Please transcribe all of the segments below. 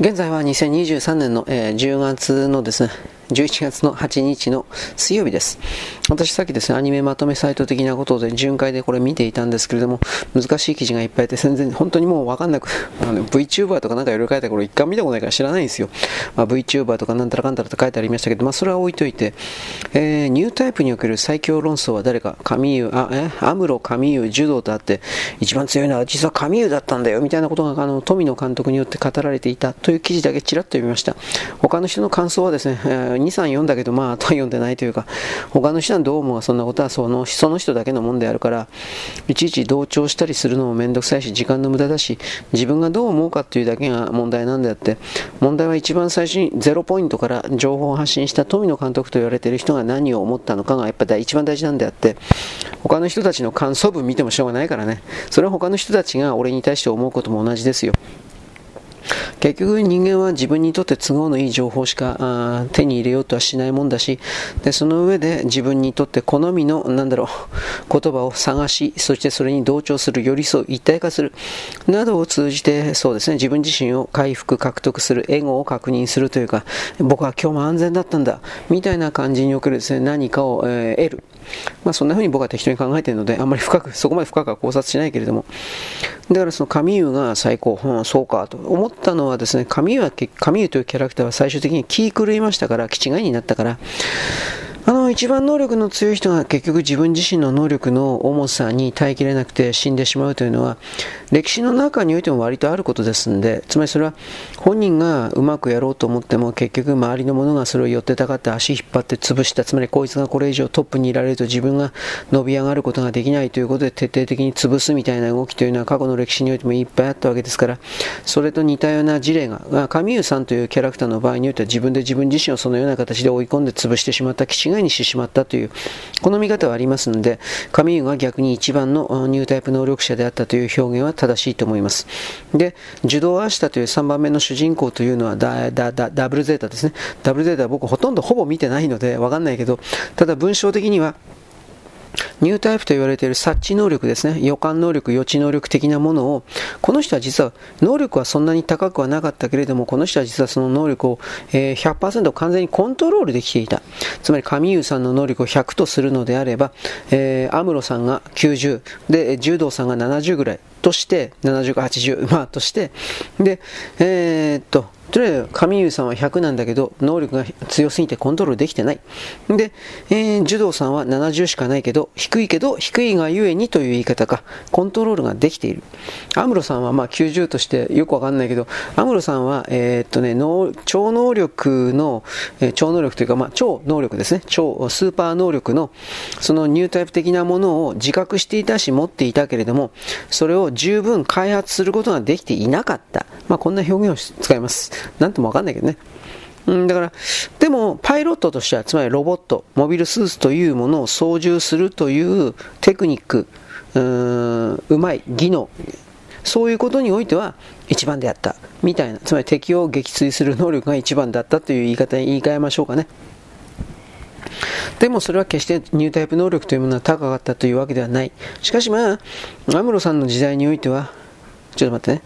現在は2023年の、えー、10月のですね、11月の8日の水曜日です。私さっきですね、アニメまとめサイト的なことで巡回でこれ見ていたんですけれども、難しい記事がいっぱいあって、全然本当にもうわかんなく、あの VTuber とかなんかいろいろ書いた頃一回見たことないから知らないんですよ。まあ、VTuber とかなんたらかんたらと書いてありましたけど、まあそれは置いといて、えー、ニュータイプにおける最強論争は誰か、カミユ、あ、え、アムロ、カミユ、柔道とあって、一番強いのは実はカミユだったんだよ、みたいなことがあの富野監督によって語られていたという記事だけちらっと読みました。他の人の感想はですね、えー、2、3読んだけど、まあ、あとは読んでないというか、他の人はどう思うがそんなことはそのその人だけのもんであるから、いちいち同調したりするのもめんどくさいし、時間の無駄だし、自分がどう思うかというだけが問題なんであって、問題は一番最初にゼロポイントから情報を発信した富野監督と言われている人が何を思ったのかがやっぱり一番大事なんであって、他の人たちの感想文見てもしょうがないからね、それは他の人たちが俺に対して思うことも同じですよ。結局人間は自分にとって都合のいい情報しか手に入れようとはしないもんだしでその上で自分にとって好みのなんだろう言葉を探しそしてそれに同調する寄り添う一体化するなどを通じてそうですね自分自身を回復獲得するエゴを確認するというか僕は今日も安全だったんだみたいな感じにおけるですね何かを、えー、得る。まあそんな風に僕は適当に考えているのであんまり深く そこまで深くは考察しないけれども。だからその神優が最高、うん、そうかと思ったのはですね、神優は、神優というキャラクターは最終的に気狂いましたから、気違いになったから、あの、一番能力の強い人が結局自分自身の能力の重さに耐えきれなくて死んでしまうというのは、歴史の中においても割とあることですんで、つまりそれは本人がうまくやろうと思っても結局周りの者がそれを寄ってたかって足引っ張って潰した、つまりこいつがこれ以上トップにいられると自分が伸び上がることができないということで徹底的に潰すみたいな動きというのは過去の歴史においてもいっぱいあったわけですから、それと似たような事例が、カミューさんというキャラクターの場合においては自分で自分自身をそのような形で追い込んで潰してしまった気違外にしてしまったという、この見方はありますので、カミーユが逆に一番のニュータイプ能力者であったという表現は正しいと思います。で、受動アーシタという3番目の主人公というのはダダダダブルゼータですね。ダブルゼータは僕ほとんどほぼ見てないのでわかんないけど、ただ文章的には、ニュータイプと言われている察知能力ですね、予感能力、予知能力的なものを、この人は実は能力はそんなに高くはなかったけれども、この人は実はその能力を、え、100%完全にコントロールできていた。つまり、神優さんの能力を100とするのであれば、えー、アムロさんが90、で、柔道さんが70ぐらいとして、70か80、まあ、として、で、えー、っと、とりあえず、神優さんは100なんだけど、能力が強すぎてコントロールできてない。で、えー、柔道さんは70しかないけど、低いけど、低いがゆえにという言い方か、コントロールができている。アムロさんはまあ90としてよくわかんないけど、アムロさんは、えー、っとね、超能力の、えー、超能力というか、まあ、超能力ですね。超、スーパー能力の、そのニュータイプ的なものを自覚していたし、持っていたけれども、それを十分開発することができていなかった。まあ、こんな表現を使います。なんともわかんないけどね。うん、だから、でも、パイロットとしては、つまりロボット、モビルスーツというものを操縦するというテクニック、うーん、うまい、技能、そういうことにおいては一番であった。みたいな、つまり敵を撃墜する能力が一番だったという言い方に言い換えましょうかね。でもそれは決してニュータイプ能力というものは高かったというわけではない。しかしまあ、アムロさんの時代においては、ちょっと待ってね。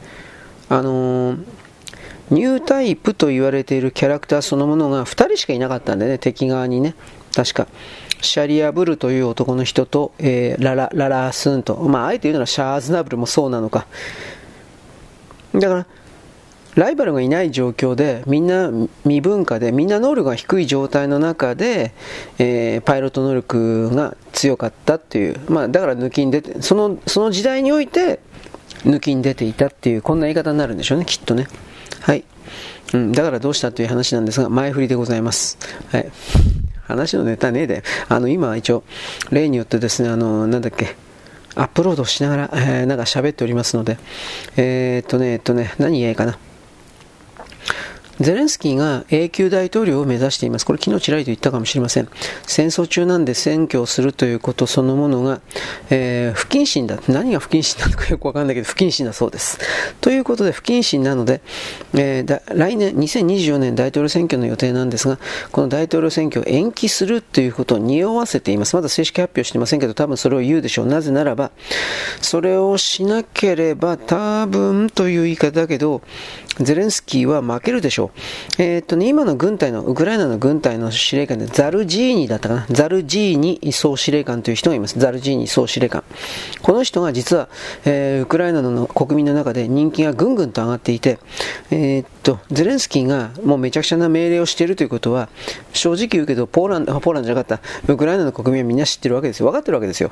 あのーニュータイプと言われているキャラクターそのものが2人しかいなかったんでね、敵側にね。確か。シャリア・ブルという男の人と、えー、ララ、ララ・スンと。まあ、あえて言うならシャーズナブルもそうなのか。だから、ライバルがいない状況で、みんな未文化で、みんな能力が低い状態の中で、えー、パイロット能力が強かったっていう。まあ、だから抜きに出て、その、その時代において、抜きに出ていたっていう、こんな言い方になるんでしょうね、きっとね。はい。うん、だからどうしたという話なんですが、前振りでございます。はい。話のネタねえで。あの、今一応、例によってですね、あの、なんだっけ、アップロードしながら、えー、なんか喋っておりますので、えー、っとね、えっとね、何言えかな。ゼレンスキーが永久大統領を目指しています。これ昨日ちらりと言ったかもしれません。戦争中なんで選挙をするということそのものが、えー、不謹慎だ。何が不謹慎なのかよくわかんないけど、不謹慎だそうです。ということで、不謹慎なので、えー、来年、2024年大統領選挙の予定なんですが、この大統領選挙を延期するということを匂わせています。まだ正式発表してませんけど、多分それを言うでしょう。なぜならば、それをしなければ多分という言い方だけど、ゼレンスキーは負けるでしょう。えー、っとね、今の軍隊の、ウクライナの軍隊の司令官でザルジーニだったかな。ザルジーニ総司令官という人がいます。ザルジーニ総司令官。この人が実は、えー、ウクライナの国民の中で人気がぐんぐんと上がっていて、えー、っと、ゼレンスキーがもうめちゃくちゃな命令をしているということは、正直言うけど、ポーランド、ポーランドじゃなかった、ウクライナの国民はみんな知ってるわけですよ。分かってるわけですよ。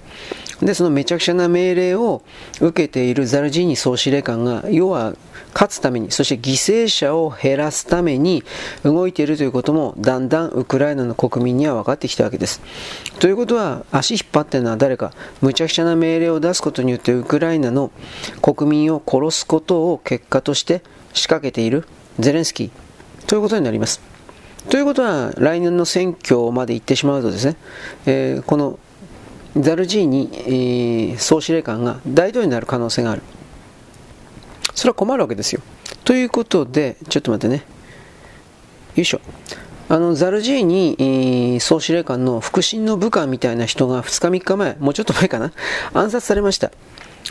で、そのめちゃくちゃな命令を受けているザルジーニ総司令官が、要は、勝つために、そして犠牲者を減らすために動いているということもだんだんウクライナの国民には分かってきたわけです。ということは足引っ張ってるのは誰か無茶苦茶な命令を出すことによってウクライナの国民を殺すことを結果として仕掛けているゼレンスキーということになります。ということは来年の選挙まで行ってしまうとですね、えー、このザルジーニ、えー、総司令官が大統領になる可能性がある。それは困るわけですよ。ということで、ちょっと待ってね。よいしょ。あの、ザルジーニ総司令官の腹心の部下みたいな人が2日3日前、もうちょっと前かな、暗殺されました。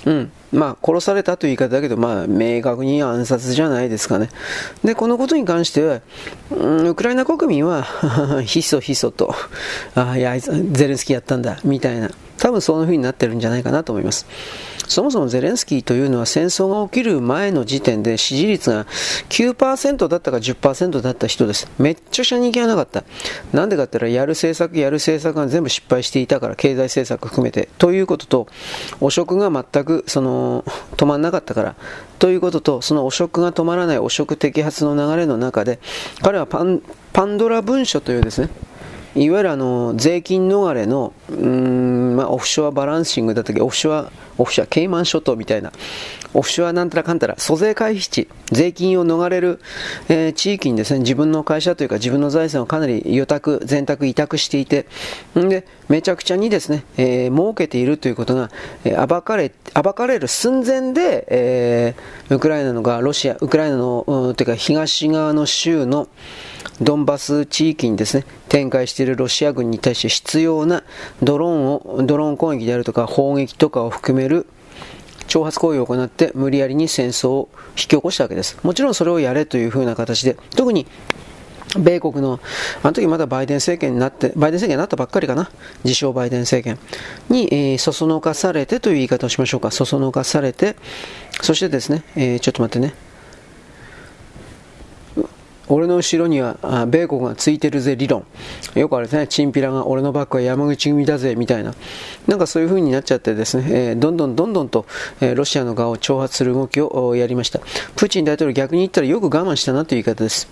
うん。まあ、殺されたという言い方だけど、まあ、明確に暗殺じゃないですかね。で、このことに関しては、うん、ウクライナ国民は ひそひそと、あいや、ゼレンスキーやったんだ、みたいな。多分そういう風になってるんじゃないかなと思います。そもそもゼレンスキーというのは戦争が起きる前の時点で支持率が9%だったか10%だった人です。めっちゃくちゃ人気がなかった。なんでかって言ったら、やる政策、やる政策が全部失敗していたから、経済政策含めて。ということと、汚職が全く、その、止まんなかったから。ということと、その汚職が止まらない汚職摘発の流れの中で、彼はパンパンドラ文書というですね、いわゆるあの税金逃れのうん、まあ、オフショアバランシングだったっけオフショア、オフショア、ケイマン諸島みたいな、オフショアなんたらかんたら、租税回避地、税金を逃れる、えー、地域にですね、自分の会社というか自分の財産をかなり予託、全託、委託していて、んで、めちゃくちゃにですね、えー、儲けているということが、えー、暴かれ、暴かれる寸前で、えー、ウクライナのが、ロシア、ウクライナの、うん、というか東側の州の、ドンバス地域にですね、展開しているロシア軍に対して必要なドローンを、ドローン攻撃であるとか砲撃とかを含める挑発行為を行って無理やりに戦争を引き起こしたわけです。もちろんそれをやれという風な形で、特に米国の、あの時まだバイデン政権になって、バイデン政権になったばっかりかな、自称バイデン政権に、えー、そそのかされてという言い方をしましょうか、そそのかされて、そしてですね、えー、ちょっと待ってね、俺の後ろには米国がついてるぜ理論。よくあれですね、チンピラが俺のバックは山口組だぜみたいな。なんかそういう風になっちゃってですね、えー、どんどんどんどんと、えー、ロシアの側を挑発する動きをやりました。プーチン大統領逆に言ったらよく我慢したなという言い方です。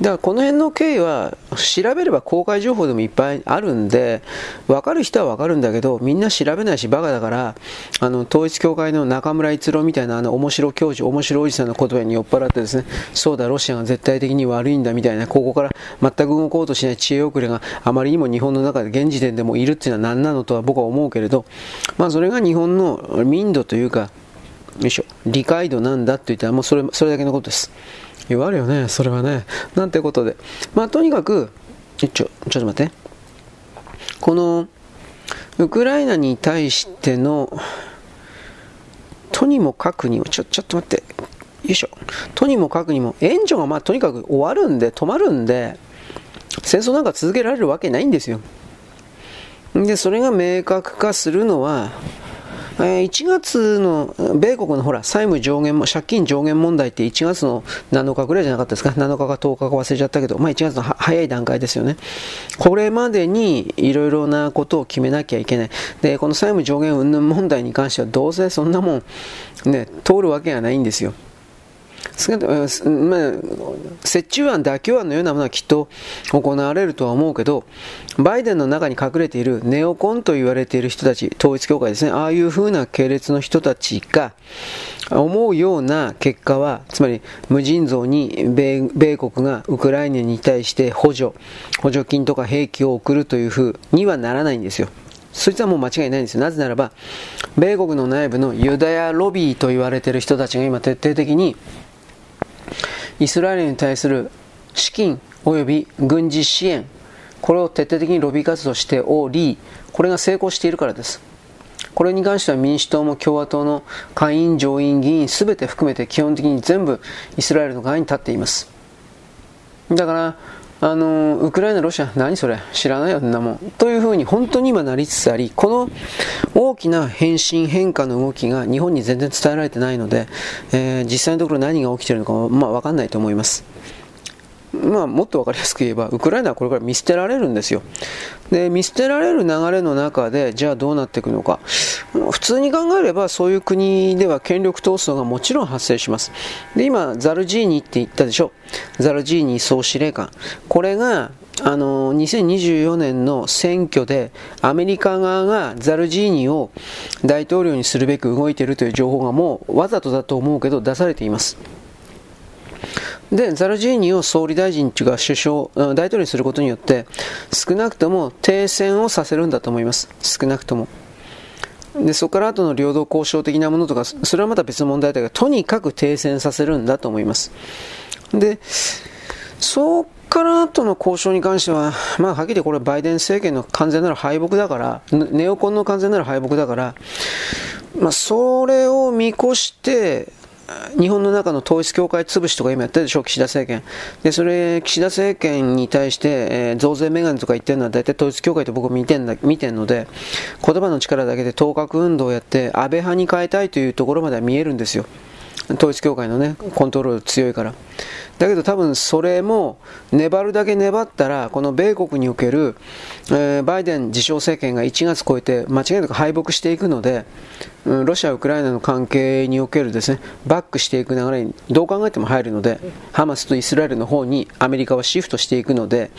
だからこの辺の経緯は調べれば公開情報でもいっぱいあるんで分かる人は分かるんだけどみんな調べないしバカだからあの統一教会の中村逸郎みたいなあの面白教授面白おじさんの言葉に酔っ払ってですねそうだロシアが絶対的に悪いんだみたいなここから全く動こうとしない知恵遅れがあまりにも日本の中で現時点でもいるっていうのは何なのとは僕は思うけれどまあそれが日本の民度というかよいしょ理解度なんだって言ったらもうそれそれだけのことです。言われよね、それはね。なんてことで。まあ、とにかく、ちょ、ちょっと待って。この、ウクライナに対しての、とにもかくにも、ちょ、ちょっと待って。よいしょ。とにもかくにも、援助がまあとにかく終わるんで、止まるんで、戦争なんか続けられるわけないんですよ。で、それが明確化するのは、え1月の米国のほら債務上限も借金上限問題って1月の7日ぐらいじゃなかったですか？7日か10日か忘れちゃったけど、まあ、1月の早い段階ですよね。これまでにいろいろなことを決めなきゃいけない。でこの債務上限云々問題に関してはどうせそんなもんね通るわけがないんですよ、折衷案、妥協案のようなものはきっと行われるとは思うけど、バイデンの中に隠れているネオコンと言われている人たち、統一教会ですね、ああいう風な系列の人たちが、思うような結果は、つまり無尽蔵に米米国がウクライナに対して補助、補助金とか兵器を送るというふうにはならないんですよ。そいつはもう間違いないんですよ。なぜならば、米国の内部のユダヤロビーと言われている人たちが今徹底的にイスラエルに対する資金及び軍事支援、これを徹底的にロビー活動しており、これが成功しているからです。これに関しては民主党も共和党の下院、上院議員全て含めて基本的に全部イスラエルの側に立っています。だから、あのウクライナ、ロシア、何それ、知らないよ、んなもん。というふうに本当に今なりつつあり、この大きな変身、変化の動きが日本に全然伝えられてないので、えー、実際のところ何が起きているのかも、まあ、分かんないと思います。まあ、もっと分かりやすく言えば、ウクライナはこれから見捨てられるんですよ。で、見捨てられる流れの中で、じゃあどうなっていくのか。普通に考えれば、そういう国では権力闘争がもちろん発生します。で、今、ザルジーニって言ったでしょ。ザルジーニ総司令官。これが、あの2024年の選挙でアメリカ側がザルジーニを大統領にするべく動いているという情報がもうわざとだと思うけど出されています。で、ザルジーニを総理大臣というか首相、大統領にすることによって、少なくとも停戦をさせるんだと思います。少なくとも。で、そこから後の領土交渉的なものとか、それはまた別の問題だけど、とにかく停戦させるんだと思います。で、そこから後の交渉に関しては、まあ、はっきりこれバイデン政権の完全なる敗北だから、ネオコンの完全なる敗北だから、まあ、それを見越して、日本の中の統一教会潰しとか今やってるでしょ、岸田政権。で、それ、岸田政権に対して、えー、増税メガネとか言ってるのは大体統一教会と僕見てんだ、見てんので、言葉の力だけで当確運動をやって、安倍派に変えたいというところまでは見えるんですよ。統一教会のね、コントロール強いから。だけど多分それも粘るだけ粘ったら、この米国における、えー、バイデン自称政権が1月超えて間違いなく敗北していくので、うん、ロシア、ウクライナの関係におけるですね、バックしていく流れにどう考えても入るので、ハマスとイスラエルの方にアメリカはシフトしていくので、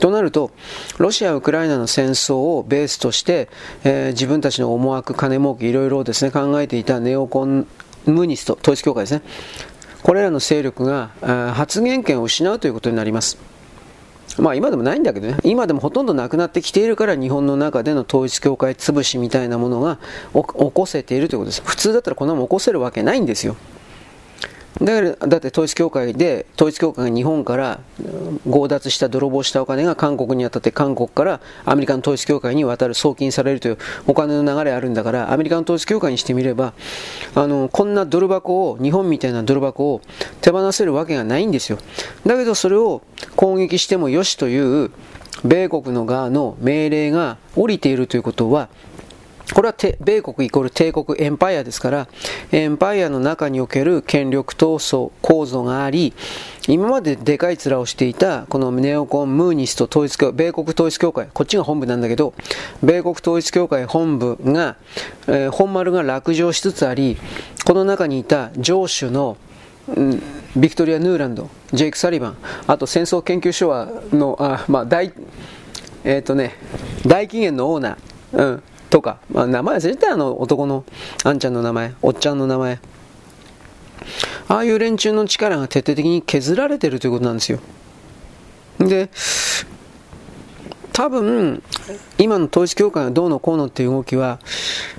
となると、ロシア、ウクライナの戦争をベースとして、えー、自分たちの思惑、金儲け、いろいろですね、考えていたネオコンムニスト、統一教会ですね。これらの勢力が発言権を失うということになります。まあ今でもないんだけどね、今でもほとんどなくなってきているから日本の中での統一教会潰しみたいなものが起こせているということです。普通だったらこんなもん起こせるわけないんですよ。だから、だって統一教会で、統一教会が日本から強奪した、泥棒したお金が韓国に渡って韓国からアメリカの統一教会に渡る、送金されるというお金の流れあるんだから、アメリカの統一教会にしてみれば、あの、こんなドル箱を、日本みたいなドル箱を手放せるわけがないんですよ。だけどそれを攻撃してもよしという、米国の側の命令が降りているということは、これは米国イコール帝国エンパイアですから、エンパイアの中における権力闘争構造があり、今まででかい面をしていた、このネオコン、ムーニスト統一教、米国統一教会、こっちが本部なんだけど、米国統一教会本部が、えー、本丸が落城しつつあり、この中にいた上主の、うん、ビクトリア・ヌーランド、ジェイク・サリバン、あと戦争研究所はの、あまあ、大、えっ、ー、とね、大紀元のオーナー、うん、とか、まあ、名前忘れたあの男のあんちゃんの名前、おっちゃんの名前。ああいう連中の力が徹底的に削られてるということなんですよ。で、多分、今の統一教会がどうのこうのっていう動きは、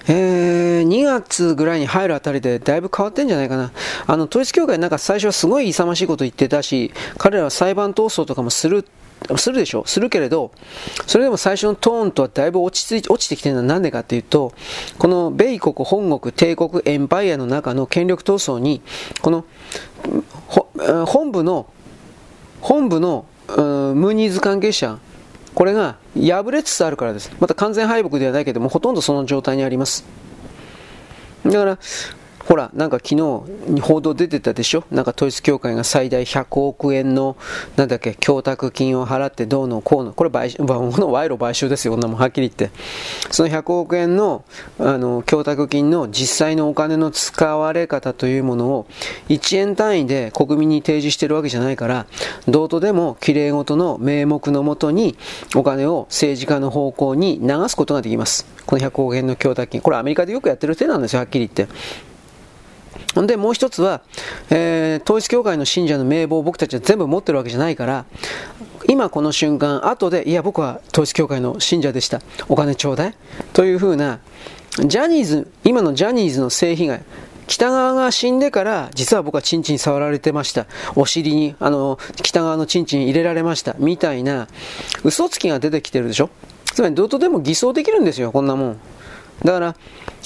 えー、2月ぐらいに入るあたりでだいぶ変わってんじゃないかな。あの、統一教会なんか最初はすごい勇ましいこと言ってたし、彼らは裁判闘争とかもするするでしょ？するけれど、それでも最初のトーンとはだいぶ落ち着い落ちてきてるのは何でかっていうと、この米国本国帝国エンパイアの中の権力闘争に、この本部の、本部のムーニーズ関係者、これが破れつつあるからです。また完全敗北ではないけども、ほとんどその状態にあります。だから、ほら、なんか昨日報道出てたでしょ？なんか統一教会が最大100億円の、なんだっけ、供託金を払ってどうのこうの、これ賠償、賄賂買収ですよ、こんなもはっきり言って。その100億円の、あの、供託金の実際のお金の使われ方というものを1円単位で国民に提示してるわけじゃないから、どうとでも綺麗事の名目のもとにお金を政治家の方向に流すことができます。この100億円の供託金。これアメリカでよくやってる手なんですよ、はっきり言って。で、もう一つは、えー、統一教会の信者の名簿を僕たちは全部持ってるわけじゃないから、今この瞬間、後で、いや、僕は統一教会の信者でした。お金ちょうだいというふうな、ジャニーズ、今のジャニーズの性被害、北川が死んでから、実は僕はチンチン触られてました。お尻に、あの、北川のチンチン入れられました。みたいな、嘘つきが出てきてるでしょつまり、どうとでも偽装できるんですよ、こんなもん。だから、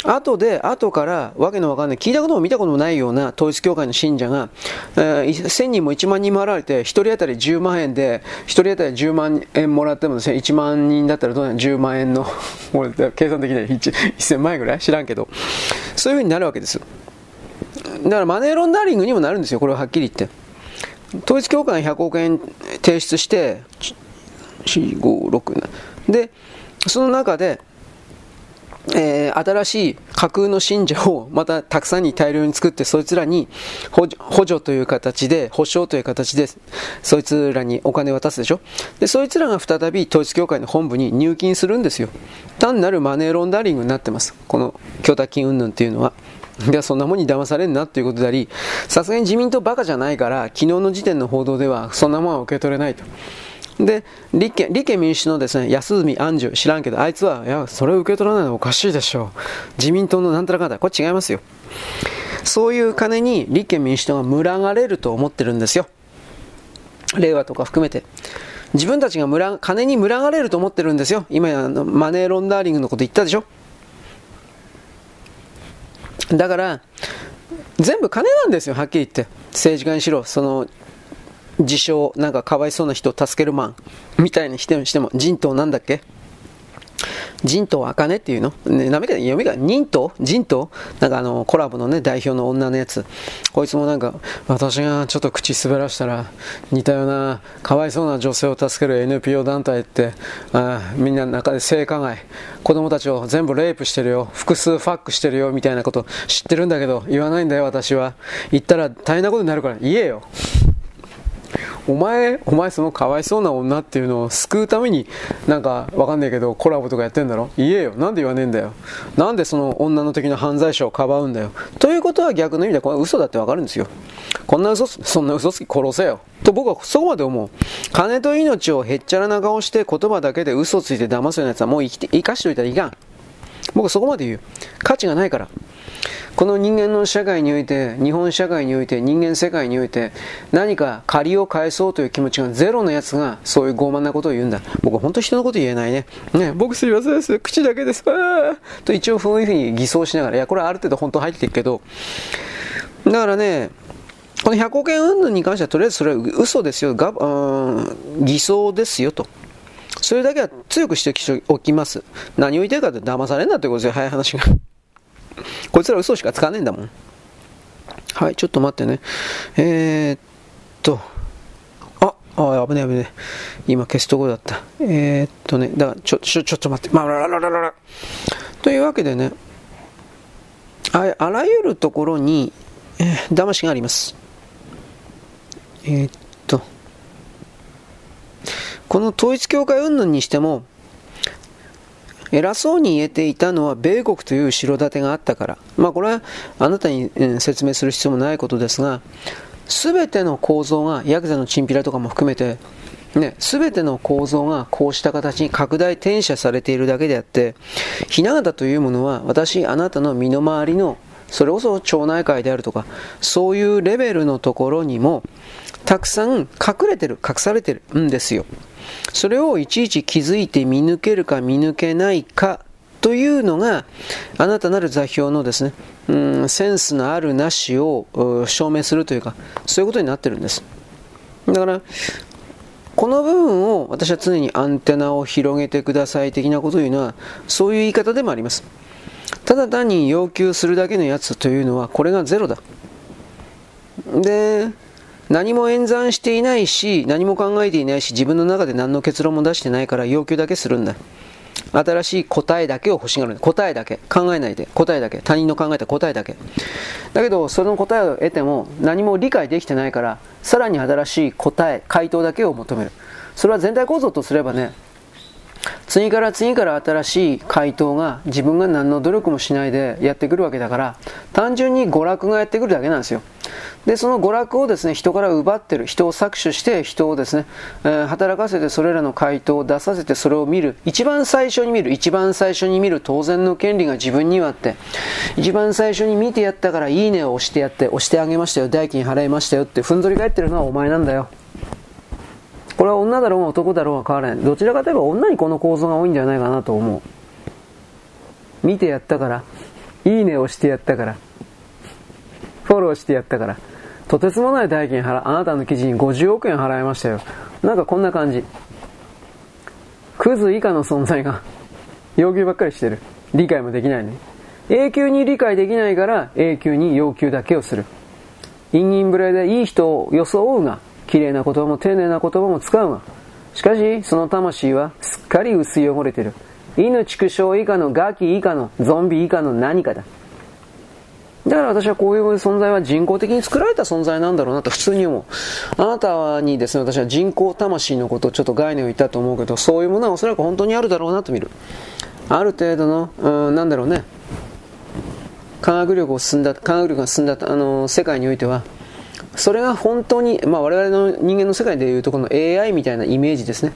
後で、後から、わけのわかんない、聞いたことも見たこともないような統一教会の信者が、えー、1000人も1万人も払われて、1人当たり10万円で、1人当たり10万円もらってもですね、1万人だったらどうなの ?10 万円の、計算的には1000万円ぐらい？知らんけど、そういうふうになるわけです。だからマネーロンダリングにもなるんですよ、これははっきり言って。統一教会が100億円提出して、4、5、6、で、その中で、えー、新しい架空の信者をまたたくさんに大量に作ってそいつらに補助という形で保証という形でそいつらにお金を渡すでしょ？でそいつらが再び統一教会の本部に入金するんですよ。単なるマネーロンダリングになってます。この供託金云々っていうのは。ではそんなもんに騙されんなということでありさすがに自民党バカじゃないから昨日の時点の報道ではそんなもんは受け取れないと。で立憲立憲民主のですね安住安住知らんけどあいつはいやそれを受け取らないのおかしいでしょう。自民党のなんたらかんだ。これ違いますよ。そういう金に立憲民主党が群がれると思ってるんですよ。令和とか含めて。自分たちが村金に群がれると思ってるんですよ。今あのマネーロンダーリングのこと言ったでしょ。だから全部金なんですよはっきり言って。政治家にしろその自称、なんかかわいそうな人を助けるマンみたいにしても、人頭なんだっけ？人頭茜っていうの？ね、なめか読みが、人頭？人頭？なんかあの、コラボのね、代表の女のやつ。こいつもなんか、私がちょっと口滑らしたら、似たような、かわいそうな女性を助ける NPO 団体って、あみんな中で性加害、子供たちを全部レイプしてるよ、複数ファックしてるよ、みたいなこと知ってるんだけど、言わないんだよ、私は。言ったら大変なことになるから、言えよ。お前、お前そのかわいそうな女っていうのを救うために、なんかわかんないけどコラボとかやってんだろ？言えよ。なんで言わねえんだよ。なんでその女の的な犯罪者をかばうんだよ。ということは逆の意味でこれ嘘だってわかるんですよ。こんな嘘、そんな嘘つき殺せよ。と僕はそこまで思う。金と命をへっちゃらな顔して言葉だけで嘘ついて騙すようなやつはもう生きて、生かしといたらいかん。僕はそこまで言う。価値がないから。この人間の社会において、日本社会において、人間世界において、何か借りを返そうという気持ちがゼロのやつが、そういう傲慢なことを言うんだ。僕本当人のこと言えないね。ね、僕すいませんです。口だけです。と一応そういうふうに偽装しながら、いや、これはある程度本当入っていくけど、だからね、この100億円云々に関しては、とりあえずそれは嘘ですよ。がうん偽装ですよと。それだけは強く指摘しておきます。何を言ってるかって騙されんなってことですよ、早い話が。こいつら嘘しか使わねえんだもん。はい、ちょっと待ってね。えー、っと、あ、あ、危ねえ危ねえ今消すとこだった。えー、っとね、だから、ちょ、ちょ、ちょっと待って。まあ、らららららというわけでね、ああらゆるところに、えー、騙しがあります。えー、っと、この統一教会云々にしても、偉そうに言えていたのは米国という後ろ盾があったから。まあこれはあなたに説明する必要もないことですが、すべての構造が、ヤクザのチンピラとかも含めて、ね、すべての構造がこうした形に拡大転写されているだけであって、ひな形というものは私、あなたの身の回りの、それこそ町内会であるとか、そういうレベルのところにも、たくさん隠れてる、隠されてるんですよ。それをいちいち気づいて見抜けるか見抜けないかというのがあなたなる座標のですね、うん、センスのあるなしを証明するというかそういうことになってるんです。だからこの部分を私は常にアンテナを広げてください的なことを言うのはそういう言い方でもあります。ただ単に要求するだけのやつというのはこれがゼロだ。で何も演算していないし、何も考えていないし、自分の中で何の結論も出してないから要求だけするんだ。新しい答えだけを欲しがる。答えだけ。考えないで。答えだけ。他人の考えた答えだけ。だけど、その答えを得ても何も理解できてないから、さらに新しい答え、回答だけを求める。それは全体構造とすればね、次から次から新しい回答が自分が何の努力もしないでやってくるわけだから単純に娯楽がやってくるだけなんですよ。でその娯楽をですね人から奪ってる人を搾取して人をですね、えー、働かせてそれらの回答を出させてそれを見る一番最初に見る一番最初に見る当然の権利が自分にはあって一番最初に見てやったからいいねを押してやって押してあげましたよ代金払いましたよってふんぞり返ってるのはお前なんだよ。これは女だろうが男だろうが変わらない。どちらかといえば女にこの構造が多いんじゃないかなと思う。見てやったから。いいねをしてやったから。フォローしてやったから。とてつもない代金払あなたの記事に50億円払いましたよ。なんかこんな感じ。クズ以下の存在が。要求ばっかりしてる。理解もできないね永久に理解できないから永久に要求だけをする。陰陰無礼でいい人を装うが。綺麗な言葉も丁寧な言葉も使うがしかしその魂はすっかり薄い汚れてる犬畜生以下のガキ以下のゾンビ以下の何かだだから私はこういう存在は人工的に作られた存在なんだろうなと普通に思う。あなたにですね、私は人工魂のことをちょっと概念を言ったと思うけど、そういうものはおそらく本当にあるだろうなと見る。ある程度の、うん、なんだろうね、科学力を進んだ、科学力が進んだ、あの、世界においては、それが本当に、まあ我々の人間の世界でいうとこの AI みたいなイメージですね。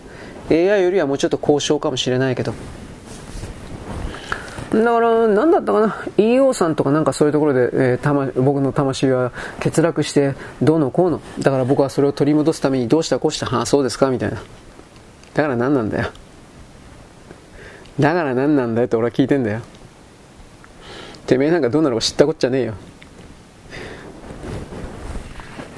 AI よりはもうちょっと高尚かもしれないけど、だから、なんだったかな、EO さんとかなんかそういうところで、えー、たま、僕の魂は欠落して、どうのこうの。だから僕はそれを取り戻すためにどうしたこうした、はあ、そうですか？みたいな。だから何なんだよ。だから何なんだよって俺は聞いてんだよ。てめえなんかどうなのか知ったこっちゃねえよ。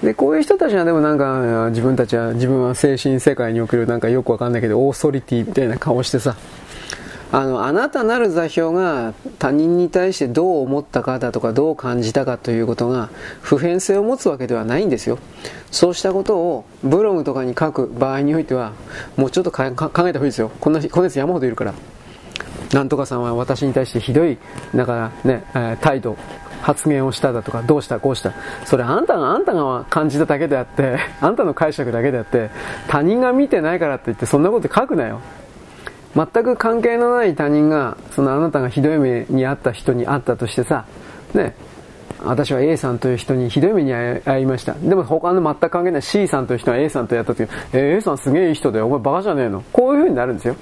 で、こういう人たちはでもなんか、自分たちは、自分は精神世界におけるなんかよくわかんないけど、オーソリティみたいな顔してさ、あの、あなたなる座標が他人に対してどう思ったかだとかどう感じたかということが普遍性を持つわけではないんですよ。そうしたことをブログとかに書く場合においてはもうちょっと考えた方がいいですよ。こんな、こんなやつ山ほどいるから。なんとかさんは私に対してひどい、だからね、えー、態度、発言をしただとか、どうした、こうした。それあんたが、あんたが感じただけであって、あんたの解釈だけであって、他人が見てないからって言ってそんなこと書くなよ。全く関係のない他人が、そのあなたがひどい目に遭った人に会ったとしてさ、ね、私は A さんという人にひどい目に遭いました。でも他の全く関係ない C さんという人は A さんとやった時、えー、A さんすげえいい人だよ。お前バカじゃねえの。こういう風になるんですよ。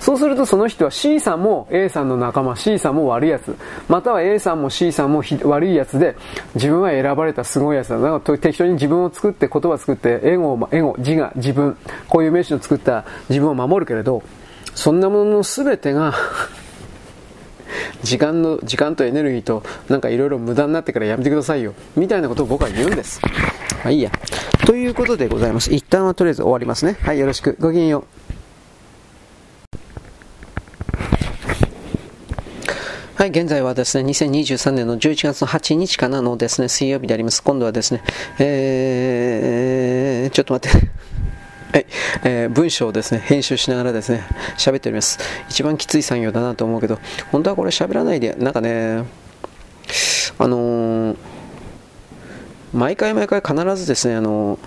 そうするとその人は C さんも A さんの仲間、C さんも悪いやつ。または A さんも C さんも悪いやつで、自分は選ばれたすごいやつだ。だか適当に自分を作って言葉を作って、エゴ、エゴ、自我、自分、こういう名詞を作った自分を守るけれど、そんなものの全てが時間の、時間とエネルギーと、なんかいろいろ無駄になってからやめてくださいよ。みたいなことを僕は言うんです。まあいいや。ということでございます。一旦はとりあえず終わきますね。はい、よろしく。ごきげんよう。はい、現在はですね、2023年の11月の8日かなのですね、水曜日であります。今度はですね、えー、ちょっと待って。はい、えー、文章をですね、編集しながらですね、喋っております。一番きつい作業だなと思うけど、本当はこれ喋らないで、なんかね、あのー、毎回毎回必ずですね、あのー、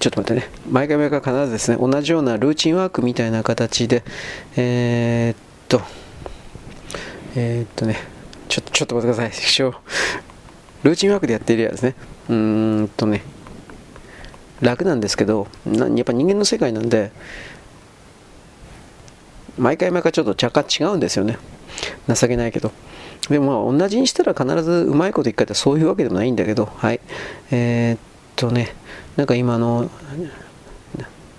ちょっと待ってね、毎回毎回必ずですね、同じようなルーチンワークみたいな形で、えー、っと、えー、っとね、ちょちょっと待ってください、ルーチンワークでやっているやつね、うーんとね、楽なんですけどやっぱ人間の世界なんで毎回毎回ちょっと若干違うんですよね。情けないけど。でも同じにしたら必ずうまいこと言ったらそういうわけでもないんだけどはい。えー、っとねなんか今の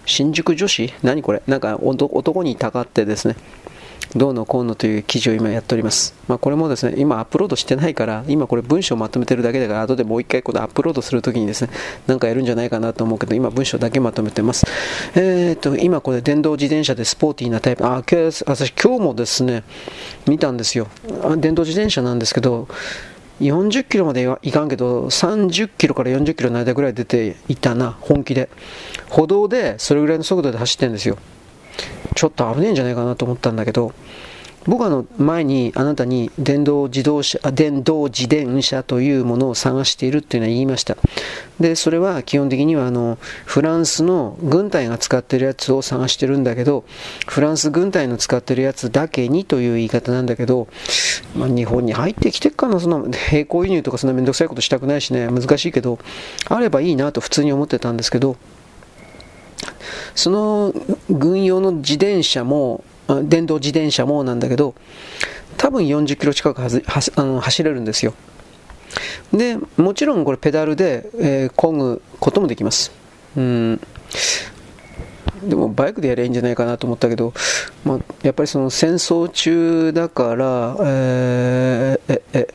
新宿女子？何これ？なんか男にたかってですね。どうのこうのという記事を今やっております。まあ、これもですね、今アップロードしてないから、今これ文章をまとめてるだけだから、後でもう一回このアップロードするときにですね、なんかやるんじゃないかなと思うけど、今文章だけまとめてます。えー、と、今これ電動自転車でスポーティーなタイプ、あ、私今日もですね、見たんですよ。電動自転車なんですけど、40キロまではいかんけど、30キロから40キロの間ぐらい出ていたな、本気で。歩道でそれぐらいの速度で走ってるんですよ。ちょっと危ねえんじゃないかなと思ったんだけど、僕はの前にあなたに電動自動車、電動自転車というものを探しているっていうのは言いました。で、それは基本的にはあのフランスの軍隊が使ってるやつを探してるんだけど、フランス軍隊の使ってるやつだけにという言い方なんだけど、まあ、日本に入ってきてっかな、その並行輸入とかそんなめんどくさいことしたくないしね、難しいけど、あればいいなと普通に思ってたんですけど、その軍用の自転車も、電動自転車もなんだけど、多分40キロ近くはずあの走れるんですよ。で、もちろんこれペダルで、えー、漕ぐこともできます。うんでもバイクでやればいいんじゃないかなと思ったけど、まあ、やっぱりその戦争中だから、えー、ええ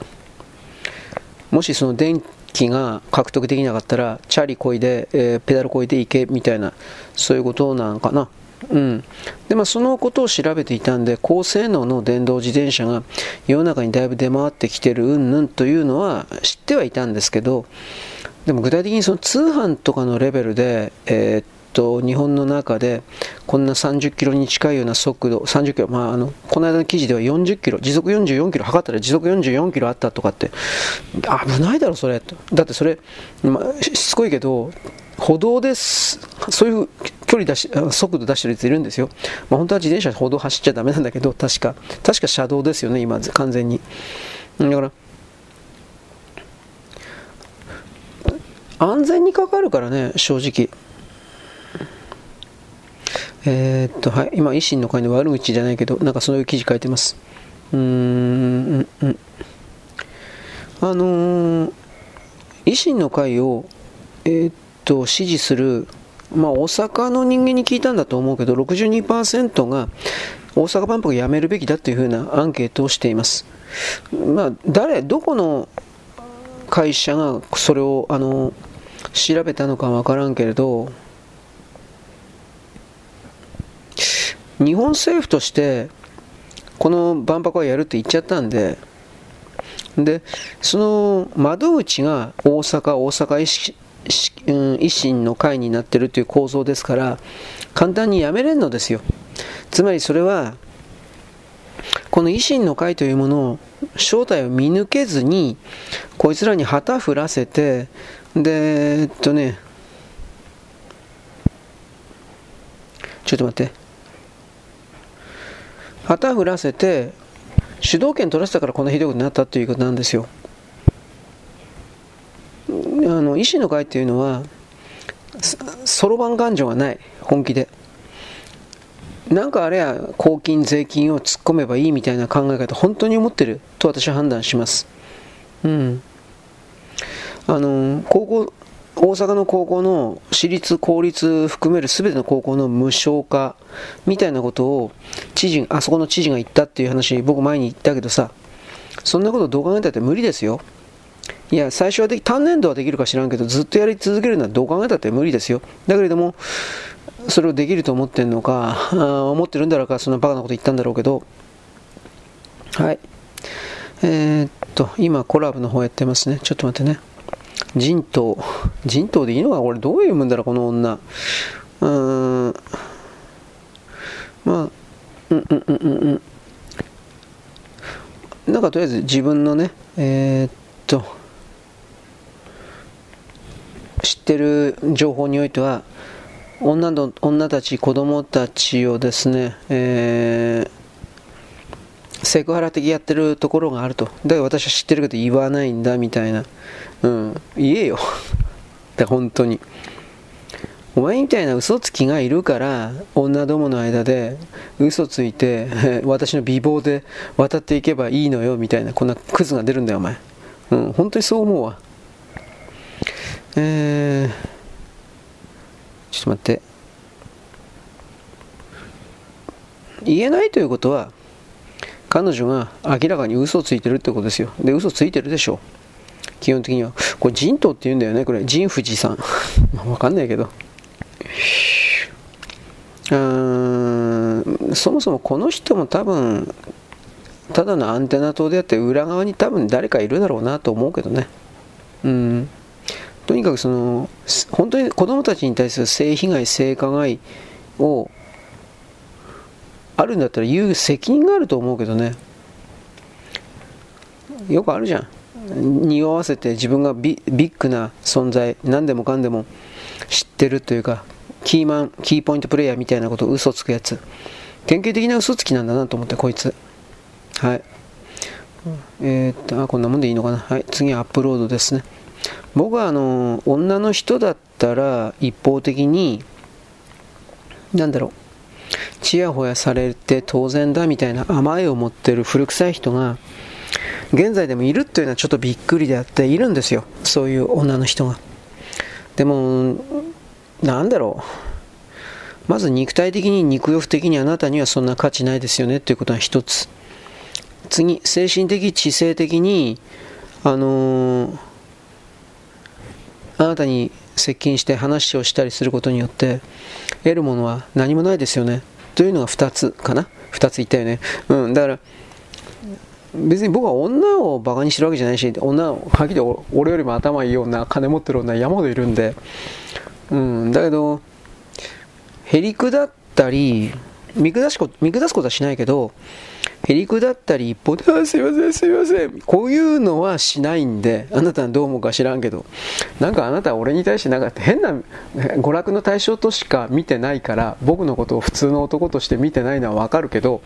もしその電機が獲得できなかったらチャリこいで、えー、ペダルこいで行けみたいなそういうことなんかな。うんでまあ、そのことを調べていたんで高性能の電動自転車が世の中にだいぶ出回ってきてるうんぬんというのは知ってはいたんですけどでも具体的にその通販とかのレベルで、えー、っと日本の中でこんな30キロに近いような速度30キロ、まあ、あのこの間の記事では40キロ時速44キロ測ったら時速44キロあったとかって危ないだろそれ。だってそれ、まあ、しつこいけど歩道ですそういう距離出し速度出してるやついるんですよ、まあ、本当は自転車歩道走っちゃダメなんだけど確か。確か車道ですよね今完全に。だから安全にかかるからね正直。えー、っと、はい、今、維新の会の悪口じゃないけど、なんかそういう記事書いてます。うーん、うん、あのー、維新の会を、えー、っと、支持する、まあ、大阪の人間に聞いたんだと思うけど、62%が大阪万博やめるべきだというふうなアンケートをしています。まあ、誰、どこの会社がそれを、あの調べたのかわからんけれど、日本政府としてこの万博はやるって言っちゃったんででその窓口が大阪大阪維新の会になってるという構造ですから簡単にやめれんのですよ。つまりそれはこの維新の会というものを正体を見抜けずにこいつらに旗振らせてでえっとねちょっと待って。旗振らせて主導権取らせたからこんなひどいことになったということなんですよ。あの維新の会っていうのはそろばん勘定がない本気で。なんかあれや公金税金を突っ込めばいいみたいな考え方本当に思ってると私は判断します。うん。あの高校大阪の高校の私立、公立含める全ての高校の無償化みたいなことを知事、あそこの知事が言ったっていう話、僕前に言ったけどさ、そんなことどう考えたって無理ですよ。いや、最初はでき、単年度はできるか知らんけど、ずっとやり続けるのはどう考えたって無理ですよ。だけれども、それをできると思ってんのか、あ 思ってるんだろうか、そんなバカなこと言ったんだろうけど、はい。えー、っと、今コラボの方やってますね。ちょっと待ってね。人頭。人頭でいいのかこれどういうもんだろう、この女。うーん。まあ、うんうんうんうんうん。なんかとりあえず自分のね、えー、っと、知ってる情報においては、女の女たち、子供たちをですね、えーセクハラ的やってるところがあると。だから私は知ってるけど言わないんだみたいな。うん。言えよ。だ本当に。お前みたいな嘘つきがいるから女どもの間で嘘ついて 私の美貌で渡っていけばいいのよみたいなこんなクズが出るんだよお前。うん。本当にそう思うわ。えー、ちょっと待って。言えないということは彼女が明らかに嘘ついてるってことですよ。で、嘘ついてるでしょう。基本的には。これ、人頭って言うんだよね、これ。神富士さん。わかんないけど。うーん、そもそもこの人も多分、ただのアンテナ塔であって裏側に多分誰かいるだろうなと思うけどね。うん。とにかくその、本当に子供たちに対する性被害、性加害をあるんだったら言う責任があると思うけどねよくあるじゃん匂わせて自分がビビッグな存在何でもかんでも知ってるというかキーマンキーポイントプレイヤーみたいなことを嘘つくやつ。典型的な嘘つきなんだなと思ってこいつ。はい。えー、っとあこんなもんでいいのかな。はい。次アップロードですね。僕はあの女の人だったら一方的になんだろう。ちやほやされて当然だみたいな甘えを持ってる古臭い人が現在でもいるっていうのはちょっとびっくりであっているんですよ。そういう女の人が。でもなんだろう。まず肉体的に肉欲的にあなたにはそんな価値ないですよねっていうことが一つ。次精神的知性的にあのー、あなたに接近して話をしたりすることによって得るものは何もないですよね。というのが2つかな。2つ言ったよね。うんだから別に僕は女をバカにしてるわけじゃないし女をはっきり俺よりも頭いい女金持ってる女山ほどいるんで。うんだけどへりくだったり見下し見下すことはしないけどへりくだったり一方で、あ、すいません、すいません。こういうのはしないんで、あなたはどう思うか知らんけど、なんかあなたは俺に対してなんか変な娯楽の対象としか見てないから、僕のことを普通の男として見てないのはわかるけど、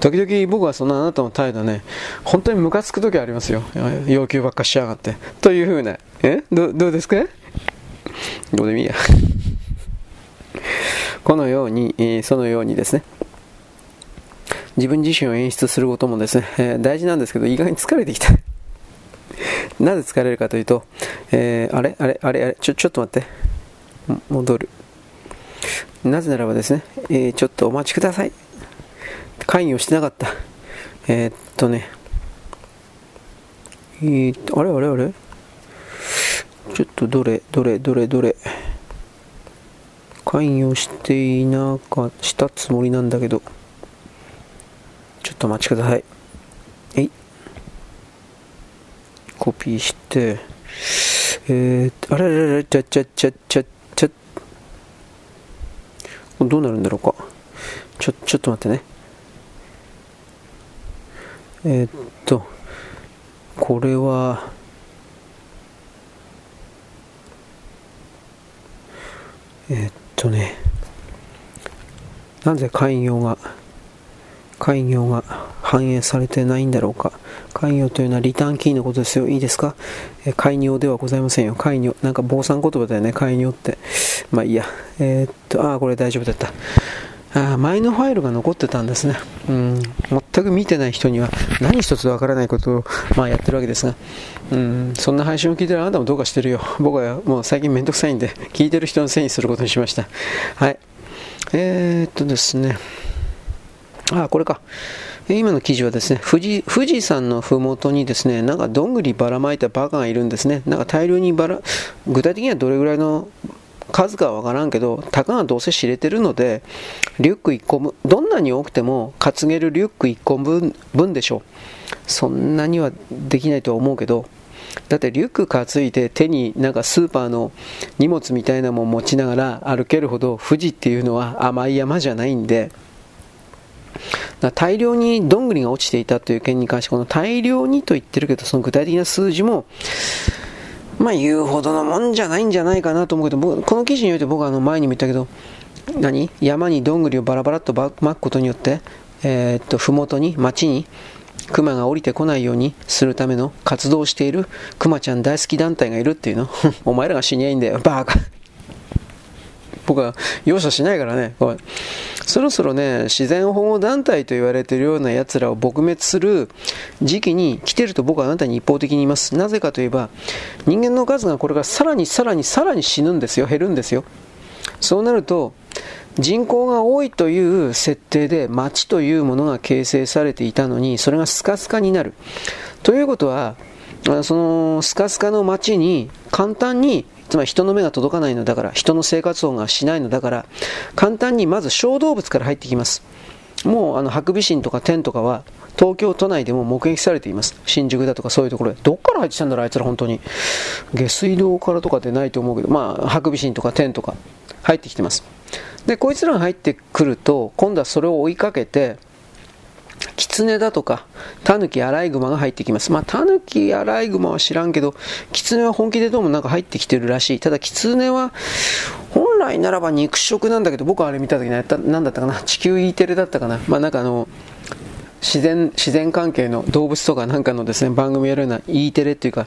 時々僕はそのあなたの態度ね、本当にムカつく時ありますよ。要求ばっかしやがって。というふうな、え？どどうですか？どうでもいいや。このように、そのようにですね、自分自身を演出することもですね、えー、大事なんですけど、意外に疲れてきた。なぜ疲れるかというと、えー、あれあれあれあれちょ、ちょっと待って。戻る。なぜならばですね、えー、ちょっとお待ちください。会議をしてなかった。えー、っとね、えー、っと、あれあれあれ？ちょっとどれ、どれ、どれ、どれ？会議をしていなかったつもりなんだけど。ちょっとお待ちください。えい。コピーして、えー、あれれれ、ちゃちゃちゃちゃちゃ、どうなるんだろうか。ちょ、ちょっと待ってね。えー、っと、これは、えー、っとね、なぜ開業が、開業が反映されてないんだろうか。開業というのはリターンキーのことですよ。いいですか？え開業ではございませんよ。開業。なんか坊さん言葉だよね。開業って。まあいいや。えー、っと、ああ、これ大丈夫だった。あ前のファイルが残ってたんですね。うん。全く見てない人には何一つわからないことを、まあ、やってるわけですが。うん。そんな配信を聞いてるあなたもどうかしてるよ。僕はもう最近めんどくさいんで、聞いてる人のせいにすることにしました。はい。えー、っとですね。あ、これか。今の記事はですね、富士富士山のふもとにですね、なんかどんぐりばらまいたバカがいるんですね。なんか大量にばら、具体的にはどれぐらいの数かはわからんけど、たかがどうせ知れてるので、リュック1個分、どんなに多くても担げるリュック1個分分でしょう。そんなにはできないとは思うけど、だってリュック担いで手になんかスーパーの荷物みたいなもん持ちながら歩けるほど富士っていうのは甘い山じゃないんで、大量にどんぐりが落ちていたという件に関して、この大量にと言ってるけど、その具体的な数字も、まあ言うほどのもんじゃないんじゃないかなと思うけど、僕この記事において僕はあの前にも言ったけど、何？山にどんぐりをバラバラっと巻くことによって、えー、っと、ふもとに、町に、熊が降りてこないようにするための活動をしている熊ちゃん大好き団体がいるっていうの。お前らが死にゃいいんだよ、バーカ。僕は容赦しないからね。そろそろね、自然保護団体と言われているような奴らを撲滅する時期に来てると僕はあなたに一方的に言います。なぜかといえば、人間の数がこれからさらにさらにさらに死ぬんですよ、減るんですよ。そうなると、人口が多いという設定で町というものが形成されていたのに、それがスカスカになる。ということは、そのスカスカの町に簡単につまり人の目が届かないのだから、人の生活音がしないのだから、簡単にまず小動物から入ってきます。もうあのハクビシンとかテンとかは東京都内でも目撃されています。新宿だとかそういうところで。どっから入ってきたんだろう、あいつら本当に。下水道からとかでないと思うけど、まあ、ハクビシンとかテンとか入ってきてます。で、こいつらが入ってくると、今度はそれを追いかけて、キツネだとか、タヌキ、アライグマが入ってきます。まあ、タヌキ、アライグマは知らんけど、キツネは本気でどうもなんか入ってきてるらしい。ただ、キツネは、本来ならば肉食なんだけど、僕はあれ見た時に何だったかな？地球 E テレだったかな？まあ、なんかあの、自然、自然関係の動物とかなんかのですね、番組やるような E テレっていうか、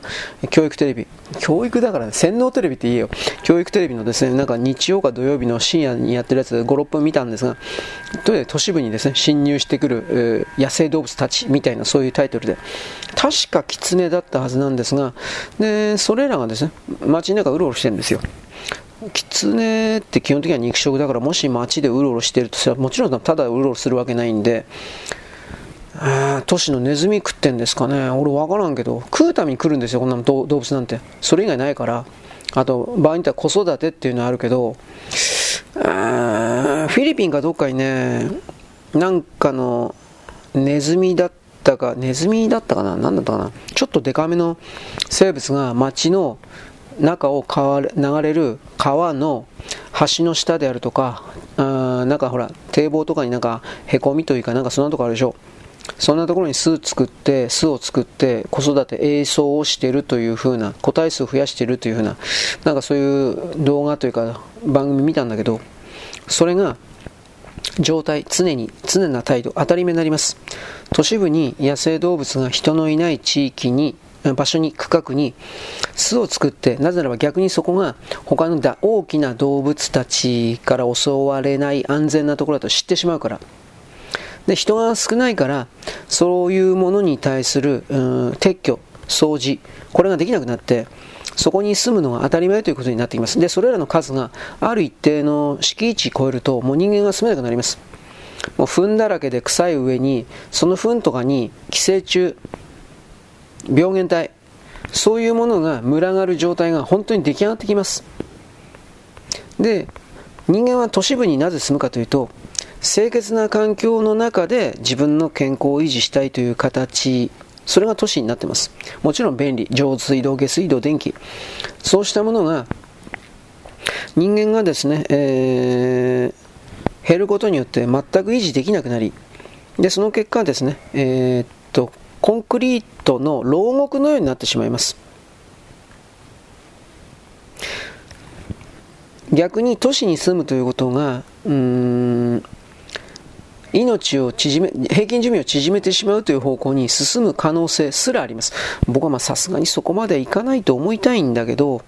教育テレビ。教育だからね、洗脳テレビって言えよ。教育テレビのですね、なんか日曜か土曜日の深夜にやってるやつ5、6分見たんですが、都市部にですね、侵入してくる、野生動物たちみたいなそういうタイトルで、確かキツネだったはずなんですが、で、それらがですね、街の中うろうろしてるんですよ。キツネって基本的には肉食だからもし街でうろうろしてるとしたらもちろんただうろうろするわけないんでえー、都市のネズミ食ってんですかね。俺分からんけど食うために来るんですよこんな動物なんて。それ以外ないから。あと場合によっては子育てっていうのはあるけど、フィリピンかどっかにねなんかのネズミだったかネズミだったかな？何だったかな？ちょっとデカめの生物が街の中を流れる川の橋の下であるとか、あなんかほら、堤防とかになんかへこみというか、なんかそんなとこあるでしょ。そんなところに巣作って、巣を作って子育て、営巣をしているというふうな、個体数を増やしているというふうな、なんかそういう動画というか番組見たんだけど、それが状態、常に、常な態度、当たり前になります。都市部に野生動物が人のいない地域に、場所に、区画に巣を作って、なぜならば逆にそこが他の大きな動物たちから襲われない安全なところだと知ってしまうから。で人が少ないからそういうものに対する、うん、撤去掃除これができなくなってそこに住むのが当たり前ということになってきます。でそれらの数がある一定の敷地超えるともう人間が住めなくなります。もう糞だらけで臭い上にその糞とかに寄生虫病原体そういうものが群がる状態が本当に出来上がってきます。で人間は都市部になぜ住むかというと清潔な環境の中で自分の健康を維持したいという形それが都市になってます。もちろん便利。上水道下水道電気。そうしたものが人間がですね、えー、減ることによって全く維持できなくなりでその結果ですね、えー、っとコンクリートの牢獄のようになってしまいます。逆に都市に住むということがうーん命を縮め、平均寿命を縮めてしまうという方向に進む可能性すらあります。僕はまさすがにそこまでいかないと思いたいんだけど、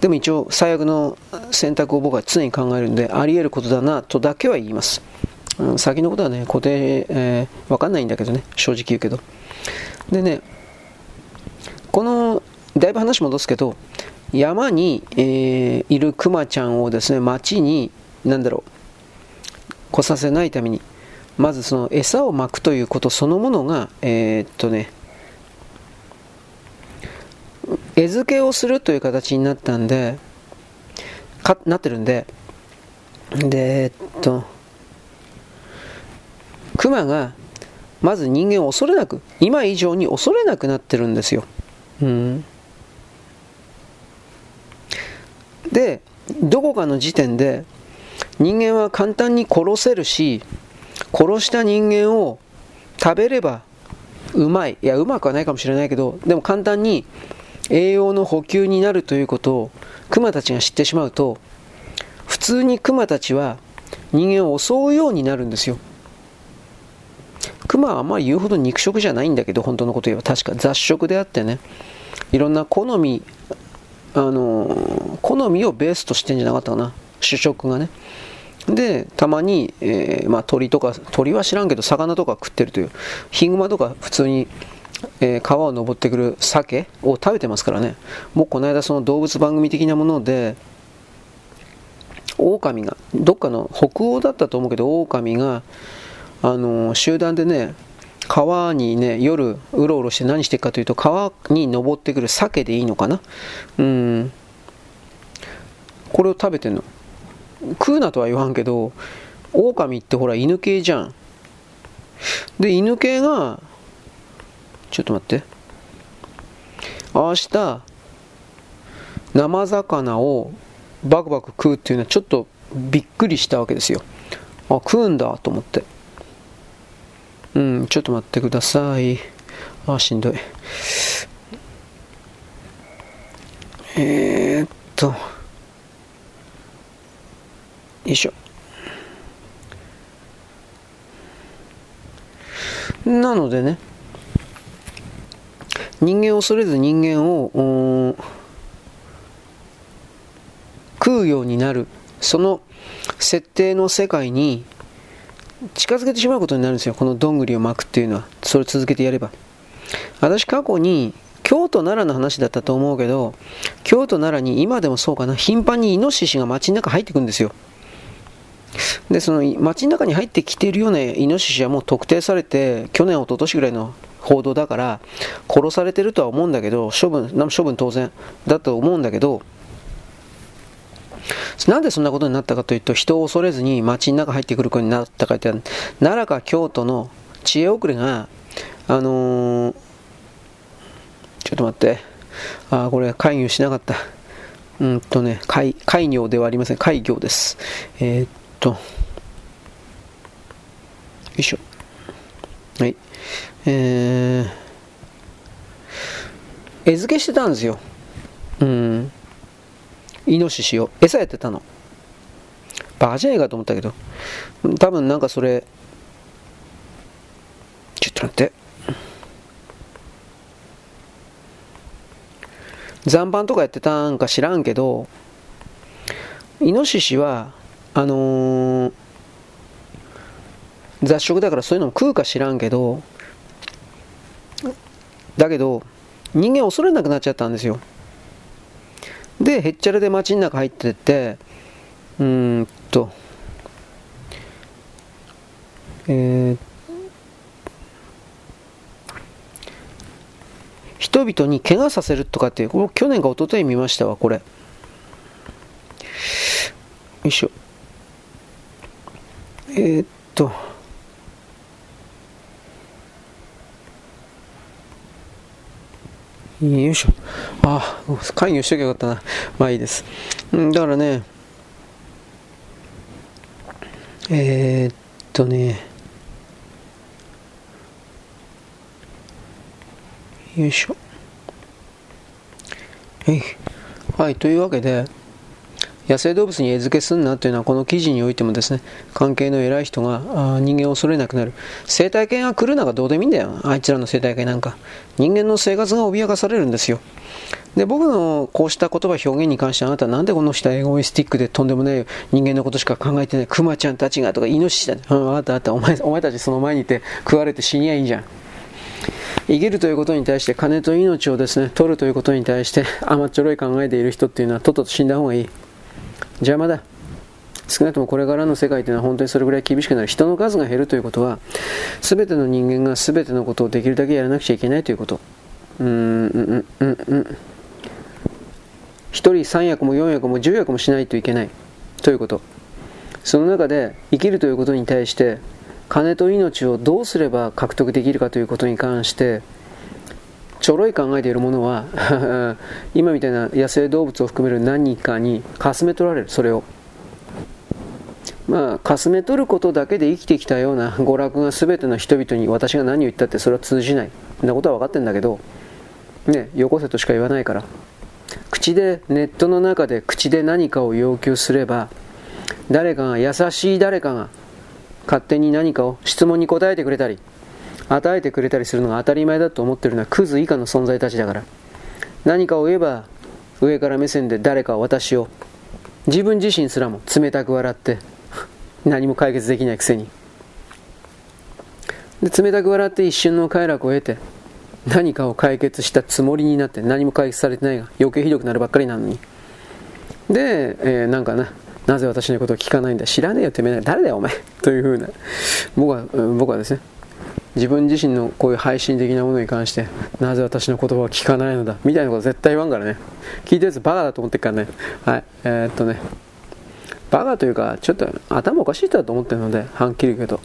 でも一応最悪の選択を僕は常に考えるんで、あり得ることだなとだけは言います。うん、先のことはね、固定、えー、わかんないんだけどね、正直言うけど。でね、この、だいぶ話戻すけど、山に、えー、いるクマちゃんをですね、町に、なんだろう、来させないために、まずその餌をまくということそのものが、えー、っとね、餌付けをするという形になったんで、かなってるんで、で、えっと、クマがまず人間を恐れなく、今以上に恐れなくなってるんですよ。うん、で、どこかの時点で人間は簡単に殺せるし、殺した人間を食べればうまい。いや、うまくはないかもしれないけど、でも簡単に栄養の補給になるということをクマたちが知ってしまうと、普通にクマたちは人間を襲うようになるんですよ。クマはあんまり言うほど肉食じゃないんだけど、本当のこと言えば確か雑食であってね、いろんな好み、あの、好みをベースとしてんじゃなかったかな、主食がね。で、たまに、えー、まあ、鳥とか、鳥は知らんけど、魚とか食ってるという、ヒグマとか普通に、えー、川を登ってくる鮭を食べてますからね。もうこの間その動物番組的なもので、狼が、どっかの北欧だったと思うけど、狼が、あのー、集団でね、川にね、夜うろうろして何してるかというと、川に登ってくる鮭でいいのかなうん。これを食べてんの。食うなとは言わんけど、狼ってほら犬系じゃん。で、犬系が、ちょっと待って。明日、生魚をバクバク食うっていうのはちょっとびっくりしたわけですよ。あ食うんだと思って。うんちょっと待ってください。あしんどい。えー、っと。よいしょなのでね人間を恐れず人間を食うようになる。その設定の世界に近づけてしまうことになるんですよ。このどんぐりを巻くっていうのは。それを続けてやれば。私過去に京都奈良の話だったと思うけど京都奈良に今でもそうかな。頻繁にイノシシが街の中入ってくるんですよ。でその街の中に入ってきているようなイノシシはもう特定されて去年一昨年ぐらいの報道だから殺されてるとは思うんだけど処分処分当然だと思うんだけどなんでそんなことになったかというと人を恐れずに街の中入ってくることになったかって奈良か京都の知恵遅れがあのー、ちょっと待って。あこれ会議をしなかった。うんとね会会業ではありません。会業です。えー、と。よいしょ。はい。えー、餌付けしてたんですよ。うん。イノシシを。餌やってたの。バカじゃねえかと思ったけど。多分なんかそれ。ちょっと待って。残飯とかやってたんか知らんけどイノシシはあのー、雑食だからそういうのも食うか知らんけどだけど人間恐れなくなっちゃったんですよ。でへっちゃらで街の中入ってってうーんとえー、人々に怪我させるとかっていうこれ去年か一昨日見ましたわこれ。よいしょ。えー、っとよいしょ。ああ、会議しときゃよかったな。まあいいです。うん、だからね、えー、っとね、よいしょ。はい。はい、というわけで、野生動物に餌付けすんなというのはこの記事においてもですね関係の偉い人が人間を恐れなくなる。生態系が来るのがどうでもいいんだよ。あいつらの生態系なんか。人間の生活が脅かされるんですよ。で僕のこうした言葉表現に関してあなたなんでこの人はエゴイスティックでとんでもない人間のことしか考えてない。クマちゃんたちがとかイノシシだ、ね、うん、分かった分かったお前お前たちその前にいて食われて死にゃいいじゃん。生きるということに対して金と命をですね取るということに対して甘っちょろい考えている人っていうのはとっとと死んだ方がいい。邪魔だ。少なくともこれからの世界というのは本当にそれぐらい厳しくなる。人の数が減るということは全ての人間が全てのことをできるだけやらなくちゃいけないということ。うーんうんうんうん。1人3役も4役も10役もしないといけないということ。その中で生きるということに対して金と命をどうすれば獲得できるかということに関してちょろい考えているものは 今みたいな野生動物を含める何かにかすめ取られるそれを。まあかすめ取ることだけで生きてきたような娯楽が全ての人々に私が何を言ったってそれは通じない。そんなことは分かってんだけどねよこせとしか言わないから。口でネットの中で口で何かを要求すれば誰かが優しい誰かが勝手に何かを質問に答えてくれたり与えてくれたりするのが当たり前だと思ってるのはクズ以下の存在たちだから。何かを言えば上から目線で誰か私を自分自身すらも冷たく笑って何も解決できないくせに。で冷たく笑って一瞬の快楽を得て何かを解決したつもりになって何も解決されてないが余計ひどくなるばっかりなのに。で、えー、なんかななぜ私のことを聞かないんだ知らねえよてめえ。誰だよお前。というふうな。僕は僕はですね自分自身のこういう配信的なものに関してなぜ私の言葉を聞かないのだみたいなこと絶対言わんからね聞いたやつバカだと思ってっからねはいえー、っとねバカというかちょっと頭おかしい人だと思ってるのではっきり言うけど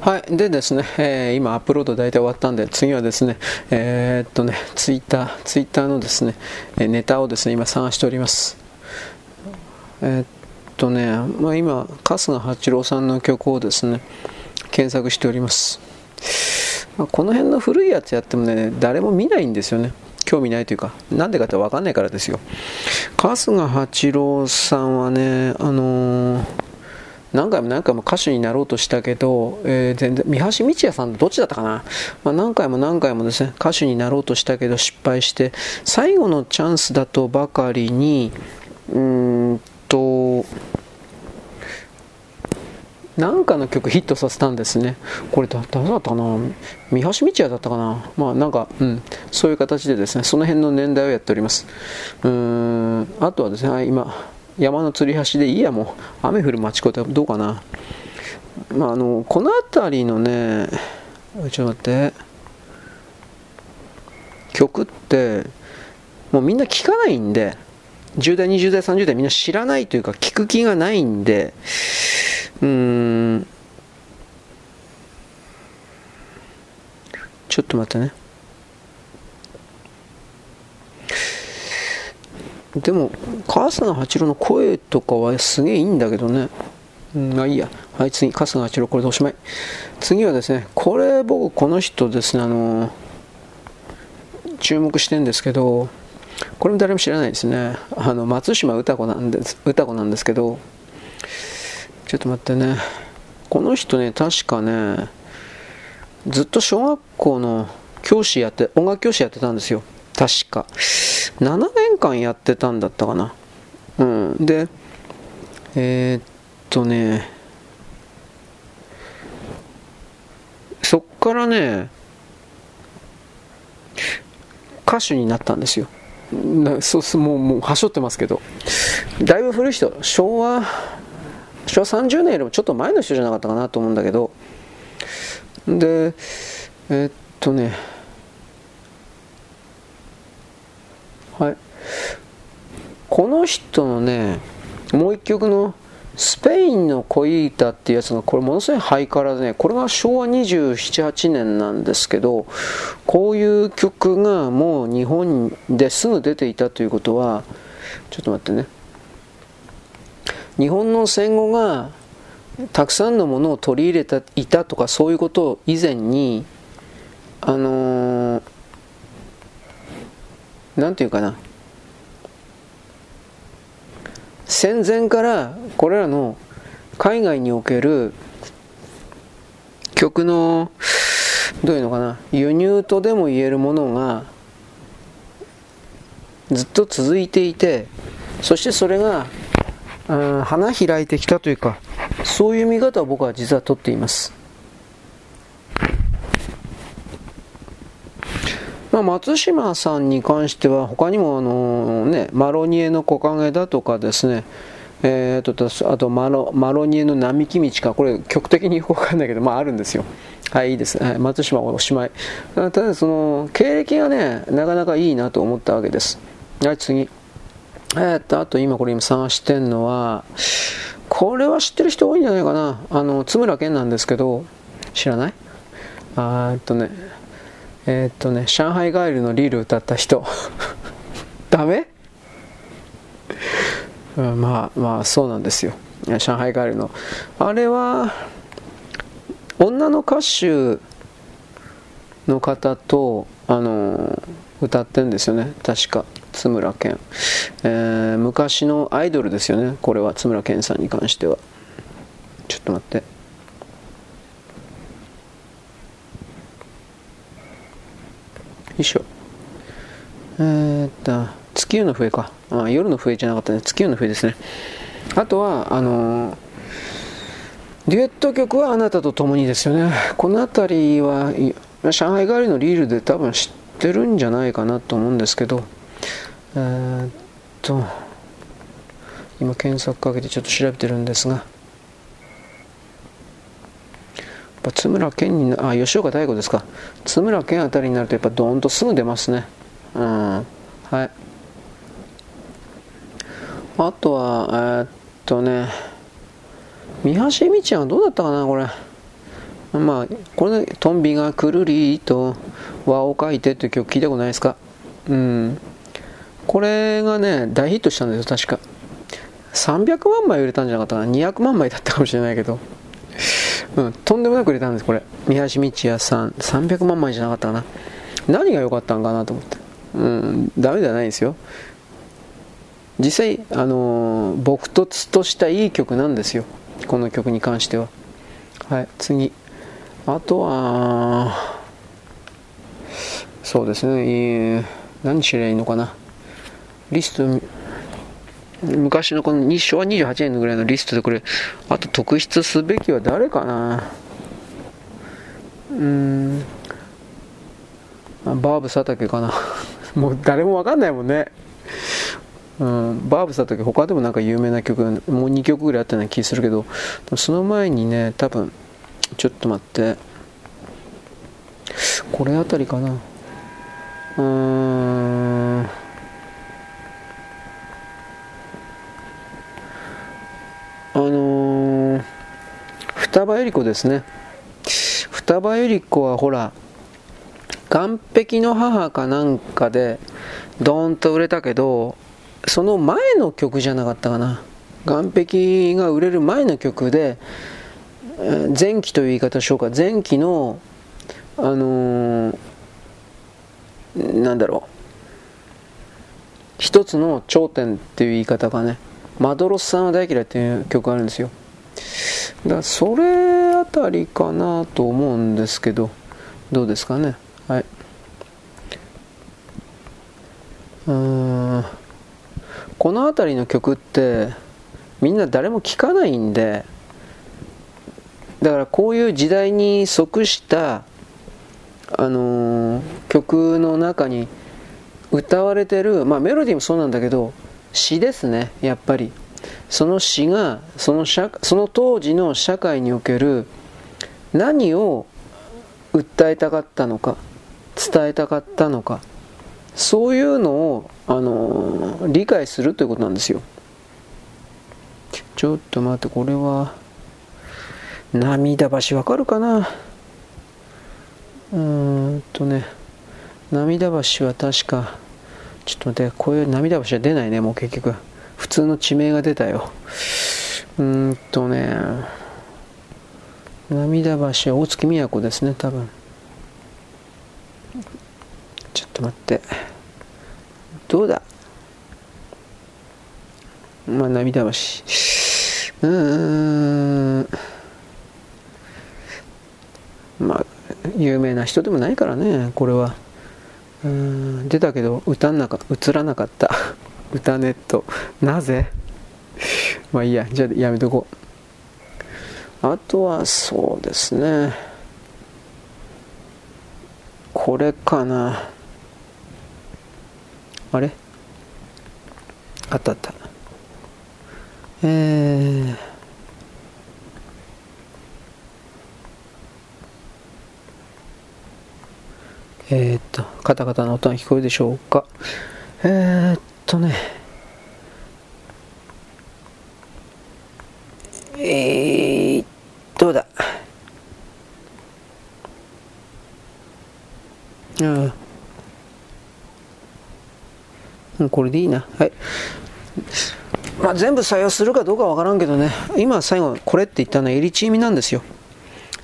はい。でですね、えー、今アップロード大体終わったんで、次はですね、えー、っとね、ツイッター、ツイッターのですね、ネタをですね、今探しております。えー、っとね、まあ、今、春日八郎さんの曲をですね、検索しております。まあ、この辺の古いやつやってもね、誰も見ないんですよね。興味ないというか、なんでかって分かんないからですよ。春日八郎さんはね、あのー何回も何回も歌手になろうとしたけど、えー、全然三橋道也さんどっちだったかな、まあ、何回も何回もですね歌手になろうとしたけど失敗して最後のチャンスだとばかりにうーんとなんかの曲ヒットさせたんですね。これ誰だったかな。三橋道也だったかな。まあなんか、うん、そういう形でですね、その辺の年代をやっております。うーん、あとはですね、今、山の吊り橋でいいやもう。雨降る町子ってどうかな。まああのこの辺りのねちょっと待って。曲ってもうみんな聞かないんで。10代20代30代みんな知らないというか聞く気がないんでうーん。ちょっと待ってね。でも春日八郎の声とかはすげえいいんだけどね。まあいいや。はい次春日八郎これでおしまい。次はですねこれ僕この人ですねあの注目してんですけどこれも誰も知らないですね。あの松島歌子なんです歌子なんですけどちょっと待ってね。この人ね確かねずっと小学校の教師やって音楽教師やってたんですよ。確か。7年間やってたんだったかな。うん。でえー、っとねそっからね歌手になったんですよ。なそうすもうもうはしょってますけど。だいぶ古い人昭和昭和30年よりもちょっと前の人じゃなかったかなと思うんだけど。でえー、っとね。はい。この人のねもう一曲のスペインの恋歌っていうやつがこれものすごいハイカラでねこれが昭和278年なんですけどこういう曲がもう日本ですぐ出ていたということはちょっと待ってね。日本の戦後がたくさんのものを取り入れていたとかそういうことを以前にあのー何て言うかな戦前からこれらの海外における曲のどういうのかな輸入とでも言えるものがずっと続いていてそしてそれが、うん、花開いてきたというかそういう見方を僕は実はとっています。まあ、松島さんに関しては他にもあの、ね、マロニエの木陰だとかですね。えーと、あとマロマロニエの並木道か。これ曲的によくわかんないけどまああるんですよ。はいいいです、はい、松島おしまい。ただその経歴がねなかなかいいなと思ったわけです。はい次。えー、っとあと今これ今探してんのはこれは知ってる人多いんじゃないかな。あの津村健なんですけど知らない？あーっとね。えー、っとね、上海ガエルのリール歌った人。ダメ、まあまあそうなんですよ。上海ガエルの。あれは、女の歌手の方と、あの歌ってんですよね。確か。津村健、えー、昔のアイドルですよね。これは津村健さんに関しては。ちょっと待って。よいしょ。えー、っと、月夜の笛か。あ夜の笛じゃなかったね。月夜の笛ですね。あとは、あのー、デュエット曲はあなたと共にですよね。この辺りは、上海帰りのリールで多分知ってるんじゃないかなと思うんですけど、えー、っと、今検索かけてちょっと調べてるんですが、ぱ津村健にあ吉岡大吾ですか津村健あたりになるとやっぱドーンとすぐ出ますねうんはいあとはえー、っとね三橋美智也はどうだったかなこれまあ、これね、トンビがくるりと輪を書いてっていう曲聞いたことないですかうん。これがね、大ヒットしたんですよ、確か。300万枚売れたんじゃなかったかな。200万枚だったかもしれないけど。うん、とんでもなく売れたんです、これ。三橋道也さん、300万枚じゃなかったかな。何が良かったんかなと思って。うん、ダメではないですよ。実際、あのー、朴突としたいい曲なんですよ。この曲に関しては。はい、次。あとは、そうですねえ、何しりゃいいのかな。リスト、昔のこの昭和28年ぐらいのリストでこれ、あと特筆すべきは誰かな？うーん、バーブ佐竹かな。もう誰もわかんないもんね。うん、バーブ佐竹他でもなんか有名な曲もう2曲ぐらいあったような気するけどその前にね多分ちょっと待ってこれあたりかなうーんあのー、双葉百合子ですね。双葉百合子はほら岸壁の母かなんかでドーンと売れたけどその前の曲じゃなかったかな。岸壁が売れる前の曲で前期という言い方でしょうか。前期のあのー、なんだろう。一つの頂点っていう言い方がね。マドロスさんは大嫌いっていう曲があるんですよ。だからそれあたりかなと思うんですけどどうですかね？はい。うん。この辺りの曲ってみんな誰も聴かないんでだからこういう時代に即したあのー、曲の中に歌われてる、まあ、メロディーもそうなんだけど詩ですねやっぱり。その詩がその社その当時の社会における何を訴えたかったのか伝えたかったのかそういうのを、あのー、理解するということなんですよ。ちょっと待ってこれは涙橋わかるかな？うーんとね涙橋は確かちょっと待ってこういう涙橋は出ないねもう結局。普通の地名が出たよ。うーんとね。涙橋は大月都ですね多分。ちょっと待って。どうだ？まあ涙橋うーん。まあ有名な人でもないからねこれは。うん。出たけど歌んなか映らなかった。歌ネット。なぜ？まあいいやじゃあやめとこう。あとはそうですね。これかな。あれ？あったあった。えー。えー、っと、カタカタの音が聞こえるでしょうか？えー、っとね、えー、どうだ。ああ。これでいいな。はい。まあ、全部採用するかどうかわからんけどね、今最後、これって言ったのはエリチーミなんですよ。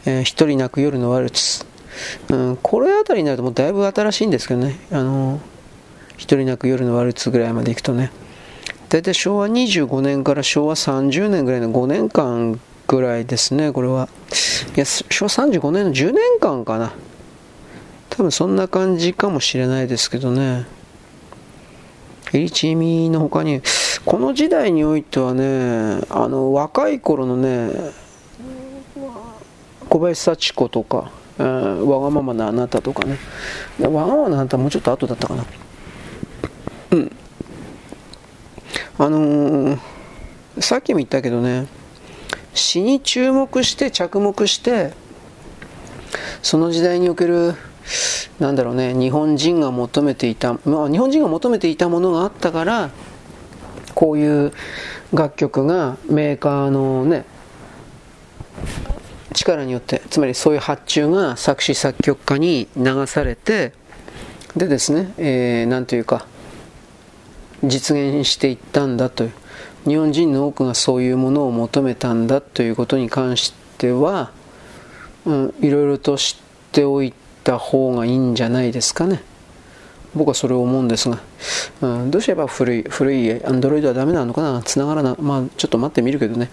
えー、一人泣く夜のワルツ。うん、これあたりになるともうだいぶ新しいんですけどね、あの、一人泣く夜のワルツぐらいまで行くとね、大体昭和25年から昭和30年ぐらいの5年間ぐらいですね、これは。いや、昭和35年の10年間かな。多分そんな感じかもしれないですけどね。エリチーミの他に、この時代においてはね、あの、若い頃のね、小林幸子とか、うんわがままなあなたとかね。わがままなあなたもうちょっと後だったかな。うん。あのー、さっきも言ったけどね詩に注目して着目してその時代におけるなんだろうね日本人が求めていた、まあ、日本人が求めていたものがあったからこういう楽曲がメーカーのね力によって、つまりそういう発注が作詞作曲家に流されて、でですね、えー、というか、実現していったんだという。日本人の多くがそういうものを求めたんだということに関しては、うん、いろいろと知っておいた方がいいんじゃないですかね。僕はそれを思うんですが、うん、どうすれば古い、古い Android はダメなのかな？繋がらない。まあ、ちょっと待ってみるけどね。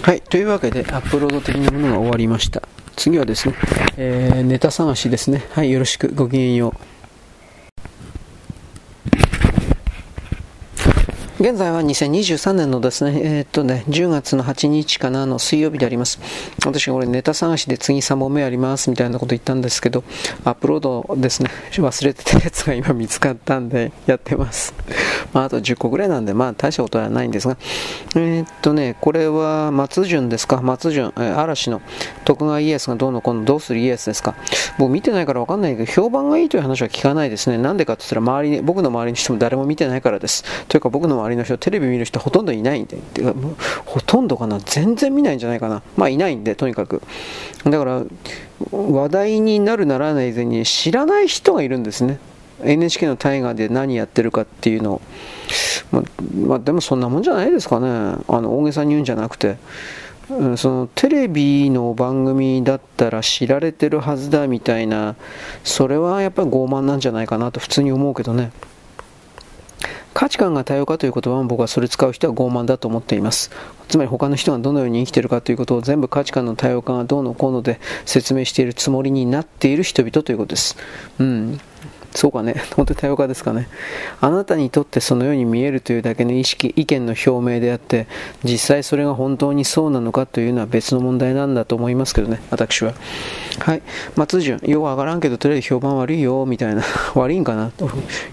はい。というわけで、アップロード的なものが終わりました。次はですね、えー、ネタ探しですね。はい。よろしく。ごきげんよう。現在は2023年のですね、えー、っとね、10月の8日かなの水曜日であります。私がこれネタ探しで次3本目ありますみたいなこと言ったんですけど、アップロードですね、忘れてたやつが今見つかったんでやってます。まあ、あと10個ぐらいなんで、まあ大したことはないんですが、えー、っとね、これは松潤ですか、松潤、えー、嵐の徳川家康がどうのこうのどうする家康ですか？僕見てないからわかんないけど、評判がいいという話は聞かないですね。なんでかって言ったら、周りに、僕の周りにしても誰も見てないからです。というか僕の周りりの人、テレビ見る人ほとんどいないんで、てかほとんどかな、全然見ないんじゃないかな。まあいないんで、とにかく。だから、話題になるならない以前に知らない人がいるんですね。NHK の大河で何やってるかっていうのを。ままあ、でもそんなもんじゃないですかね。あの大げさに言うんじゃなくて。うん、そのテレビの番組だったら知られてるはずだみたいな、それはやっぱり傲慢なんじゃないかなと普通に思うけどね。価値観が多様化という言葉も僕はそれ使う人は傲慢だと思っています。つまり他の人がどのように生きているかということを全部価値観の多様化がどうのこうので説明しているつもりになっている人々ということです。うん。そうかね、本当に多様化ですかね。あなたにとってそのように見えるというだけの意識、意見の表明であって、実際それが本当にそうなのかというのは別の問題なんだと思いますけどね、私は。はい。松潤、よう上がらんけど、とりあえず評判悪いよ、みたいな。悪いんかな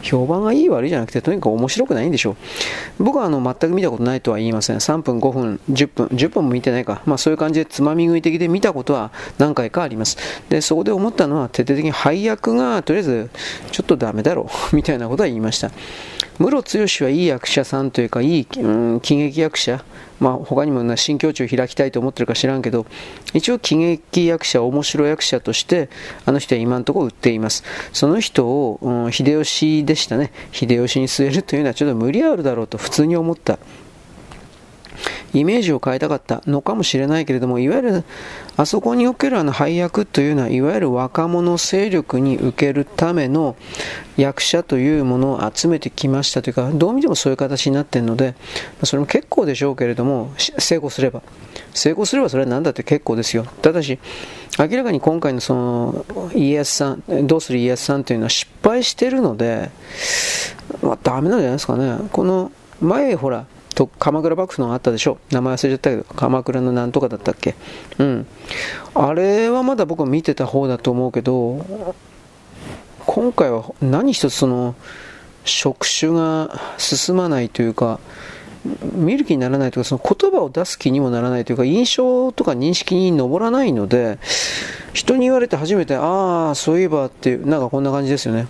評判がいい悪いじゃなくて、とにかく面白くないんでしょう。僕はあの全く見たことないとは言いません。3分、5分、10分、10分も見てないか。まあそういう感じでつまみ食い的で見たことは何回かあります。で、そこで思ったのは、徹底的に配役が、とりあえず、ちょっとダメだろう みたいなことは言いました。ムロツヨシはいい役者さんというか、いい、うん、喜劇役者、まあ、他にも新境地を開きたいと思ってるか知らんけど、一応喜劇役者、面白役者として、あの人は今のところ売っています。その人を、うん、秀吉でしたね。秀吉に据えるというのはちょっと無理あるだろうと普通に思った。イメージを変えたかったのかもしれないけれども、いわゆるあそこにおけるあの配役というのは、いわゆる若者勢力に受けるための役者というものを集めてきましたというか、どう見てもそういう形になっているので、それも結構でしょうけれども、成功すれば。成功すればそれは何だって結構ですよ。ただし、明らかに今回のその家康さん、どうする家康さんというのは失敗しているので、まあ、ダメなんじゃないですかね。この前、ほら、と鎌倉幕府のあったでしょ？名前忘れちゃったけど鎌倉のなんとかだったっけ？うん。あれはまだ僕は見てた方だと思うけど今回は何一つその触手が進まないというか見る気にならないというかその言葉を出す気にもならないというか印象とか認識に上らないので人に言われて初めてああそういえばっていうなんかこんな感じですよね。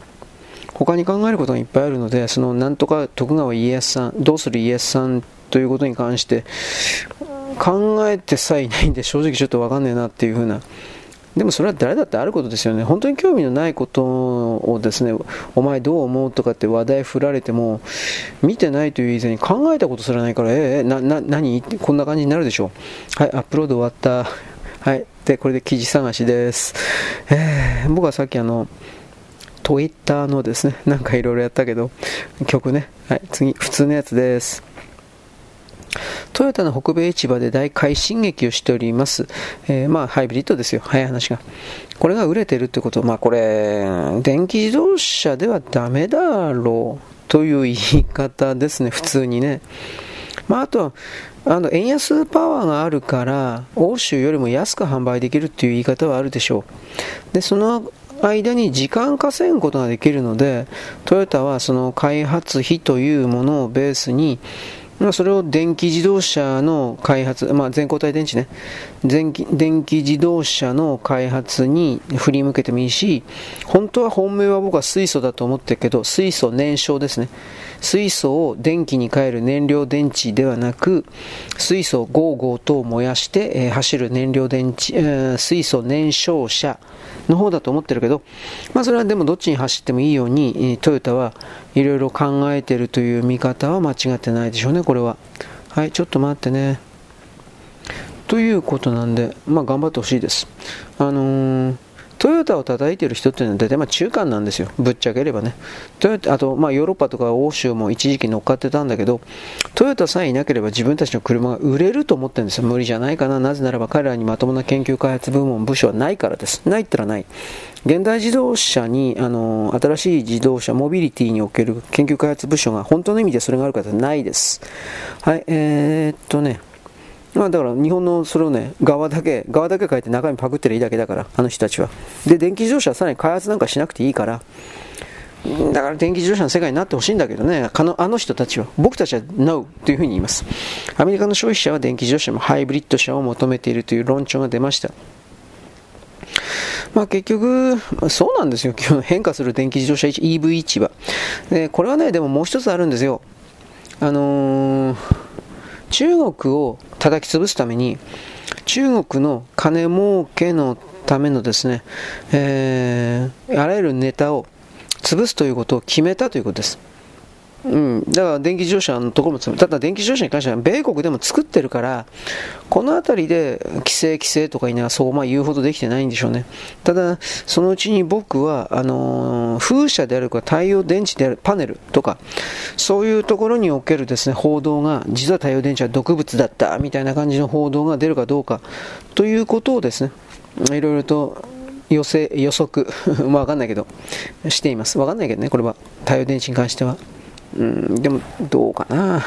他に考えることがいっぱいあるので、そのなんとか徳川家康さん、どうする家康さんということに関して、考えてさえいないんで、正直ちょっとわかんねえなっていうふうな。でもそれは誰だってあることですよね。本当に興味のないことをですね、お前どう思うとかって話題振られても、見てないという以前に考えたことすらないから、ええー、な、な、何？こんな感じになるでしょう。はい、アップロード終わった。はい。で、これで記事探しです。えー、僕はさっきあの、トイッターのですね、なんかいろいろやったけど、曲ね。はい、次、普通のやつです。トヨタの北米市場で大快進撃をしております。えー、まあ、ハイブリッドですよ。早い話が。これが売れてるってこと、まあ、これ、電気自動車ではダメだろうという言い方ですね、普通にね。まあ、あとは、あの円安パワーがあるから、欧州よりも安く販売できるっていう言い方はあるでしょう。で、その間に時間稼ぐことができるので、トヨタはその開発費というものをベースに、まあ、それを電気自動車の開発、まあ、全固体電池ね電気、電気自動車の開発に振り向けてもいいし、本当は本命は僕は水素だと思ってるけど、水素燃焼ですね。水素を電気に変える燃料電池ではなく、水素をゴーゴーと燃やして、えー、走る燃料電池、えー、水素燃焼車の方だと思ってるけど、まあそれはでもどっちに走ってもいいように、トヨタはいろいろ考えてるという見方は間違ってないでしょうね、これは。はい、ちょっと待ってね。ということなんで、まあ頑張ってほしいです。あのートヨタを叩いてる人っていうのは大体まあ中間なんですよ、ぶっちゃければね。トヨタあと、まあ、ヨーロッパとか欧州も一時期乗っかってたんだけど、トヨタさえいなければ自分たちの車が売れると思ってるんですよ。無理じゃないかな。なぜならば彼らにまともな研究開発部門、部署はないからです。ないったらない。現代自動車に、あの新しい自動車、モビリティにおける研究開発部署が本当の意味でそれがあるかってないです。はい、えー、っとね。まあだから日本のそれをね、側だけ、側だけ書いて中身パクってりゃいいだけだから、あの人たちは。で、電気自動車はさらに開発なんかしなくていいから、だから電気自動車の世界になってほしいんだけどね、あのあの人たちは、僕たちは NO というふうに言います。アメリカの消費者は電気自動車もハイブリッド車を求めているという論調が出ました。まあ結局、そうなんですよ。今日変化する電気自動車 EV 市場。で、これはね、でももう一つあるんですよ。あのー中国を叩き潰すために中国の金儲けのためのですね、えー、あらゆるネタを潰すということを決めたということです。うん、だから電気自動車のところもただ電気自動車に関しては米国でも作ってるからこの辺りで規制規制とか言いながらそうまあ言うほどできてないんでしょうね。ただそのうちに僕はあのー、風車であるか太陽電池であるパネルとかそういうところにおけるですね報道が実は太陽電池は毒物だったみたいな感じの報道が出るかどうかということをですねいろいろと予測予測 まあ分かんないけどしています。分かんないけどねこれは。太陽電池に関しては。うん、でもどうかな。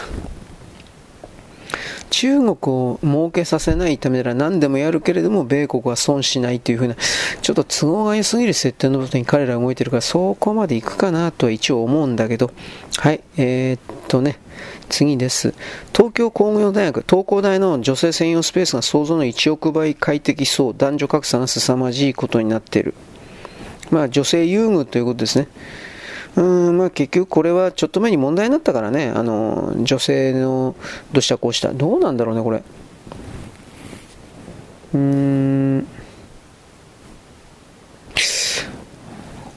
中国を儲けさせないためなら何でもやるけれども、米国は損しないというふうな、ちょっと都合が良すぎる設定の部分に彼らが動いてるから、そこまでいくかなとは一応思うんだけど、はい、えー、っとね、次です。東京工業大学、東工大の女性専用スペースが想像の1億倍快適そう、男女格差が凄まじいことになっている。まあ、女性優遇ということですね。うんまあ、結局これはちょっと前に問題になったからね、あの女性のどうしたこうした、どうなんだろうね、これ。うーん。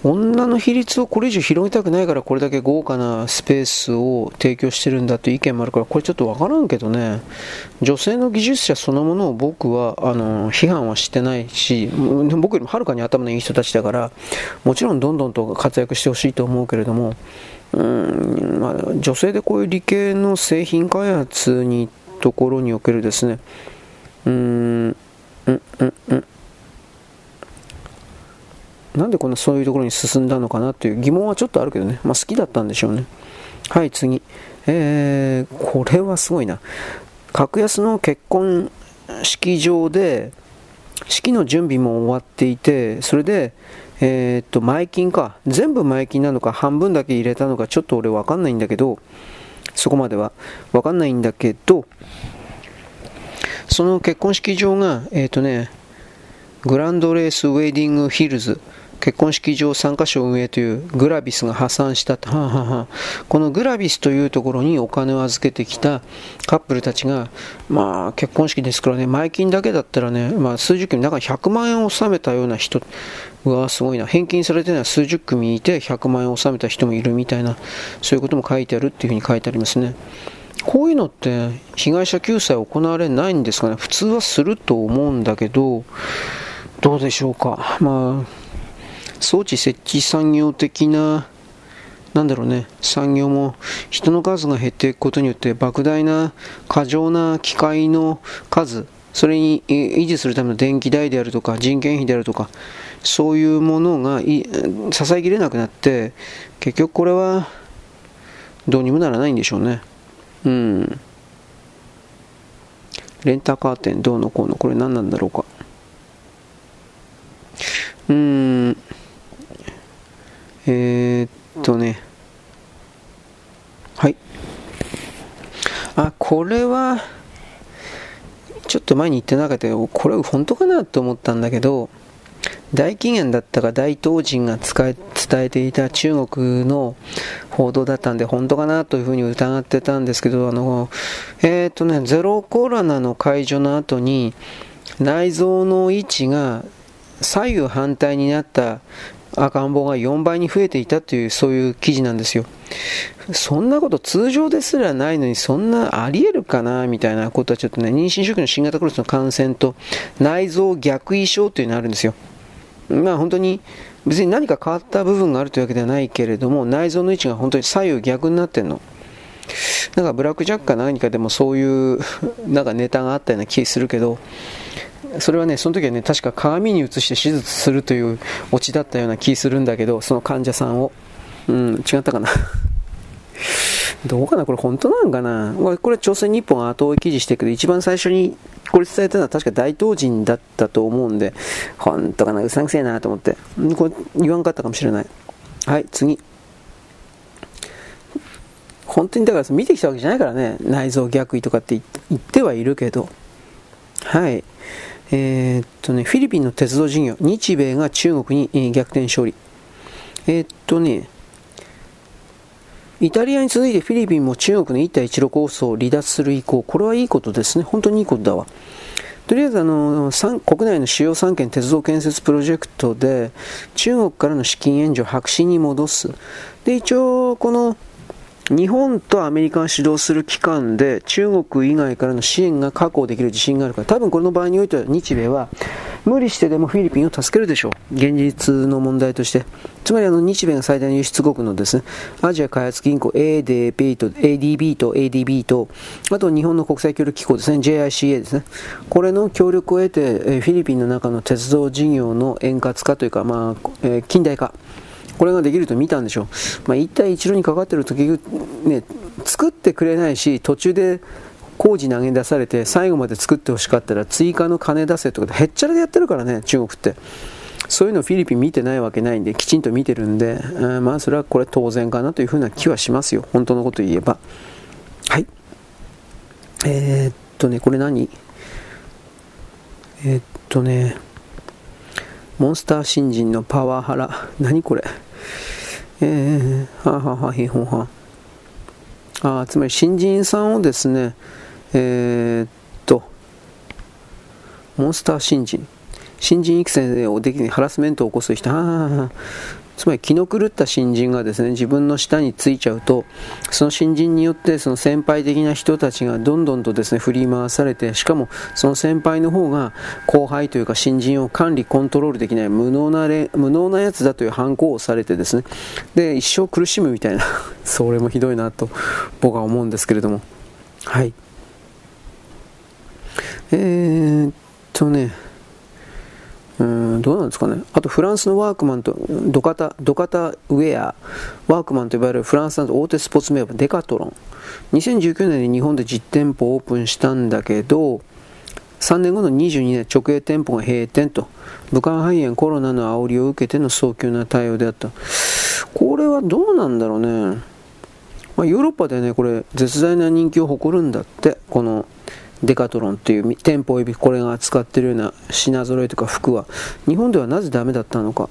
女の比率をこれ以上広げたくないからこれだけ豪華なスペースを提供してるんだという意見もあるからこれちょっとわからんけどね女性の技術者そのものを僕はあの批判はしてないし僕よりもはるかに頭のいい人たちだからもちろんどんどんと活躍してほしいと思うけれどもうんまあ、女性でこういう理系の製品開発にところにおけるですねうーんうんうんうんなんでこんなそういうところに進んだのかなっていう疑問はちょっとあるけどね。まあ好きだったんでしょうね。はい、次。えー、これはすごいな。格安の結婚式場で、式の準備も終わっていて、それで、えー、っと、前金か。全部前金なのか、半分だけ入れたのか、ちょっと俺わかんないんだけど、そこまではわかんないんだけど、その結婚式場が、えー、っとね、グランドレースウェディングヒルズ結婚式場3カ所運営というグラビスが破産した。と、はあはあ、このグラビスというところにお金を預けてきたカップルたちが、まあ、結婚式ですからね、前金だけだったらね、まあ、数十組、中に100万円を納めたような人、うわ、すごいな、返金されてるのは数十組いて、100万円を納めた人もいるみたいな、そういうことも書いてあるっていうふうに書いてありますね。こういうのって被害者救済行われないんですかね。普通はすると思うんだけど、どうでしょうか。まあ装置設置産業的ななんだろうね、産業も人の数が減っていくことによって莫大な過剰な機械の数、それに維持するための電気代であるとか人件費であるとか、そういうものが支えきれなくなって、結局これはどうにもならないんでしょうね。うん。レンタカー店どうのこうの、これ何なんだろうか。うん。えー、っとね、はい。あ、これは、ちょっと前に言ってなかったけど、これ本当かなと思ったんだけど、大紀元だったか大東人が伝えていた中国の報道だったんで本当かなというふうに疑ってたんですけどあのえっ、とねゼロコロナの解除の後に内臓の位置が左右反対になった赤ん坊が4倍に増えていたというそういう記事なんですよ。そんなこと通常ですらないのにそんなあり得るかなみたいなことはちょっとね妊娠初期の新型コロナの感染と内臓逆位症というのがあるんですよ。まあ本当に別に何か変わった部分があるというわけではないけれども内臓の位置が本当に左右逆になってるの。なんかブラックジャックか何かでもそういうなんかネタがあったような気するけどそれはねその時はね確か鏡に映して手術するというオチだったような気するんだけどその患者さんを。うん違ったかな。どうかな？これ本当なんかな？これ朝鮮日報が後追い記事してる。けど一番最初にこれ伝えたのは確か大東人だったと思うんで本当かな？うさんくせえなと思って。これ言わんかったかもしれない。はい次。本当にだから見てきたわけじゃないからね。内臓逆位とかって言ってはいるけど。はい。えー、っとねフィリピンの鉄道事業日米が中国に逆転勝利えー、っとねイタリアに続いてフィリピンも中国の一帯一路構想を離脱する意向、これはいいことですね。本当にいいことだわ。とりあえずあの国内の主要3県鉄道建設プロジェクトで中国からの資金援助を白紙に戻す。で、一応この日本とアメリカが主導する機関で中国以外からの支援が確保できる自信があるから多分この場合においては日米は無理してでもフィリピンを助けるでしょう。現実の問題として。つまりあの日米が最大の輸出国のですねアジア開発銀行 ADB と ADB と ADB とあと日本の国際協力機構ですね JICA ですね。これの協力を得てフィリピンの中の鉄道事業の円滑化というか、まあ、近代化。これができると見たんでしょう、まあ、一帯一路にかかってると結局、ね、作ってくれないし途中で工事投げ出されて最後まで作ってほしかったら追加の金出せとかへっちゃらでやってるからね中国って。そういうのフィリピン見てないわけないんできちんと見てるんで、うん、まあそれはこれ当然かなというふうな気はしますよ。本当のこと言えば。はい。えー、っとねこれ何？えー、っとねモンスター新人のパワハラ。何これ？えー、はははひほは。あつまり新人さんをですねえー、っとモンスター新人。新人育成をできにハラスメントを起こす人。は。つまり気の狂った新人がですね自分の下についちゃうとその新人によってその先輩的な人たちがどんどんとですね振り回されてしかもその先輩の方が後輩というか新人を管理コントロールできない無能なれ無能なやつだという反抗をされてですねで一生苦しむみたいな それもひどいなと僕は思うんですけれども。はい。えー、っとねうんどうなんですかね。あとフランスのワークマンとドカタドカタウェアワークマンと呼ばれるフランスの大手スポーツメーカーデカトロン。2019年に日本で実店舗オープンしたんだけど3年後の22年直営店舗が閉店と。武漢肺炎コロナの煽りを受けての早急な対応であった。これはどうなんだろうね、まあ、ヨーロッパでねこれ絶大な人気を誇るんだって。このデカトロンという店舗およびこれが扱っているような品揃えとか服は日本ではなぜダメだったのか。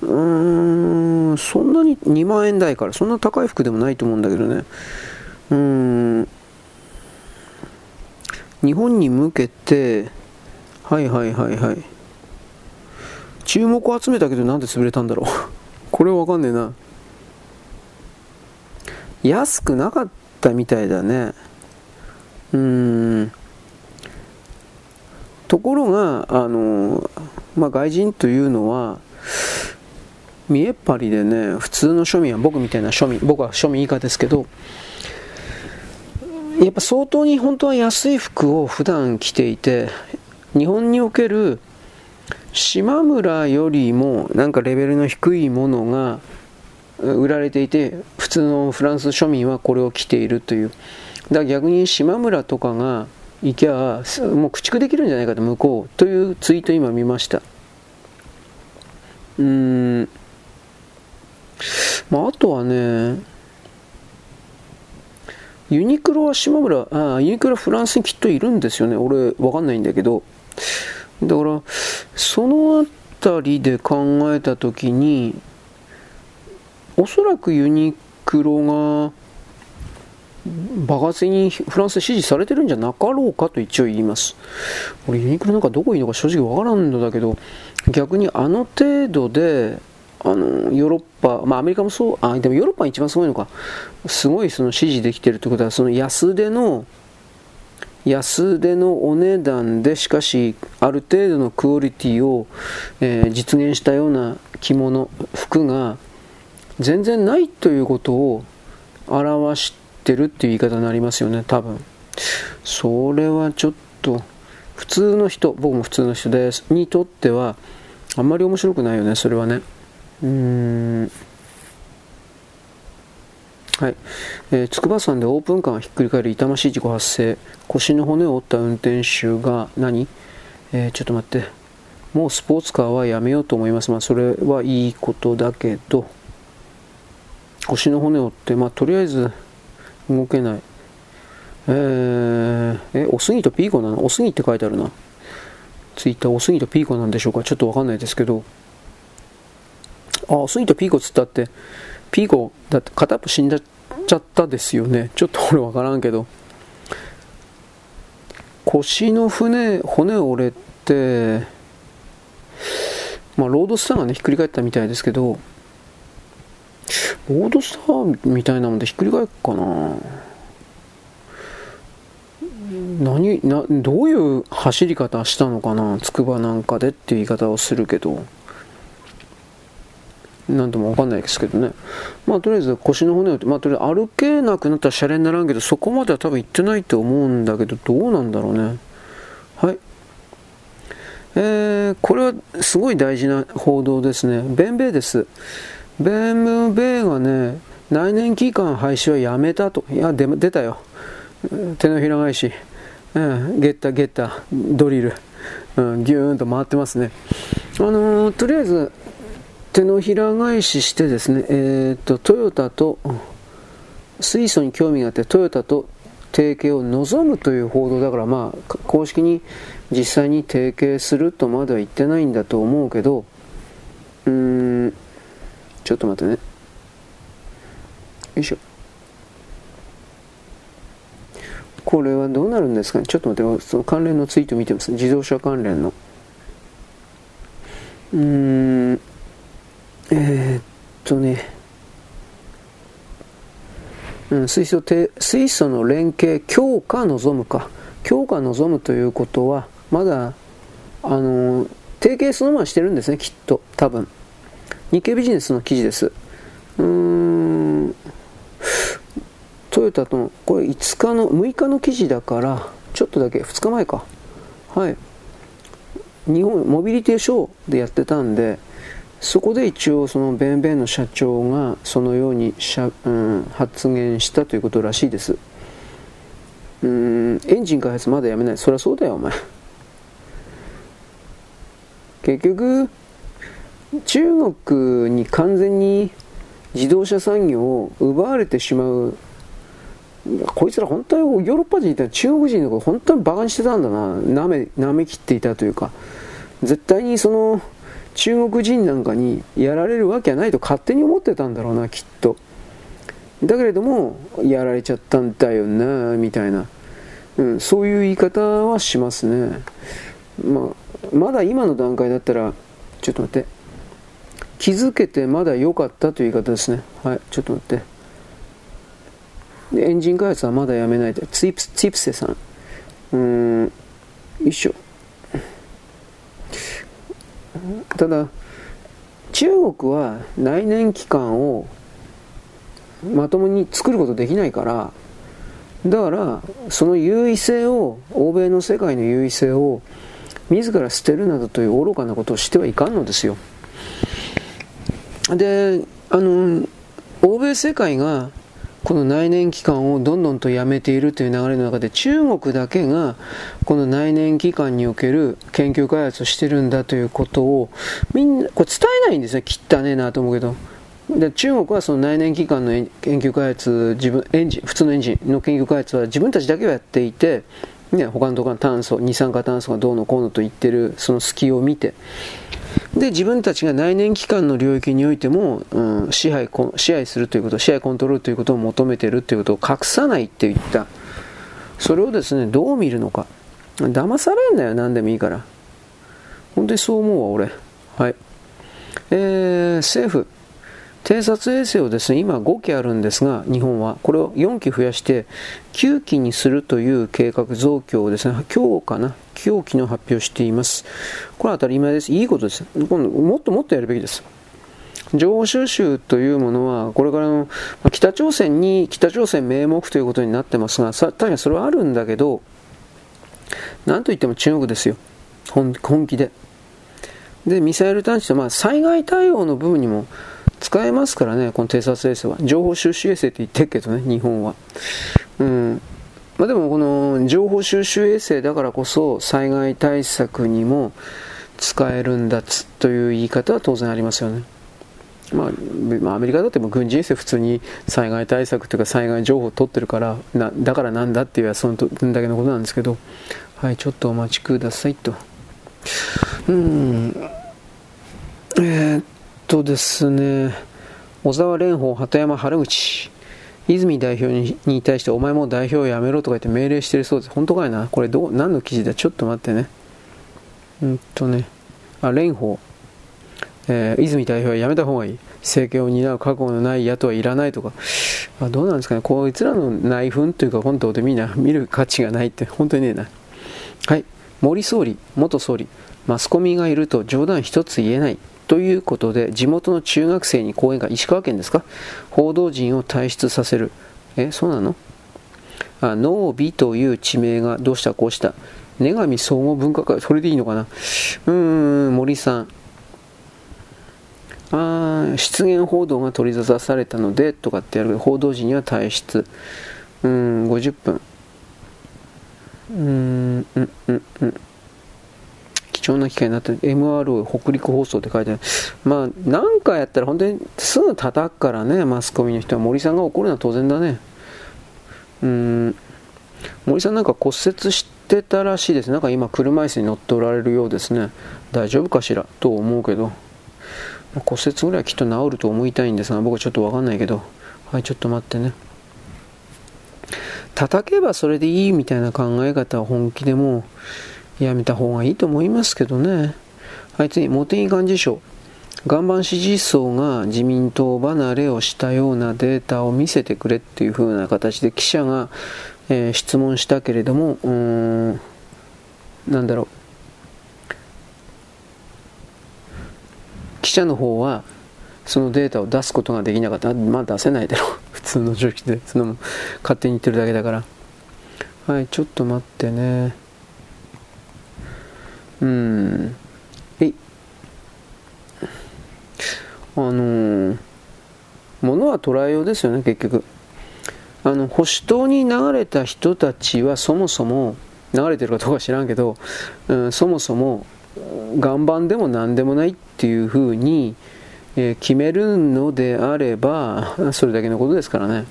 うーんそんなに2万円台からそんな高い服でもないと思うんだけどね。うーん。日本に向けてはいはいはいはい。注目を集めたけどなんで潰れたんだろう。これはわかんねえな。安くなかったみたいだね。うん。ところがあの、まあ、外人というのは見えっ張りでね普通の庶民は僕みたいな庶民僕は庶民以下ですけどやっぱ相当に本当は安い服を普段着ていて日本における島村よりもなんかレベルの低いものが売られていて普通のフランス庶民はこれを着ているという。だから逆に島村とかが行きゃもう駆逐できるんじゃないかと向こうというツイート今見ましたうーんまああとはねユニクロは島村、ああユニクロフランスにきっといるんですよね。俺、わかんないんだけど。だから、そのあたりで考えたときに、おそらくユニクロが、爆発的にフランスで支持されてるんじゃなかろうかと一応言います。俺、ユニクロなんかどこいいのか正直わからんのだけど、逆にあの程度で、あのヨーロッパ、まあ、アメリカもそう、あでもヨーロッパが一番すごいのか、すごいその支持できてるということは、その安手の、安手のお値段で、しかし、ある程度のクオリティを、えー、実現したような着物、服が全然ないということを表しててるっていう言い方になりますよね、多分。それはちょっと、普通の人、僕も普通の人です、にとっては、あんまり面白くないよね、それはね。うーん。はい。えー、筑波山でオープンカーがひっくり返る痛ましい事故発生。腰の骨を折った運転手が何、えー、ちょっと待って。もうスポーツカーはやめようと思います。まあ、それはいいことだけど、腰の骨を折って、まあ、とりあえず動けない。えー、え、おすぎとピーコなの？おすぎって書いてあるな。ツイッターおすぎとピーコなんでしょうか？ちょっとわかんないですけど。あ、スイートピーコっつったって、ピーコ、だって片っぽ死んじゃっちゃったですよね。ちょっと俺わからんけど。腰の骨、骨折れて、まあ、ロードスターがね、ひっくり返ったみたいですけど、ロードスターみたいなもんでひっくり返るかな何などういう走り方したのかな？筑波なんかでっていう言い方をするけどなんともわかんないですけどね。まあとりあえず腰の骨を、まあとりあえず歩けなくなったらシャレにならんけど、そこまでは多分行ってないと思うんだけど、どうなんだろうね。はい。えー、これはすごい大事な報道ですね。ベンベイです。ベンムベイがね、内燃機関廃止はやめたと。いや、出出たよ。手のひら返し。うん、ゲッタゲッタ、ドリル。うん、ギューンと回ってますね。あのー、とりあえず、手のひら返ししてですね、えーと、トヨタと水素に興味があってトヨタと提携を望むという報道だから、まあ、公式に実際に提携するとまでは言ってないんだと思うけどうーんちょっと待ってね。よいしょ。これはどうなるんですかね？ちょっと待ってその関連のツイート見てます自動車関連の。うーん。えー、っとね、うん、水素て水素の連携強化望むか。強化望むということはまだあの提携そのまましてるんですねきっと。多分。日経ビジネスの記事です。うーん。トヨタとこれ5日の6日の記事だからちょっとだけ2日前か。はい。日本モビリティショーでやってたんでそこで一応そのベンベンの社長がそのようにしゃ、うん、発言したということらしいです。うん。エンジン開発まだやめない。そりゃそうだよお前。結局中国に完全に自動車産業を奪われてしまう。こいつら本当にヨーロッパ人いたら中国人のこと本当にバカにしてたんだな。なめなめきっていたというか。絶対にその中国人なんかにやられるわけはないと勝手に思ってたんだろうなきっと。だけれどもやられちゃったんだよなみたいな、うん、そういう言い方はしますね、まあ、まだ今の段階だったらちょっと待って。気づけてまだ良かったという言い方ですね。はいちょっと待って。エンジン開発はまだやめないでツイプツイプセさん。うーんよいしょ。ただ中国は内燃機関をまともに作ることできないからだからその優位性を欧米の世界の優位性を自ら捨てるなどという愚かなことをしてはいかんのですよ。であの欧米世界がこの内燃機関をどんどんとやめているという流れの中で中国だけがこの内燃機関における研究開発をしてるんだということをみんなこれ伝えないんですね汚ねえなと思うけど。で中国はその内燃機関の研究開発自分エンジン普通のエンジンの研究開発は自分たちだけをやっていて、ね、他のところの炭素二酸化炭素がどうのこうのと言ってるその隙を見て。で自分たちが内燃機関の領域においても、うん、支配支配するということ支配コントロールということを求めているということを隠さないって言った。それをですねどう見るのか。騙されんなよ何でもいいから。本当にそう思うわ俺。はい。えー、政府。偵察衛星をですね今5機あるんですが日本は。これを4機増やして9機にするという計画増強をですね今日かな今日昨日発表しています。これは当たり前です。いいことです。今度もっともっとやるべきです。情報収集というものは、これからの北朝鮮に、北朝鮮名目ということになってますが、確かにそれはあるんだけど、なんといっても中国ですよ。本気で。で、ミサイル探知と、まあ、災害対応の部分にも使えますからね、この偵察衛星は。情報収集衛星って言ってるけどね、日本は。うん。まあ、でも、この情報収集衛星だからこそ、災害対策にも使えるんだつという言い方は当然ありますよね。まあ、アメリカだっても軍事衛星普通に災害対策というか災害情報を取ってるからなだからなんだっていうその分だけのことなんですけどはいちょっとお待ちくださいとうんえー、っとですね、小沢蓮舫、鳩山原口、泉代表に対して、お前も代表を辞めろとか言って命令してるそうです。本当かいな？これどう、何の記事だ？ちょっと待ってね。うんとね、あ、蓮舫、えー、泉代表は辞めた方がいい。政権を担う覚悟のない野党はいらないとか。あどうなんですかね？こいつらの内紛というか、本当でみんな見る価値がないって、本当にねえな。はい。森総理、元総理、マスコミがいると冗談一つ言えない。ということで、地元の中学生に講演会、石川県ですか？報道陣を退出させる。え、そうなの？あ、ノービという地名がどうしたこうした。女神総合文化会、それでいいのかな？うーん、森さん。あ失言報道が取り沙汰されたので、とかってやるけど、報道陣には退出。うーん、50分。うーん、うん、うん、うん。貴重な機会になって MRO 北陸放送って書いてある。まあ何かやったら本当にすぐ叩くからね。マスコミの人は。森さんが怒るのは当然だね。うん。森さんなんか骨折してたらしいです。なんか今車椅子に乗っておられるようですね。大丈夫かしら？と思うけど。骨折ぐらいはきっと治ると思いたいんですが僕はちょっと分かんないけど。はいちょっと待ってね。叩けばそれでいいみたいな考え方は本気でもうやめた方がいいと思いますけどね。はい、次、茂木幹事長。岩盤支持層が自民党離れをしたようなデータを見せてくれっていう風な形で記者が、えー、質問したけれども、うん、なんだろう。記者の方は、そのデータを出すことができなかった。まあ出せないだろう。普通の常識で。その勝手に言ってるだけだから。はい、ちょっと待ってね。うん。えあのー、ものは捉えようですよね、結局。あの、保守党に流れた人たちはそもそも、流れてるかどうか知らんけど、うん、そもそも、岩盤でも何でもないっていうふうに、えー、決めるのであれば、それだけのことですからね。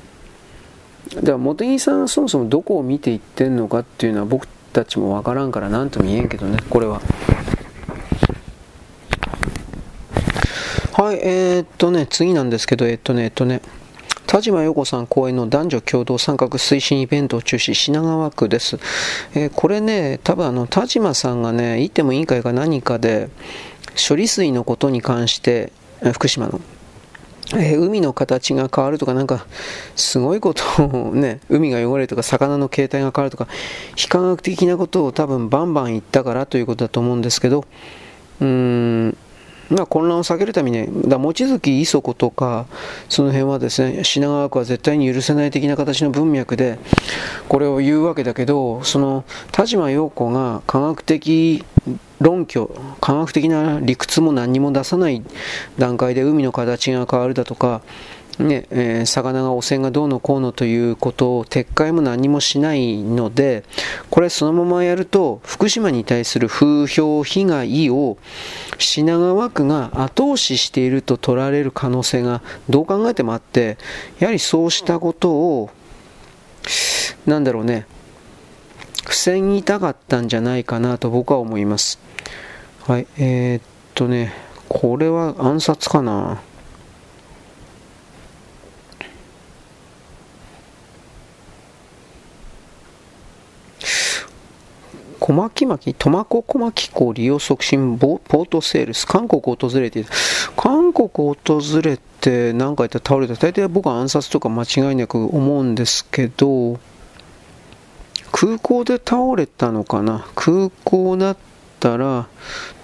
だから茂木さんはそもそもどこを見ていってるのかっていうのは僕たちもわからんから何とも言えんけどねこれははいえー、っとね次なんですけどえー、っとねえっとね田島陽子さん講演の男女共同参画推進イベントを中止、品川区です。えー、これね、多分あの、田島さんがね、いても委員会か何かで、処理水のことに関して、福島の、えー、海の形が変わるとか、なんか、すごいことをね、海が汚れるとか、魚の形態が変わるとか、非科学的なことを多分バンバン言ったからということだと思うんですけど、うーん、まあ、混乱を避けるために、だ望月磯子とか、その辺はですね、品川区は絶対に許せない的な形の文脈で、これを言うわけだけど、その田島陽子が科学的論拠、科学的な理屈も何にも出さない段階で海の形が変わるだとか、ねえー、魚が汚染がどうのこうのということを撤回も何もしないのでこれそのままやると福島に対する風評被害を品川区が後押ししていると取られる可能性がどう考えてもあってやはりそうしたことをなんだろうね防ぎたかったんじゃないかなと僕は思います。はいえー、っとねこれは暗殺かな？小牧巻、苫小牧港利用促進ポートセールス、韓国を訪れて韓国を訪れて何か言ったら倒れた。大体僕は暗殺とか間違いなく思うんですけど、空港で倒れたのかな？空港だったたら、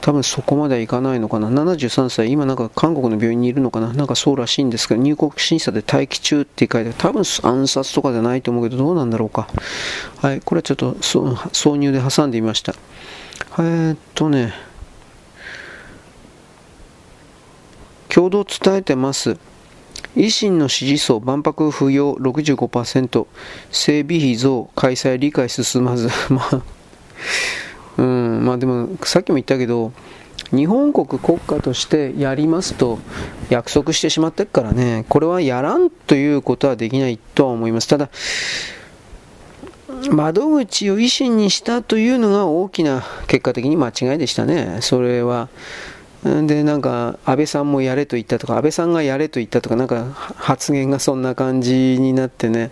多分そこまではいかないのかな。73歳、今なんか韓国の病院にいるのかな。なんかそうらしいんですけど、入国審査で待機中って書いてある。多分暗殺とかじゃないと思うけど、どうなんだろうか。はい、これはちょっと挿入で挟んでみました。えー、っとね、共同伝えてます。維新の支持層、万博不要65%、整備費増、開催理解進まず。まあうん、まあでもさっきも言ったけど日本国国家としてやりますと約束してしまってるからねこれはやらんということはできないとは思います。ただ窓口を維新にしたというのが大きな結果的に間違いでしたね。それは。でなんか安倍さんもやれと言ったとか安倍さんがやれと言ったとかなんか発言がそんな感じになってね。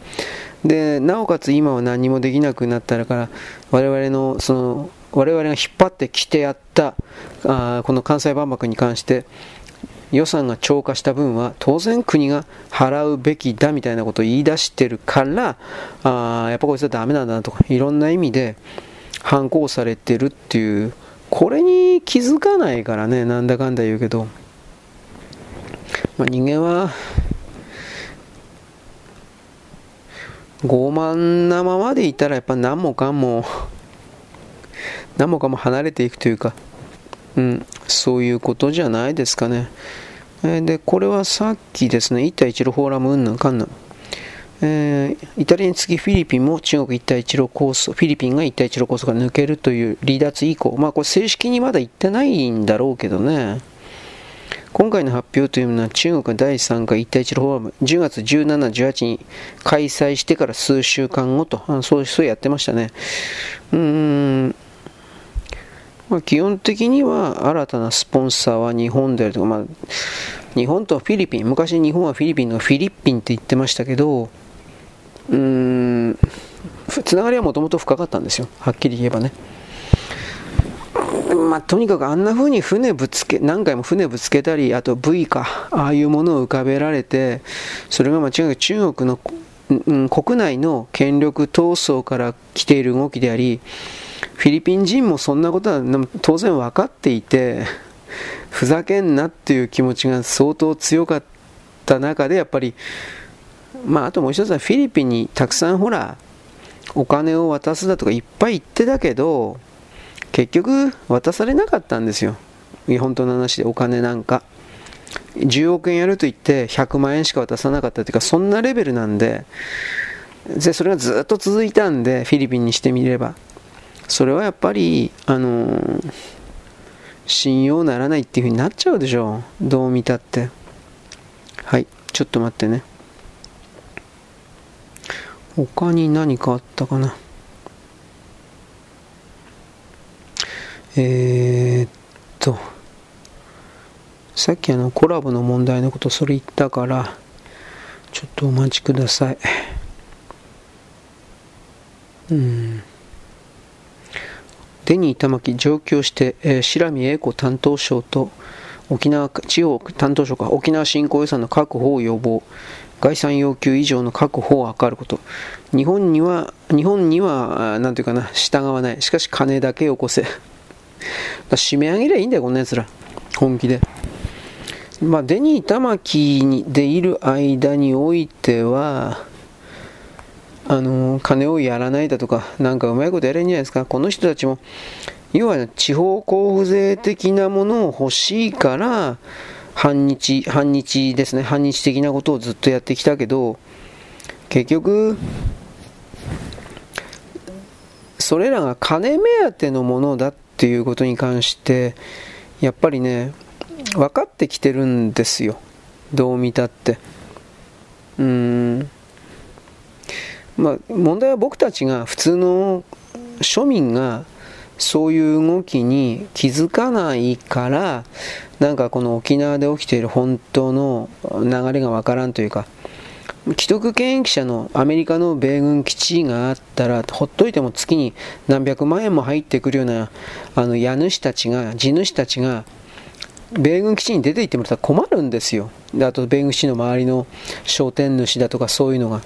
でなおかつ今は何もできなくなったから我々のその我々が引っ張ってきてやったあこの関西万博に関して予算が超過した分は当然国が払うべきだみたいなことを言い出してるからあやっぱこいつはダメなんだなとかいろんな意味で反抗されてるっていうこれに気づかないからねなんだかんだ言うけど、まあ、人間は傲慢なままでいたらやっぱ何もかも何もかも離れていくというか、うん、そういうことじゃないですかね。えー、で、これはさっきですね、一帯一路フォーラムうんぬんかんぬん。えー、イタリアに次フィリピンも中国一帯一路構想、フィリピンが一帯一路構想から抜けるという離脱以降、まあこれ正式にまだ言ってないんだろうけどね。今回の発表というのは中国第3回一帯一路フォーラム10月17、18に開催してから数週間後と、あそうそうやってましたね。うーんまあ、基本的には新たなスポンサーは日本であるとか、まあ、日本とフィリピン、昔日本はフィリピンのフィリピンって言ってましたけど、うーん、つながりはもともと深かったんですよ、はっきり言えばね。まあ、とにかくあんな風に船ぶつけ、何回も船ぶつけたり、あと V か、ああいうものを浮かべられて、それが間違いなく中国の、うん、国内の権力闘争から来ている動きであり、フィリピン人もそんなことは当然分かっていて、ふざけんなっていう気持ちが相当強かった中で、やっぱり、まあ、あともう一つはフィリピンにたくさんほら、お金を渡すだとかいっぱい言ってたけど、結局渡されなかったんですよ。本当の話でお金なんか。10億円やると言って100万円しか渡さなかったというか、そんなレベルなんで、でそれがずっと続いたんで、フィリピンにしてみれば。それはやっぱり、あのー、信用ならないっていう風になっちゃうでしょう。どう見たって。はい、ちょっと待ってね。他に何かあったかな。えー、っと、さっきあのコラボの問題のことそれ言ったから、ちょっとお待ちください。うん。デニー玉木上京して、えー、白見英子担当省と沖縄地方担当省か沖縄振興予算の確保を要望。概算要求以上の確保を図ること。日本には日本には何ていうかな従わない。しかし金だけよこせ。締め上げりゃいいんだよこんなやつら。本気で。まあデニー玉木でいる間においてはあの金をやらないだとか、なんかうまいことやれんじゃないですか。この人たちも、要は地方交付税的なものを欲しいから、反日、反日ですね、反日的なことをずっとやってきたけど、結局、それらが金目当てのものだっていうことに関して、やっぱりね、分かってきてるんですよ。どう見たって。うーん。まあ、問題は僕たちが普通の庶民がそういう動きに気づかないからなんかこの沖縄で起きている本当の流れがわからんというか既得権益者のアメリカの米軍基地があったらほっといても月に何百万円も入ってくるようなあの家主たちが地主たちが米軍基地に出て行ってもらったら困るんですよ。であと米軍基地の周りの商店主だとかそういうのが。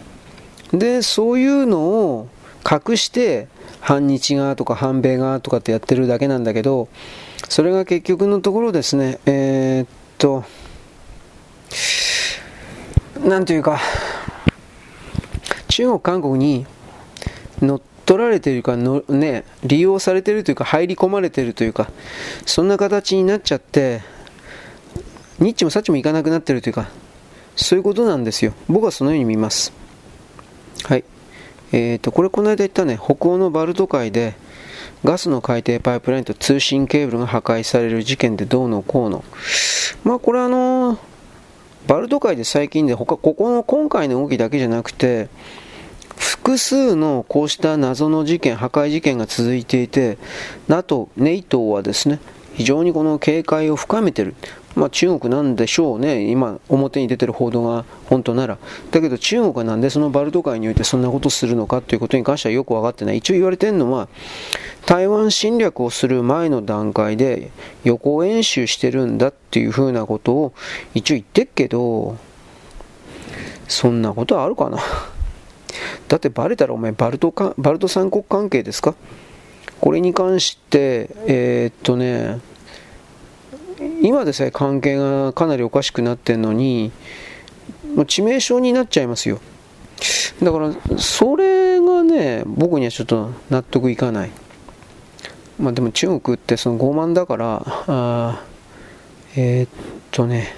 でそういうのを隠して反日側とか反米側とかってやってるだけなんだけどそれが結局のところですねえー、っとなんというか中国韓国に乗っ取られているかの、ね、利用されているというか入り込まれているというかそんな形になっちゃってニッチもサッチもいかなくなってるというかそういうことなんですよ。僕はそのように見ます。はい。えーと、これこの間言ったね、北欧のバルト海でガスの海底パイプラインと通信ケーブルが破壊される事件でどうのこうの。まあこれあの、バルト海で最近で他、ここの今回の動きだけじゃなくて、複数のこうした謎の事件、破壊事件が続いていて、NATO、NATO はですね、非常にこの警戒を深めている。まあ、中国なんでしょうね、今、表に出てる報道が本当なら。だけど中国はなんでそのバルト海においてそんなことするのかということに関してはよく分かってない。一応言われてるのは、台湾侵略をする前の段階で予行演習してるんだっていうふうなことを一応言ってっけど、そんなことあるかな。だってバレたらお前バルトかバルト三国関係ですか？これに関して、えー、っとね、今でさえ関係がかなりおかしくなってるのに、もう致命傷になっちゃいますよ。だから、それがね、僕にはちょっと納得いかない。まあでも中国ってその傲慢だから、あえー、っとね、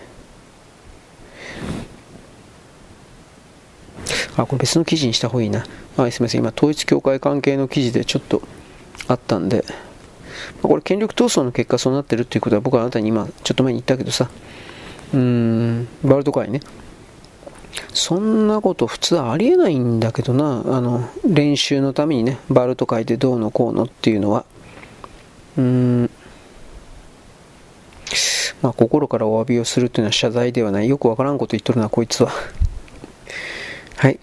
あ、これ別の記事にした方がいいな。あすみません、今統一教会関係の記事でちょっとあったんで、まあこれ権力闘争の結果そうなってるっていうことは僕はあなたに今ちょっと前に言ったけどさ。うーんバルト海ね。そんなこと普通ありえないんだけどな。あの練習のためにねバルト海でどうのこうのっていうのは。うーん。まあ心からお詫びをするっていうのは謝罪ではない。よくわからんこと言っとるなこいつは。はい。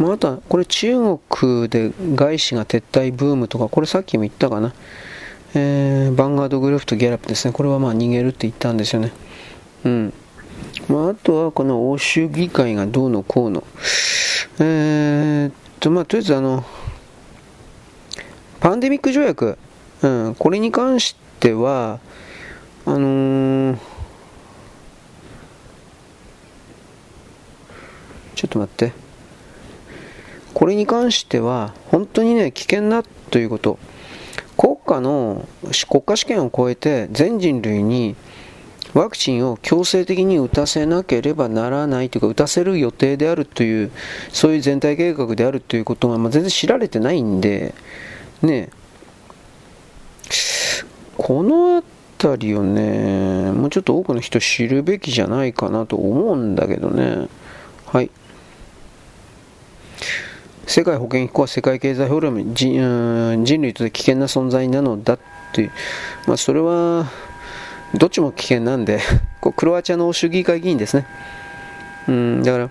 まあ、あとはこれ中国で外資が撤退ブームとか、これさっきも言ったかな。えー、バンガードグループとギャラップですね。これはまあ逃げるって言ったんですよね。うん。まあ、あとはこの欧州議会がどうのこうの。えー、っと、まあ、とりあえずあの、パンデミック条約、うん、これに関しては、あのー、ちょっと待って。これに関しては本当にね危険だということ。国家の国家試験を超えて全人類にワクチンを強制的に打たせなければならないというか打たせる予定であるというそういう全体計画であるということが、まあ、全然知られてないんでね。この辺りをねもうちょっと多くの人知るべきじゃないかなと思うんだけどね。はい。世界保健機構は世界経済フォーラム人類として危険な存在なのだっていう、まあ、それはどっちも危険なんで クロアチアの欧州議会議員ですね。うん、だから、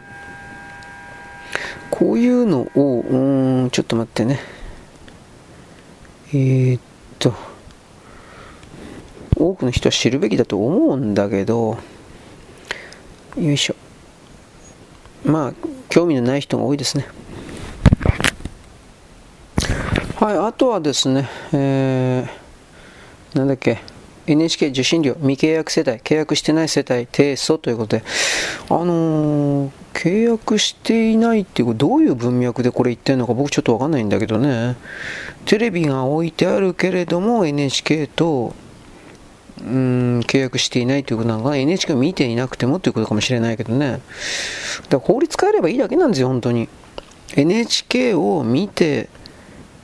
こういうのを、うん、ちょっと待ってね。えー、っと、多くの人は知るべきだと思うんだけど、よいしょ。まあ、興味のない人が多いですね。はい、あとはですね、えー、なんだっけ、NHK 受信料、未契約世帯、契約してない世帯、提訴ということで、あのー、契約していないっていう、どういう文脈でこれ言ってるのか僕ちょっとわかんないんだけどね、テレビが置いてあるけれども、NHK と、うん契約していないということなのかな。NHK を見ていなくてもということかもしれないけどね。だから法律変えればいいだけなんですよ本当に。NHK を見て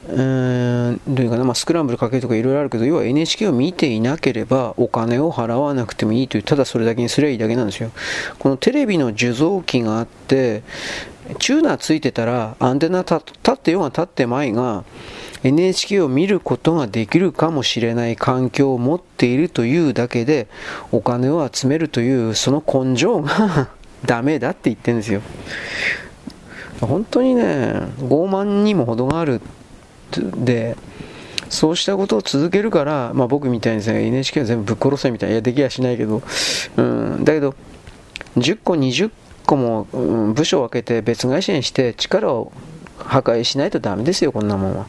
うんどういうかな、まあ、スクランブルかけるとかいろいろあるけど要は NHK を見ていなければお金を払わなくてもいいというただそれだけにすればいいだけなんですよ。このテレビの受像機があってチューナーついてたらアンテナ立ってようが立ってまいが NHK を見ることができるかもしれない環境を持っているというだけでお金を集めるというその根性が ダメだって言ってるんですよ。本当にね傲慢にも程があるでそうしたことを続けるから、まあ、僕みたいにですね NHK は全部ぶっ殺せみたいないやできやしないけど、うん、だけど10個20個も、うん、部署を分けて別会社にして力を破壊しないとダメですよこんなもんは。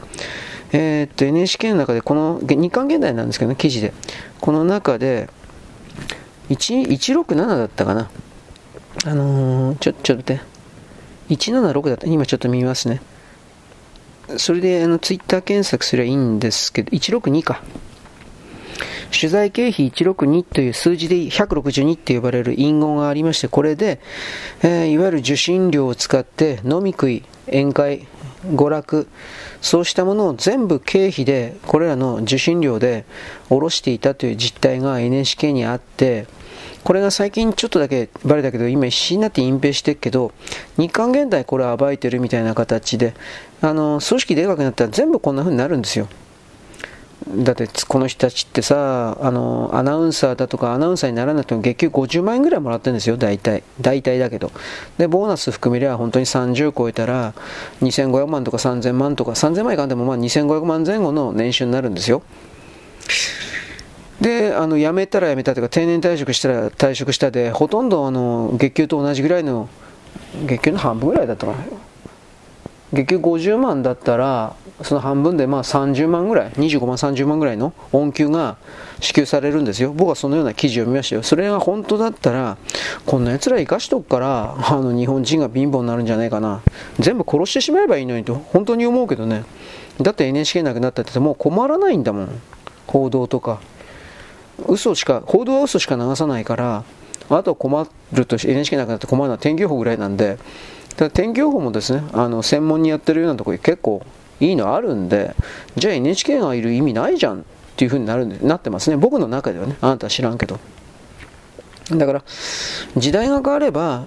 えー、っと NHK の中でこの日刊現代なんですけどね記事で。この中で167だったかな。あのー、ちょちょっと待って。176だった。今ちょっと見ますね。それであのツイッター検索すればいいんですけど、162か。取材経費162という数字で162って呼ばれる隠語がありまして、これで、えー、いわゆる受信料を使って飲み食い、宴会、娯楽、そうしたものを全部経費で、これらの受信料で下ろしていたという実態が NHK にあって、これが最近ちょっとだけバレたけど、今必死になって隠蔽してるけど、日韓現代これ暴いてるみたいな形で、あの、組織でかくなったら全部こんな風になるんですよ。だってこの人たちってさあのアナウンサーだとかアナウンサーにならなくても月給50万円ぐらいもらってるんですよ大体。大体だけど。でボーナス含めりゃ本当に30超えたら2500万とか3000万とか3000万いかんでもまあ2500万前後の年収になるんですよ。であの辞めたら辞めたというか定年退職したら退職したでほとんどあの月給と同じぐらいの月給の半分ぐらいだったかな。月給50万だったらその半分でまあ30万ぐらい25万30万ぐらいの恩給が支給されるんですよ。僕はそのような記事を見ましたよ。それが本当だったらこんな奴ら生かしとくからあの日本人が貧乏になるんじゃないかな。全部殺してしまえばいいのにと本当に思うけどね。だって NHK なくなったってもう困らないんだもん。報道とか。嘘しか報道は嘘しか流さないからあと困ると NHK なくなって困るのは天気予報ぐらいなんでただ天気予報もですねあの専門にやってるようなところ結構いいのあるんでじゃあ NHK がいる意味ないじゃんっていうふうになるんでなってますね。僕の中ではね。あなたは知らんけど。だから時代が変われば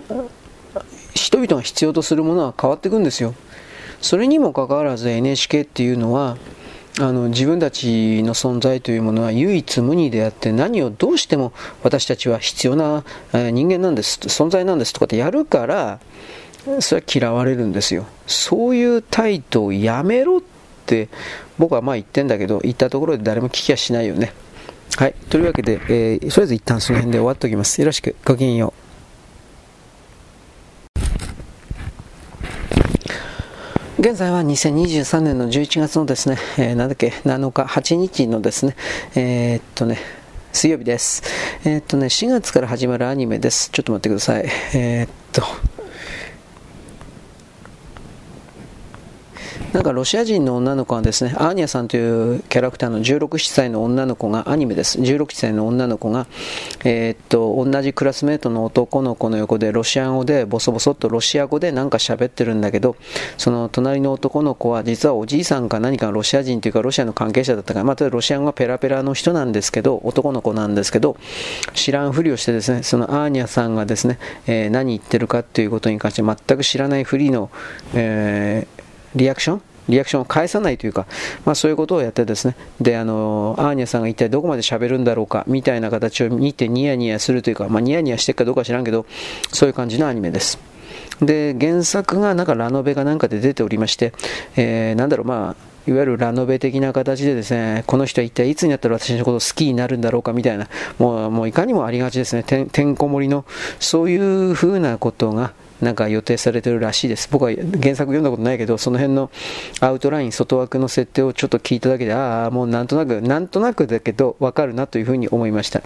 人々が必要とするものは変わっていくんですよ。それにもかかわらず NHK っていうのはあの自分たちの存在というものは唯一無二であって何をどうしても私たちは必要な人間なんです。存在なんですとかってやるからそれは嫌われるんですよ。そういう態度をやめろって僕はまあ言ってんだけど言ったところで誰も聞きやしないよね。はい。というわけで、えー、とりあえず一旦その辺で終わっておきます。よろしく。ごきげんよう。現在は2023年の11月のですね、えー、なんだっけ、7日、8日のですね、えー、っとね、水曜日です。えー、っとね、4月から始まるアニメです。ちょっと待ってください。えー、っと、なんかロシア人の女の子がですね、アーニャさんというキャラクターの16、7歳の女の子が、アニメです。16、歳の女の子が、えー、っと、同じクラスメートの男の子の横でロシア語でボソボソっとロシア語でなんか喋ってるんだけど、その隣の男の子は実はおじいさんか何かロシア人というかロシアの関係者だったから、またロシア語がペラペラの人なんですけど、男の子なんですけど、知らんふりをしてですね、そのアーニャさんがですね、えー、何言ってるかということに関して全く知らないふりの、えーリアクション？リアクションを返さないというか、まあ、そういうことをやってですね、で、あの、アーニャさんが一体どこまで喋るんだろうか、みたいな形を見てニヤニヤするというか、まあ、ニヤニヤしてるかどうか知らんけど、そういう感じのアニメです。で、原作がなんかラノベかなんかで出ておりまして、えー、なんだろう、まあ、いわゆるラノベ的な形でですね、この人は一体いつになったら私のことを好きになるんだろうかみたいな、もうもういかにもありがちですね、てんてんこ盛りの、そういうふうなことが、なんか予定されてるらしいです。僕は原作読んだことないけど、その辺のアウトライン、外枠の設定をちょっと聞いただけで、ああ、もうなんとなく、なんとなくだけど、わかるなというふうに思いました。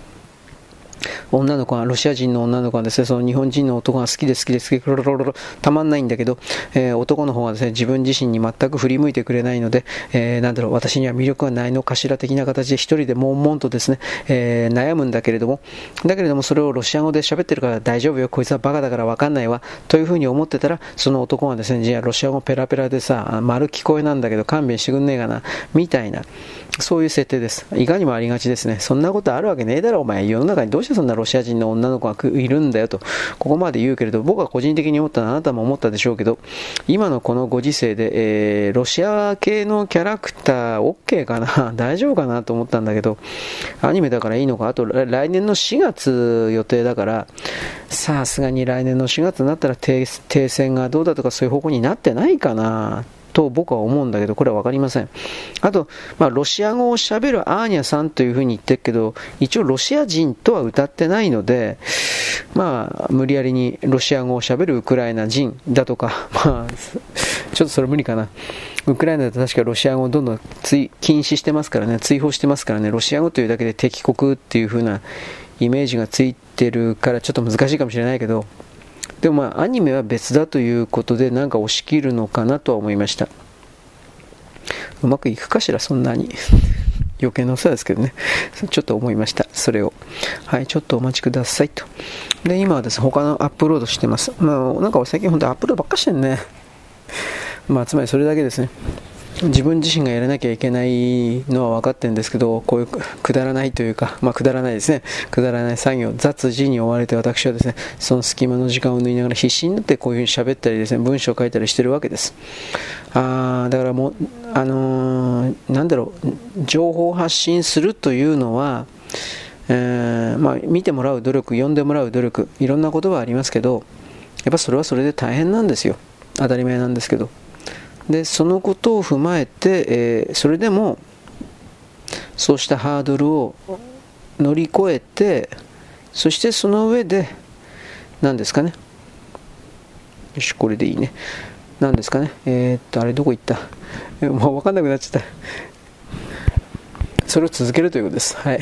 女の子が、ロシア人の女の子がですね、その日本人の男が好きで好きで好きで、ロロロロたまんないんだけど、えー、男の方がですね、自分自身に全く振り向いてくれないので、えー、なんだろう、私には魅力がないのかしら的な形で一人で悶々とですね、えー、悩むんだけれども、だけれどもそれをロシア語で喋ってるから大丈夫よ、こいつはバカだからわかんないわ、というふうに思ってたら、その男がですね、じゃあロシア語ペラペラでさ、丸聞こえなんだけど勘弁してくんねえかな、みたいな、そういう設定です。いかにもありがちですね。そんなことあるわけねえだろ、お前。世の中にどうしてそんなロシア人の女の子がいるんだよと、ここまで言うけれど、僕は個人的に思ったのはあなたも思ったでしょうけど、今のこのご時世で、えー、ロシア系のキャラクター OK かな？大丈夫かなと思ったんだけど、アニメだからいいのか、あと来年の4月予定だから、さすがに来年の4月になったら停戦がどうだとかそういう方向になってないかな。と僕は思うんだけど、これは分かりません。あと、まあ、ロシア語を喋るアーニャさんというふうに言ってるけど、一応ロシア人とは歌ってないので、まあ、無理やりにロシア語を喋るウクライナ人だとか、まあ、ちょっとそれ無理かな。ウクライナだと確かロシア語をどんどん禁止してますからね、追放してますからね、ロシア語というだけで敵国っていう風なイメージがついてるからちょっと難しいかもしれないけど、でもまあアニメは別だということでなんか押し切るのかなとは思いました。うまくいくかしらそんなに。余計なお世話ですけどね。ちょっと思いました。それを。はいちょっとお待ちくださいと。で今はですね他のアップロードしてます。まあなんか最近本当アップロードばっかしてんね。まあつまりそれだけですね。自分自身がやらなきゃいけないのは分かってるんですけど、こういうくだらないというか、まあ、くだらないですね、くだらない作業、雑事に追われて私はですね、その隙間の時間を縫いながら必死になってこういうふうに喋ったりですね、文章を書いたりしてるわけです。あだからもう、あのー、なんだろう、情報発信するというのは、えー、まあ、見てもらう努力、読んでもらう努力、いろんなことはありますけど、やっぱそれはそれで大変なんですよ。当たり前なんですけど。でそのことを踏まえて、えー、それでもそうしたハードルを乗り越えてそしてその上で何ですかねよしこれでいいね。何ですかねえー、っとあれどこ行った？もう分かんなくなっちゃった。それを続けるということです。はい。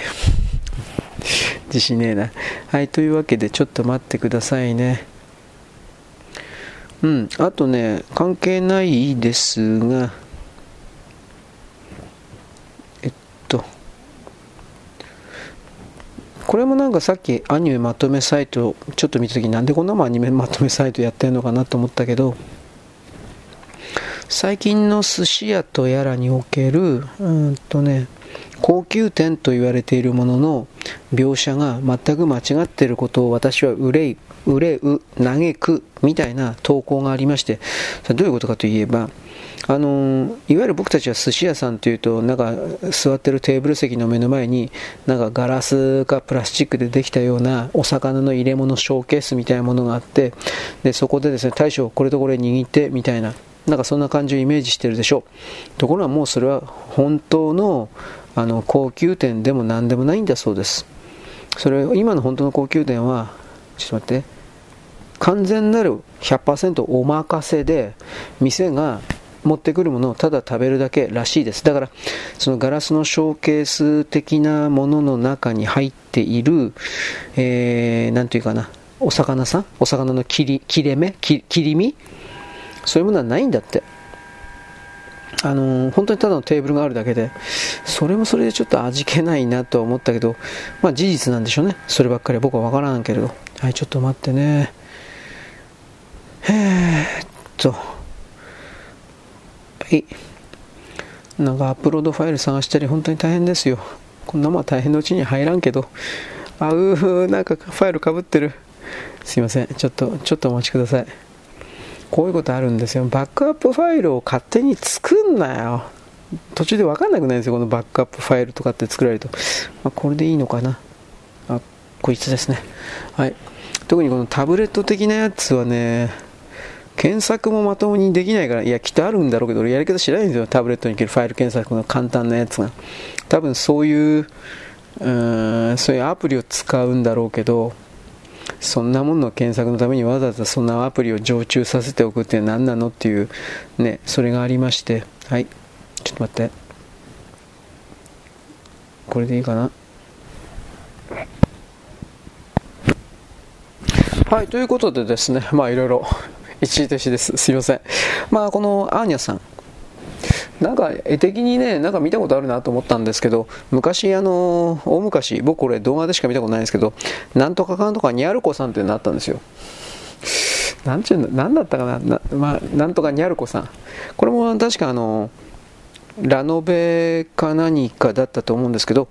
自信ねえな。はいというわけでちょっと待ってくださいね。うん、あとね、関係ないですが、えっと、これもなんかさっきアニメまとめサイトちょっと見たときなんでこんなもアニメまとめサイトやってんのかなと思ったけど、最近の寿司屋とやらにおける、うんとね、高級店と言われているものの描写が全く間違っていることを私は憂い、憂う、嘆くみたいな投稿がありまして、どういうことかといえば、あのいわゆる僕たちは寿司屋さんというとなんか座ってるテーブル席の目の前になんかガラスかプラスチックでできたようなお魚の入れ物ショーケースみたいなものがあってでそこでですね大将これとこれ握ってみたいななんかそんな感じをイメージしてるでしょう。ところがもうそれは本当のあの高級店でも何でもないんだそうです。それ今の本当の高級店はちょっと待って。完全なる100%お任せで店が持ってくるものをただ食べるだけらしいです。だからそのガラスのショーケース的なものの中に入っている、えー、ていうかな。お魚さん？お魚の切り切れ目？切り身？そういうものはないんだって。あのー、本当にただのテーブルがあるだけで、それもそれでちょっと味気ないなと思ったけど、まあ事実なんでしょうね。そればっかり僕はわからんけれど。はい、ちょっと待ってね。えーっと。はい。なんかアップロードファイル探したり本当に大変ですよ。こんなもんは大変なうちに入らんけど。あうーなんかファイルかぶってる。すいません。ちょっと、ちょっとお待ちください。こういうことあるんですよ。バックアップファイルを勝手に作んなよ。途中で分かんなくないんですよ。このバックアップファイルとかって作られると。まあ、これでいいのかな。あ、こいつですね。はい。特にこのタブレット的なやつはね、検索もまともにできないから、いや、きっとあるんだろうけど、俺やり方知らないんですよ。タブレットに行けるファイル検索の簡単なやつが。多分そういう、う、そういうアプリを使うんだろうけど、そんなものの検索のためにわざわざそんなアプリを常駐させておくって何なのっていうねそれがありましてはいちょっと待ってこれでいいかな？はい、ということでですね、まあいろいろ一時停止です。すいません。まあこのアーニャさん。なんか絵的にね、なんか見たことあるなと思ったんですけど、昔、あの、大昔、僕これ動画でしか見たことないんですけど、なんとかかんとかニャルコさんっていうのあったんですよ。なんちゅうの、なんだったかな、なまあ、なんとかニャルコさん。これも確かあの、ラノベか何かだったと思うんですけど、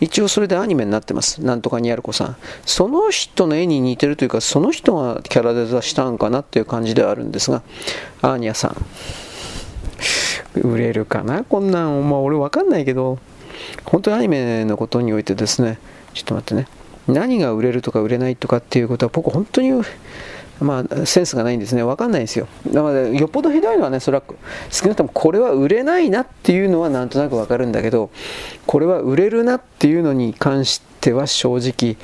一応それでアニメになってます。なんとかニャルコさん。その人の絵に似てるというか、その人がキャラデザしたんかなっていう感じではあるんですが、アーニャさん。売れるかな？こんなん、まあ俺わかんないけど、本当にアニメのことにおいてですね、ちょっと待ってね。何が売れるとか売れないとかっていうことは僕本当にまあ、センスがないんですね。わかんないですよ。だから、よっぽどひどいのはね、それは、少なくともこれは売れないなっていうのはなんとなくわかるんだけど、これは売れるなっていうのに関しては正直、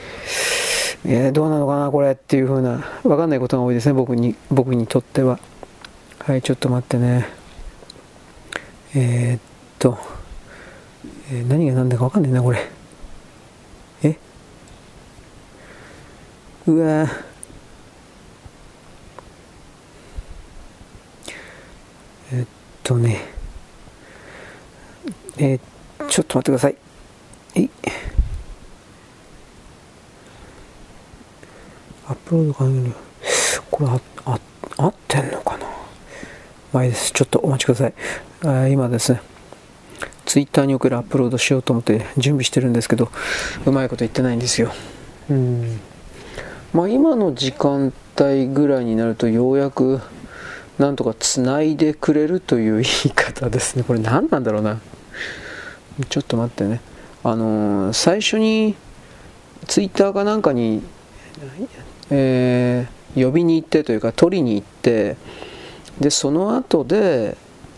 えー、どうなのかな、これっていうふうな、わかんないことが多いですね、僕に、僕にとっては。はい、ちょっと待ってね。えー、っと、えー、何が何だかわかんないな、これ。え？うわーえっとね、えー、ちょっと待ってください。えアップロード完了。これあ、あ、合ってんのかな？まあいいです。ちょっとお待ちください。あ今ですね、ツイッターに送るアップロードしようと思って準備してるんですけど、うまいこと言ってないんですよ。うん。まあ今の時間帯ぐらいになるとようやくなんとかつないでくれるという言い方ですね。これ何なんだろうな。ちょっと待ってね。あのー、最初にツイッターかなんかに、えー、呼びに行ってというか取りに行ってでその後で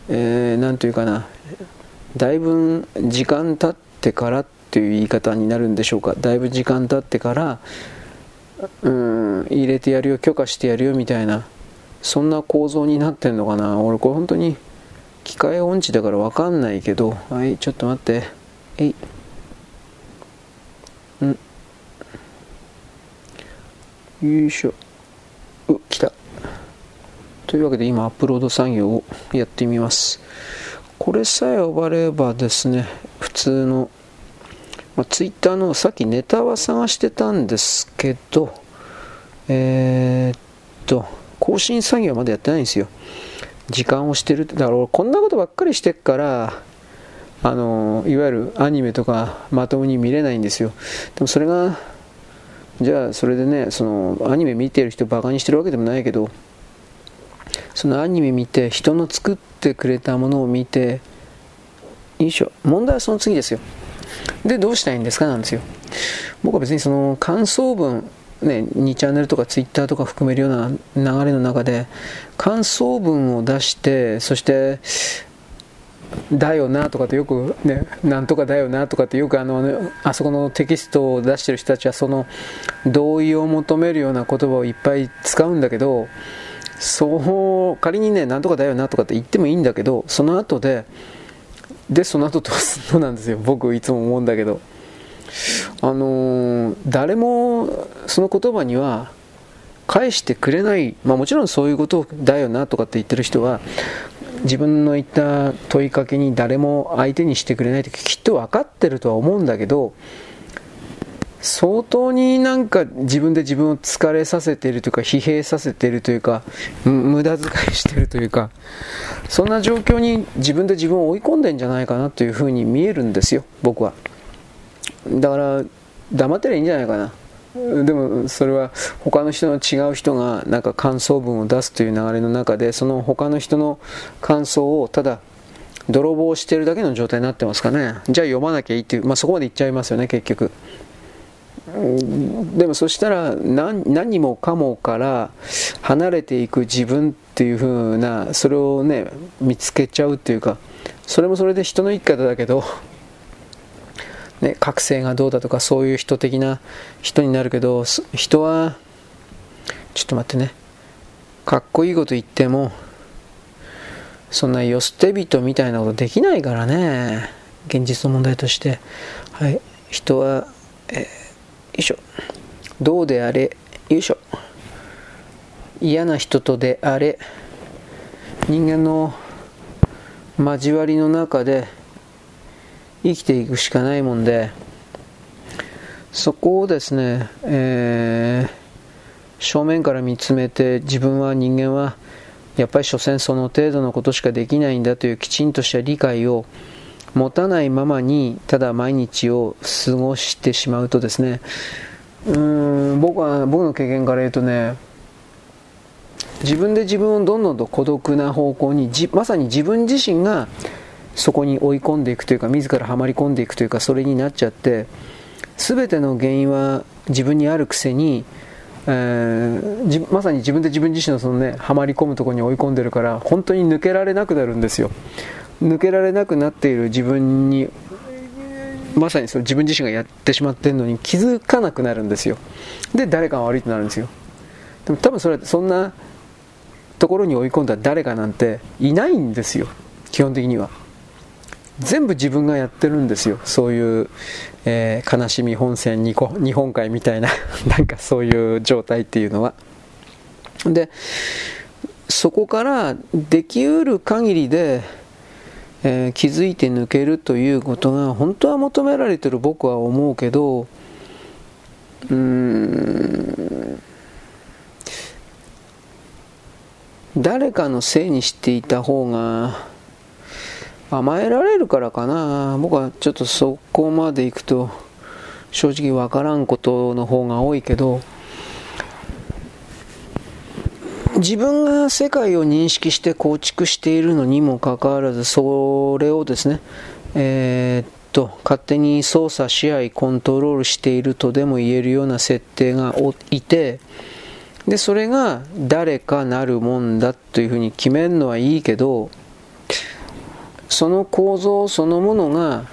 何、えー、ていうかなだいぶ時間経ってからっていう言い方になるんでしょうかだいぶ時間経ってからうん入れてやるよ許可してやるよみたいなそんな構造になってんのかな？俺これ本当に機械音痴だから分かんないけど。はいちょっと待って。えい。ん。よいしょ。う来た。というわけで今アップロード作業をやってみます。これさえ終わればですね普通の、まあ、ツイッターのさっきネタは探してたんですけどえー、っと更新作業までやってないんですよ。時間をしてるだから俺こんなことばっかりしてっからあのいわゆるアニメとかまともに見れないんですよ。でもそれがじゃあそれでねそのアニメ見てる人バカにしてるわけでもないけどそのアニメ見て人の作ってくれたものを見てよいしょ。問題はその次ですよ。でどうしたいんですか？なんですよ。僕は別にその感想文ね、2チャンネルとかツイッターとか含めるような流れの中で感想文を出してそしてだよなとかってよくねなんとかだよなとかってよくあの、ね、あそこのテキストを出してる人たちはその同意を求めるような言葉をいっぱい使うんだけどそう仮にねなんとかだよなとかって言ってもいいんだけどその後ででその後どうするのなんですよ僕いつも思うんだけど。あのー、誰もその言葉には返してくれない、まあ、もちろんそういうことだよなとかって言ってる人は自分の言った問いかけに誰も相手にしてくれないってきっと分かってるとは思うんだけど相当になんか自分で自分を疲れさせているというか疲弊させているというか無駄遣いしているというかそんな状況に自分で自分を追い込んでんじゃないかなというふうに見えるんですよ僕は。だから黙ってりゃいいんじゃないかな。でもそれは他の人の違う人がなんか感想文を出すという流れの中でその他の人の感想をただ泥棒してるだけの状態になってますかね。じゃあ読まなきゃいいっていう、まあ、そこまで言っちゃいますよね結局。でもそしたら何何もかもから離れていく自分っていう風なそれをね見つけちゃうっていうかそれもそれで人の生き方だけどね、覚醒がどうだとかそういう人的な人になるけど人はちょっと待ってね。かっこいいこと言ってもそんなよ捨て人みたいなことできないからね。現実の問題として。はい。人は、えー、よいしょ。どうであれ。よいしょ。嫌な人とであれ。人間の交わりの中で生きていくしかないもんでそこをですね、えー、正面から見つめて自分は人間はやっぱり所詮その程度のことしかできないんだというきちんとした理解を持たないままにただ毎日を過ごしてしまうとですねうーん僕は僕の経験から言うとね自分で自分をどんどんと孤独な方向にまさに自分自身がそこに追い込んでいくというか自らはまり込んでいくというかそれになっちゃって全ての原因は自分にあるくせに、えー、まさに自分で自分自身のそのねはまり込むところに追い込んでるから本当に抜けられなくなるんですよ。抜けられなくなっている自分にまさにその自分自身がやってしまっているのに気づかなくなるんですよ。で誰かが悪いとなるんですよ。でも多分それそんなところに追い込んだ誰かなんていないんですよ。基本的には。全部自分がやってるんですよ。そういう、えー、悲しみ本線日本海みたいな なんかそういう状態っていうのは。でそこからできうる限りで、えー、気づいて抜けるということが本当は求められてる僕は思うけどうーん誰かのせいにしていた方が甘えられるからかな。僕はちょっとそこまで行くと正直わからんことの方が多いけど自分が世界を認識して構築しているのにもかかわらずそれをですねえー、っと勝手に操作し合いコントロールしているとでも言えるような設定がいてでそれが誰かなるもんだというふうに決めるのはいいけどその構造そのものが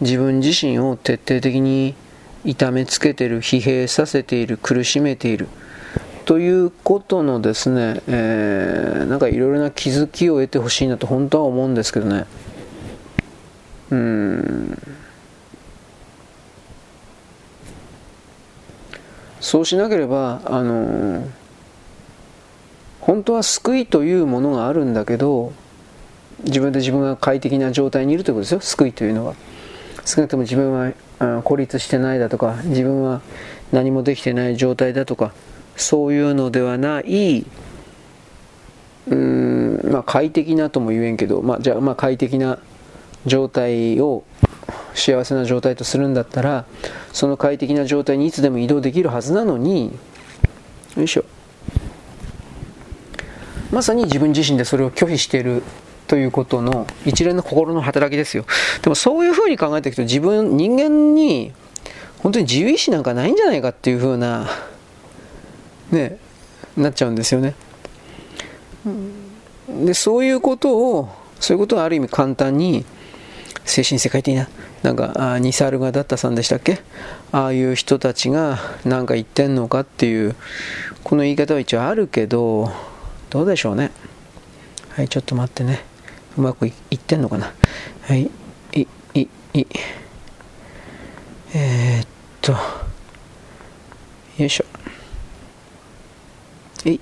自分自身を徹底的に痛めつけている疲弊させている苦しめている。ということのですね、えー、なんかいろいろな気づきを得てほしいなと本当は思うんですけどね。うん。そうしなければあの本当は救いというものがあるんだけど自分で自分が快適な状態にいるということですよ。救いというのは。少なくとも自分は孤立してないだとか自分は何もできてない状態だとかそういうのではないうんまあ快適なとも言えんけど、まあ、じゃあまあ快適な状態を幸せな状態とするんだったらその快適な状態にいつでも移動できるはずなのによいしょ。まさに自分自身でそれを拒否しているということの一連の心の働きですよ。でもそういうふうに考えていくと自分、人間に本当に自由意志なんかないんじゃないかっていうふうな、ね、なっちゃうんですよね。で、そういうことを、そういうことはある意味簡単に精神世界的な、なんか、ニサルガダッタさんでしたっけ？ああいう人たちが何か言ってんのかっていう、この言い方は一応あるけど、どうでしょうね。はい、ちょっと待ってね。うまくいってんのかな？はい、い、い、い。えー、っと、よいしょ。えい。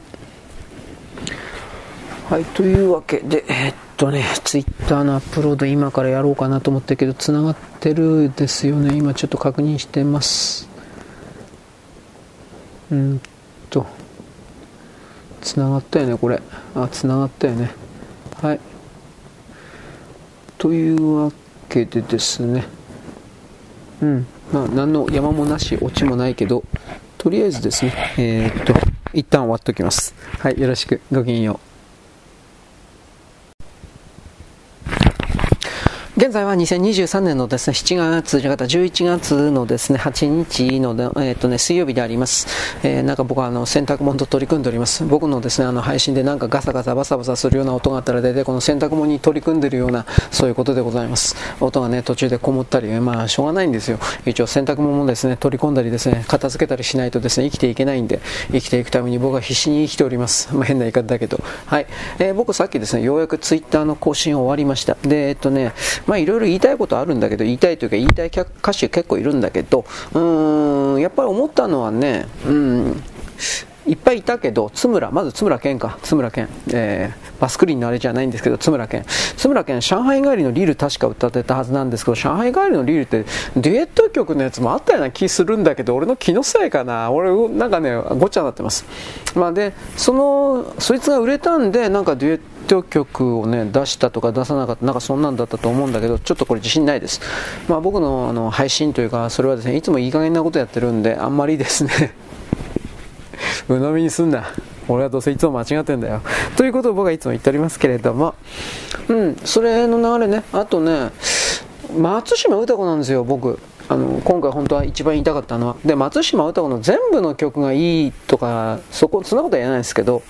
はい、というわけで、えー、っとね、ツイッターのアップロード今からやろうかなと思ったけど、つながってるですよね。今ちょっと確認してます。うんと、つながったよね、これ。あ、つながったよね。はい。というわけでですね、うん、まあ、何の山もなし、オチもないけど、とりあえずですね、えー、っと、一旦終わっておきます。はい、よろしく。ごきげんよう。現在は2023年のですね、7月、じゃ11月のですね、8日のえー、とね、水曜日であります。えー、なんか僕はあの、洗濯物と取り組んでおります。僕のですね、あの、配信でなんかガサガサバサバサするような音があったら大体この洗濯物に取り組んでるような、そういうことでございます。音がね、途中でこもったり、まあ、しょうがないんですよ。一応洗濯物もですね、取り込んだりですね、片付けたりしないとですね、生きていけないんで、生きていくために僕は必死に生きております。まあ、変な言い方だけど。はい。えー、僕さっきですね、ようやくツイッターの更新終わりました。で、えっとね、まあ、いろいろ言いたいことあるんだけど、言いたいというか言いたい歌手結構いるんだけど、うーん、やっぱり思ったのはね、うん、いっぱいいたけど、津村、まず津村健か、津村健、えー、バスクリーンのあれじゃないんですけど、津村健。津村健、上海帰りのリール確か歌ってたはずなんですけど、上海帰りのリールってデュエット曲のやつもあったような気するんだけど、俺の気のせいかな。俺、なんかね、ごっちゃになってます。まあで、その、そいつが売れたんで、なんかデュエットト曲をね出したとか出さなかったなんかそんなんだったと思うんだけどちょっとこれ自信ないです、まあ、僕のあの配信というかそれはですねいつもいい加減なことやってるんであんまりですね 鵜呑みにすんな。俺はどうせいつも間違ってんだよ。ということを僕はいつも言っておりますけれども。うんそれの流れね。あとね松島歌子なんですよ僕。あの今回本当は一番言いたかったのはで松島歌子の全部の曲がいいとかそこそんなことは言えないですけど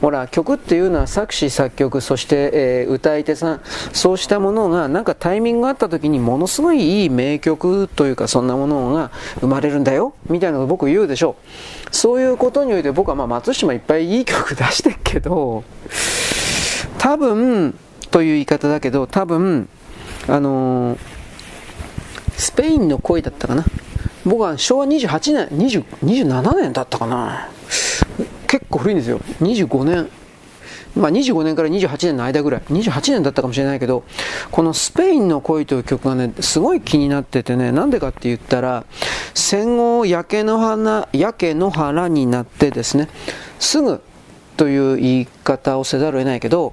ほら曲っていうのは作詞作曲そして、えー、歌い手さんそうしたものがなんかタイミングがあった時にものすごいいい名曲というかそんなものが生まれるんだよみたいなのを僕言うでしょう。そういうことにおいて僕はまあ松島いっぱいいい曲出してるけど多分という言い方だけど多分あのースペインの恋だったかな。僕は昭和28年20 27年だったかな。結構古いんですよ。25年。まあ、25年から28年の間ぐらい。28年だったかもしれないけどこの「スペインの恋」という曲がねすごい気になっててねなんでかって言ったら戦後焼け野原焼け野原になってですねすぐという言い方をせざるを得ないけど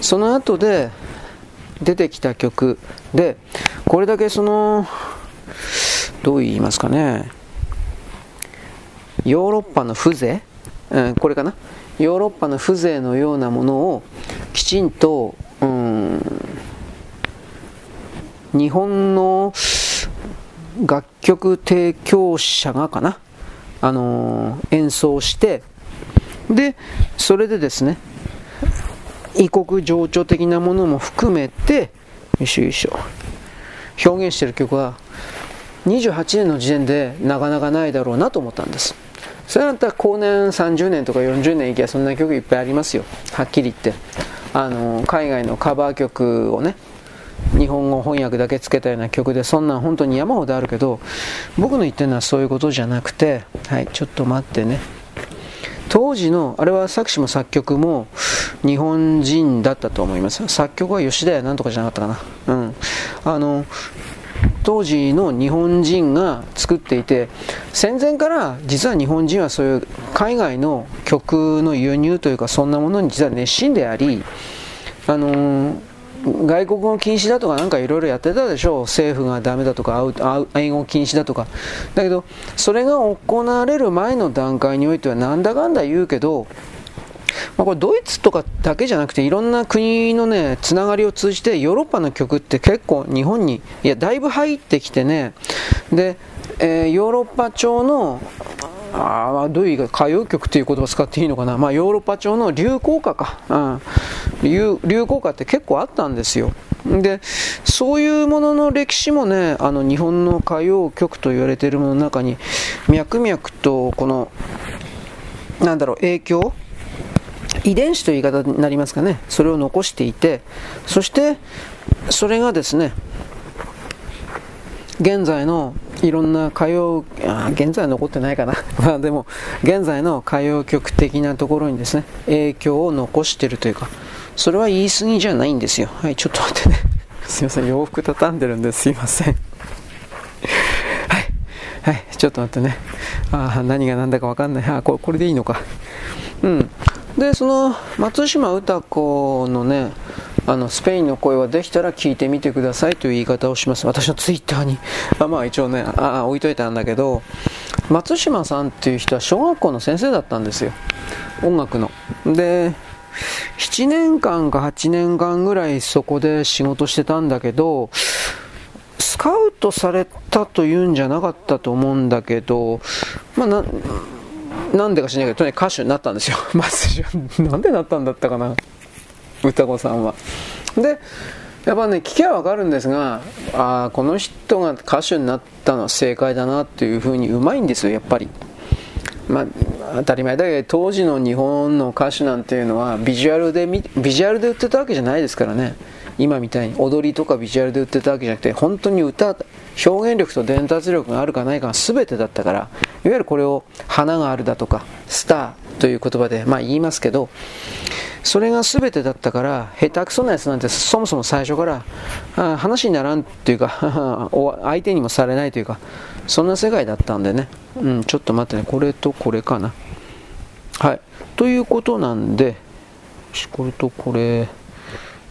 その後で出てきた曲。でこれだけそのどう言いますかね。ヨーロッパの風情、うん、これかな？ヨーロッパの風情のようなものをきちんと、うん、日本の楽曲提供者がかな、あのー、演奏して。でそれでですね異国情緒的なものも含めてよいしょよいしょ。表現してる曲は28年の時点でなかなかないだろうなと思ったんです。それだったら後年30年とか40年いけばそんな曲いっぱいありますよ。はっきり言って。あの海外のカバー曲をね日本語翻訳だけつけたような曲でそんなん本当に山ほどあるけど僕の言ってるのはそういうことじゃなくてはいちょっと待ってね。当時のあれは作詞も作曲も日本人だったと思います。作曲は吉田屋なんとかじゃなかったかな。うん。あの当時の日本人が作っていて戦前から実は日本人はそういう海外の曲の輸入というかそんなものに実は熱心でありあの外国語禁止だとかなんかいろいろやってたでしょう。政府がダメだとか英語禁止だとか。だけどそれが行われる前の段階においてはなんだかんだ言うけどまあ、これドイツとかだけじゃなくていろんな国のねつながりを通じてヨーロッパの曲って結構日本にいやだいぶ入ってきてね。で、えー、ヨーロッパ調のあどういう言い方歌謡曲っていう言葉使っていいのかな、まあ、ヨーロッパ調の流行歌か、うん、流流行歌って結構あったんですよ。でそういうものの歴史もねあの日本の歌謡曲と言われているものの中に脈々とこのなんだろう影響遺伝子という言い方になりますかね。それを残していてそしてそれがですね現在のいろんな歌謡あ現在は残ってないかな。まあでも現在の歌謡曲的なところにですね影響を残してるというかそれは言い過ぎじゃないんですよ。はいちょっと待ってね。すいません洋服畳んでるんですいません。はいはいちょっと待ってね。ああ何が何だか分かんない。あこれこれでいいのか。うん。でその松島歌子のねあのスペインの声はできたら聞いてみてくださいという言い方をします。私のツイッターに。あまあ一応ねあ置いといたんだけど松島さんっていう人は小学校の先生だったんですよ。音楽の。で7年間か8年間ぐらいそこで仕事してたんだけどスカウトされたというんじゃなかったと思うんだけどまあなんでか知らないけど、とにかく歌手になったんですよ。まず、なんでなったんだったかな、歌子さんは。で、やっぱね、聞きゃわかるんですが、ああ、この人が歌手になったのは正解だなっていうふうにうまいんですよ、やっぱり。まあ、当たり前だけど当時の日本の歌手なんていうのはビジュアルでビジュアルで売ってたわけじゃないですからね今みたいに踊りとかビジュアルで売ってたわけじゃなくて本当に歌表現力と伝達力があるかないかが全てだったからいわゆるこれを花があるだとかスターという言葉で、まあ、言いますけどそれが全てだったから下手くそなやつなんてそもそも最初から話にならんというか 相手にもされないというかそんな世界だったんでね、うん、ちょっと待ってね。これとこれかな。はい。ということなんでこれとこれ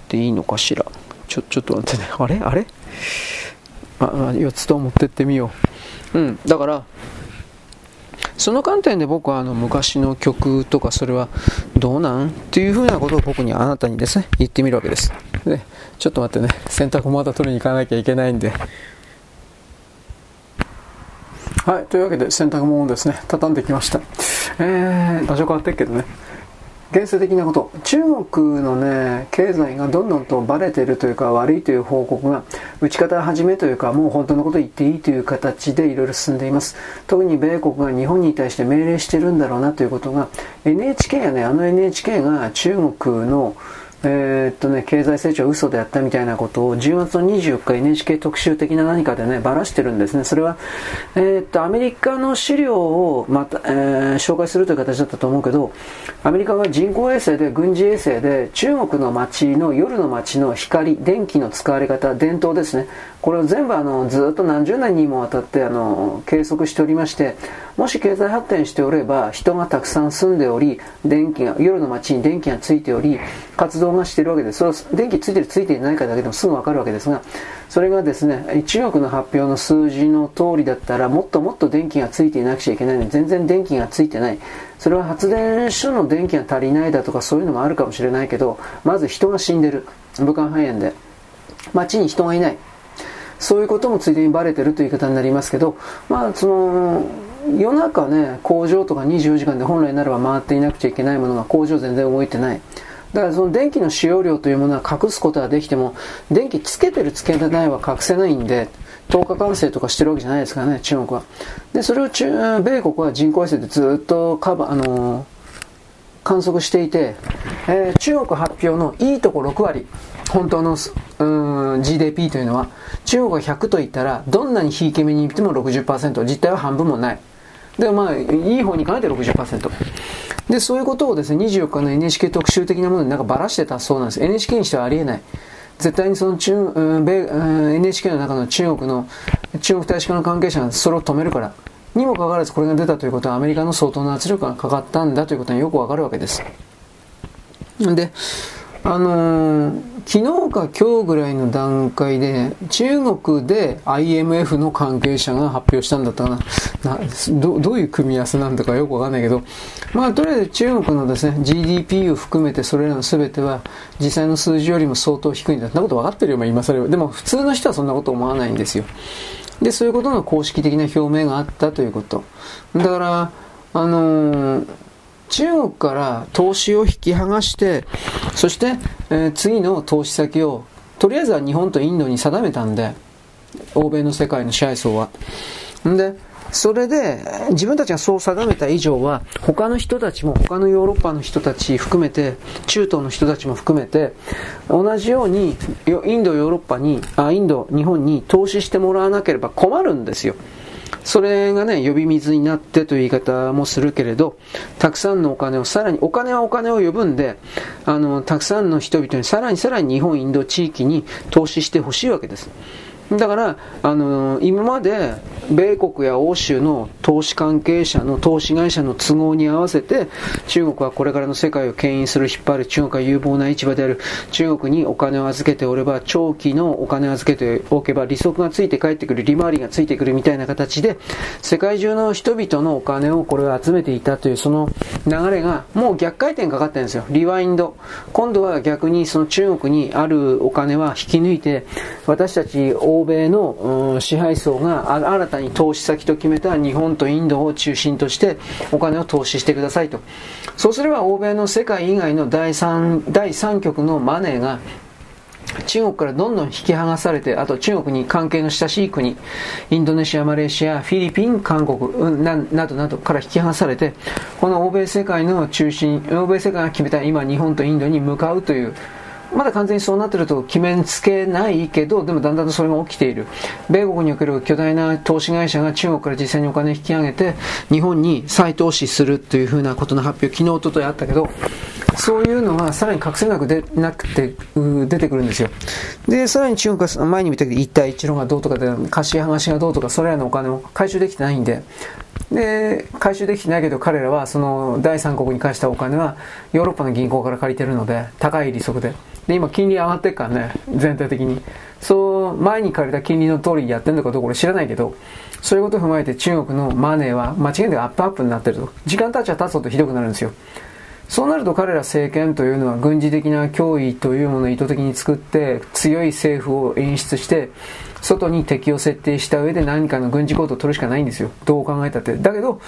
でいいのかしら。ちょちょっと待ってね。あれ？あれ？あ4つと持ってってみよう。うんだからその観点で僕はあの昔の曲とかそれはどうなんっていうふうなことを僕にあなたにですね言ってみるわけです。でちょっと待ってね洗濯また取りに行かなきゃいけないんで。はいというわけで洗濯物をですね畳んできました。えー、場所変わってるけどね。現世的なこと、中国のね、経済がどんどんとバレてるというか悪いという報告が、打ち方始めというか、もう本当のこと言っていいという形でいろいろ進んでいます。特に米国が日本に対して命令してるんだろうなということが、NHK やね、あの NHK が中国のえー、っとね、経済成長嘘であったみたいなことを10月の24日 NHK 特集的な何かでね、ばらしてるんですね。それは、えー、っと、アメリカの資料をまた、えー、紹介するという形だったと思うけど、アメリカが人工衛星で、軍事衛星で、中国の街の夜の街の光、電気の使われ方、伝統ですね。これを全部あの、ずっと何十年にもわたってあの、計測しておりまして、もし経済発展しておれば、人がたくさん住んでおり、電気が、夜の街に電気がついており、活動がしているわけです。そ電気ついてるついていないかだけでもすぐわかるわけですが、それがですね、中国の発表の数字の通りだったら、もっともっと電気がついていなくちゃいけないのに、全然電気がついてない。それは発電所の電気が足りないだとかそういうのもあるかもしれないけど、まず人が死んでる。武漢肺炎で。街に人がいない。そういうこともついでにバレてるという言い方になりますけど、まあ、その、夜中ね、工場とか24時間で本来ならば回っていなくちゃいけないものが工場全然動いてない。だからその電気の使用量というものは隠すことはできても、電気つけてるつけてないは隠せないんで、10日間制とかしてるわけじゃないですからね、中国は。で、それを中、米国は人工衛星でずっとカバ、あのー、観測していて、えー、中国発表のいいとこ6割、本当のうん GDP というのは、中国が100と言ったら、どんなにひいき目に言っても60%、実態は半分もない。で、まあ、いい方に考えて60%。で、そういうことをですね、24日の NHK 特集的なものになんかばらしてたそうなんです。NHK にしてはありえない。絶対にその中、うん、米、うん、NHK の中の中国の、中国大使館の関係者がそれを止めるから。にもかかわらずこれが出たということはアメリカの相当な圧力がかかったんだということがよくわかるわけです。で、あのー、昨日か今日ぐらいの段階で中国で IMF の関係者が発表したんだったかな。などどういう組み合わせなんだかよくわかんないけど。まあとりあえず中国のですね GDP を含めてそれらの全ては実際の数字よりも相当低いんだ。そんなこと分かってるよ、まあ、今更。でも普通の人はそんなこと思わないんですよ。でそういうことの公式的な表明があったということ。だからあのー中国から投資を引き剥がして、そして、えー、次の投資先を、とりあえずは日本とインドに定めたんで、欧米の世界の支配層は。んで、それで、自分たちがそう定めた以上は、他の人たちも、他のヨーロッパの人たち含めて、中東の人たちも含めて、同じように、インド、ヨーロッパに、あ、インド、日本に投資してもらわなければ困るんですよ。それがね、呼び水になってという言い方もするけれど、たくさんのお金を、さらにお金はお金を呼ぶんで、あの、たくさんの人々にさらにさらに日本、インド地域に投資してほしいわけです。だから、あの今まで米国や欧州の投資関係者の投資会社の都合に合わせて中国はこれからの世界を牽引する引っ張る中国は有望な市場である中国にお金を預けておれば長期のお金を預けておけば利息がついて帰ってくる利回りがついてくるみたいな形で世界中の人々のお金をこれを集めていたというその流れがもう逆回転かかってるんですよリワインド今度は逆にその中国にあるお金は引き抜いて私たち欧欧米の、支配層が新たに投資先と決めた日本とインドを中心としてお金を投資してくださいと。そうすれば欧米の世界以外の第三、第三極のマネーが中国からどんどん引き剥がされて、あと中国に関係の親しい国、インドネシア、マレーシア、フィリピン、韓国、ななどなどから引き剥がされて、この欧米世界の中心、欧米世界が決めた今日本とインドに向かうという、まだ完全にそうなってると決めつけないけど、でもだんだんとそれが起きている。米国における巨大な投資会社が中国から実際にお金を引き上げて、日本に再投資するというふうなことの発表、昨日、おとといあったけど、そういうのがさらに隠せなくでなくて、出てくるんですよ。で、さらに中国が前に見たけど、一帯一路がどうとかで、貸し剥がしがどうとか、それらのお金を回収できてないんで、で、回収できてないけど彼らはその第三国に貸したお金はヨーロッパの銀行から借りてるので、高い利息で。で、今金利上がってるからね、全体的に。そう、前に借りた金利の通りやってるのかどうか俺知らないけど、そういうことを踏まえて中国のマネーは間違いなくアップアップになってると。時間経ちは経つほどひどくなるんですよ。そうなると彼ら政権というのは軍事的な脅威というものを意図的に作って強い政府を演出して外に敵を設定した上で何かの軍事行動を取るしかないんですよ。どう考えたって。だけど、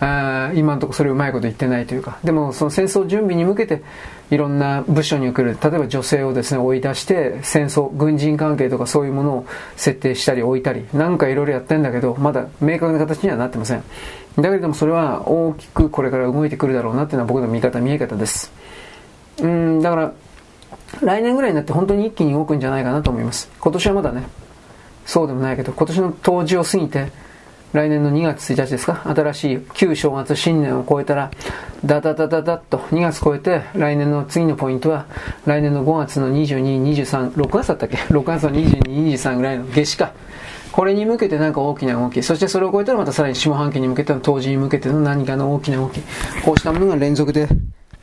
あ今のところそれうまいこと言ってないというか。でもその戦争準備に向けていろんな部署における、例えば女性をですね、追い出して戦争、軍人関係とかそういうものを設定したり置いたり、なんかいろいろやってんだけど、まだ明確な形にはなってません。だけれどもそれは大きくこれから動いてくるだろうなっていうのは僕の見方、見え方です。うん、だから、来年ぐらいになって本当に一気に動くんじゃないかなと思います。今年はまだね、そうでもないけど、今年の冬至を過ぎて、来年の2月1日ですか、新しい旧正月新年を超えたら、ダダダダダッと2月超えて、来年の次のポイントは、来年の5月の22、23、6月だったっけ ?6 月の22、23ぐらいの夏至か。これに向けて何か大きな動き、そしてそれを超えたらまたさらに下半期に向けての冬至に向けての何かの大きな動き、こうしたものが連続で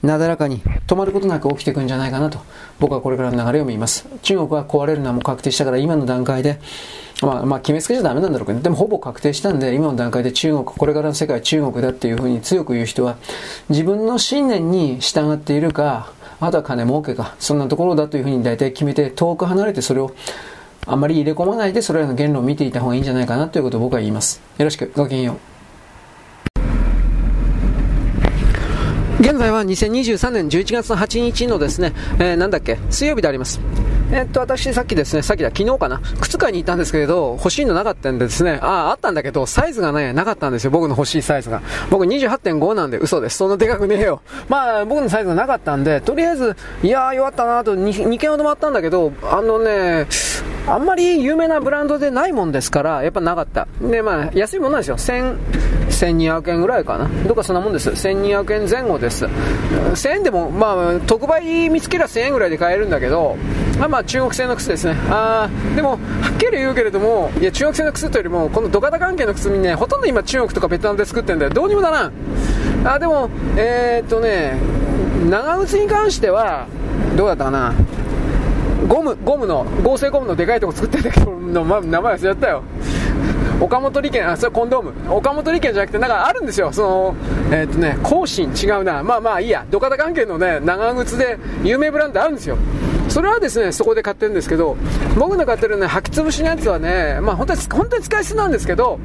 なだらかに止まることなく起きていくんじゃないかなと僕はこれからの流れを見ます。中国は壊れるのはもう確定したから今の段階でまあ、まあ、決めつけちゃダメなんだろうけど、でもほぼ確定したんで、今の段階で中国、これからの世界は中国だっていうふうに強く言う人は、自分の信念に従っているか、あとは金儲けか、そんなところだというふうに大体決めて、遠く離れてそれをあまり入れ込まないで、それらの言論を見ていた方がいいんじゃないかなということを僕は言います。よろしく、ごきげんよう。現在は2023年11月の8日のですね、えー、なんだっけ、水曜日であります。え、っと、私さっきですね、さっきだ、昨日かな、靴買いに行ったんですけれど、欲しいのなかったんでですね、ああ、あったんだけど、サイズがね、なかったんですよ、僕の欲しいサイズが。僕28.5なんで、嘘です。そんなでかくねえよ。まあ、僕のサイズがなかったんで、とりあえず、いやー、弱ったなと2、2件ほど回ったんだけど、あのね、あんまり有名なブランドでないもんですから、やっぱなかった。で、まあ、安いもんなんですよ。1000、1200円ぐらいかな。どっかそんなもんです。1200円前後です。1000円でも、まあ、特売見つければ1000円ぐらいで買えるんだけど、あまあ中国製の靴ですね。あでも、はっきり言うけれども、いや、中国製の靴というよりも、この土方関係の靴にね、ほとんど今中国とかベトナムで作ってるんだよ。どうにもならん。あでも、えー、っとね、長靴に関しては、どうだったかな。ゴム、ゴムの、合成ゴムのでかいとこ作ってるんだけど、名前忘れちゃったよ。岡本利権、あ、それコンドーム。岡本利権じゃなくて、なんかあるんですよ。その、えー、っとね、更新違うな。まあまあいいや。土方関係のね、長靴で有名ブランドあるんですよ。それはですね、そこで買ってるんですけど、僕の買ってるね、履き潰しのやつはね、まあ本当に、本当に使い捨てなんですけど、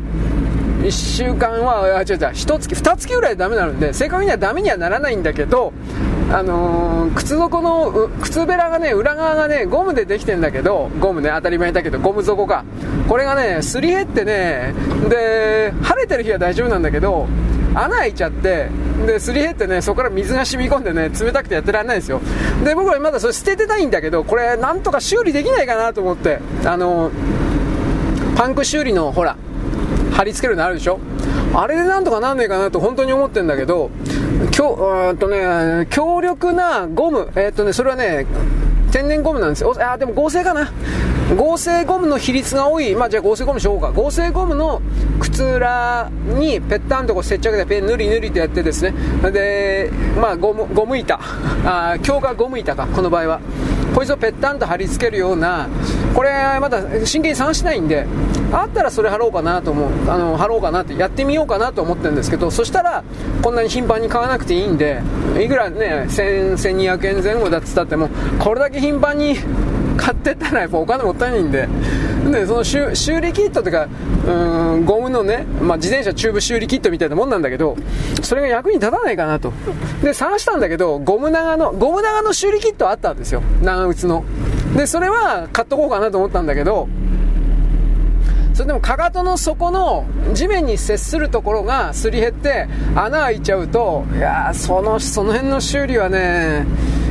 1週間は、あ、違う違う、1月、2月ぐらいでダメになるんで、正確にはダメにはならないんだけど、あのー、靴底の、靴べらがね、裏側がね、ゴムでできてんだけど、ゴムね、当たり前だけど、ゴム底か。これがね、すり減ってね、で、晴れてる日は大丈夫なんだけど、穴開いちゃって、で、すり減ってね、そこから水が染み込んでね、冷たくてやってられないんですよ。で、僕はまだそれ捨ててないんだけど、これ、なんとか修理できないかなと思って、あのー、パンク修理の、ほら、貼り付けるのあるでしょあれでなんとかなんねえかなと本当に思ってんだけど、今日、とね、強力なゴム、えー、っとね、それはね、天然ゴムなんですよ。あ、でも合成かな。合成ゴムの比率が多い、まあ、じゃあ合成ゴムしようか。合成ゴムの靴裏にぺったんとこう接着でペンぬりぬりとやってですね、で、まあ、ゴム、ゴム板、あ強化ゴム板か、この場合は。こいつをぺったんと貼り付けるような、これまだ真剣に探してないんで、あったらそれ貼ろうかなと思う、あの、貼ろうかなって、やってみようかなと思ってるんですけど、そしたら、こんなに頻繁に買わなくていいんで、いくらね、1200円前後だっつったっても、これだけ頻繁に買ってったらやっぱお金もったいないんで、で、その修修理キットとか、うん、ゴムのね、まあ、自転車チューブ修理キットみたいなもんなんだけど、それが役に立たないかなと。で、探したんだけど、ゴム長の、ゴム長の修理キットあったんですよ。長靴の。で、それは買っとこうかなと思ったんだけど、それでもかかとの底の地面に接するところがすり減って穴開いちゃうと、いやその、その辺の修理はね、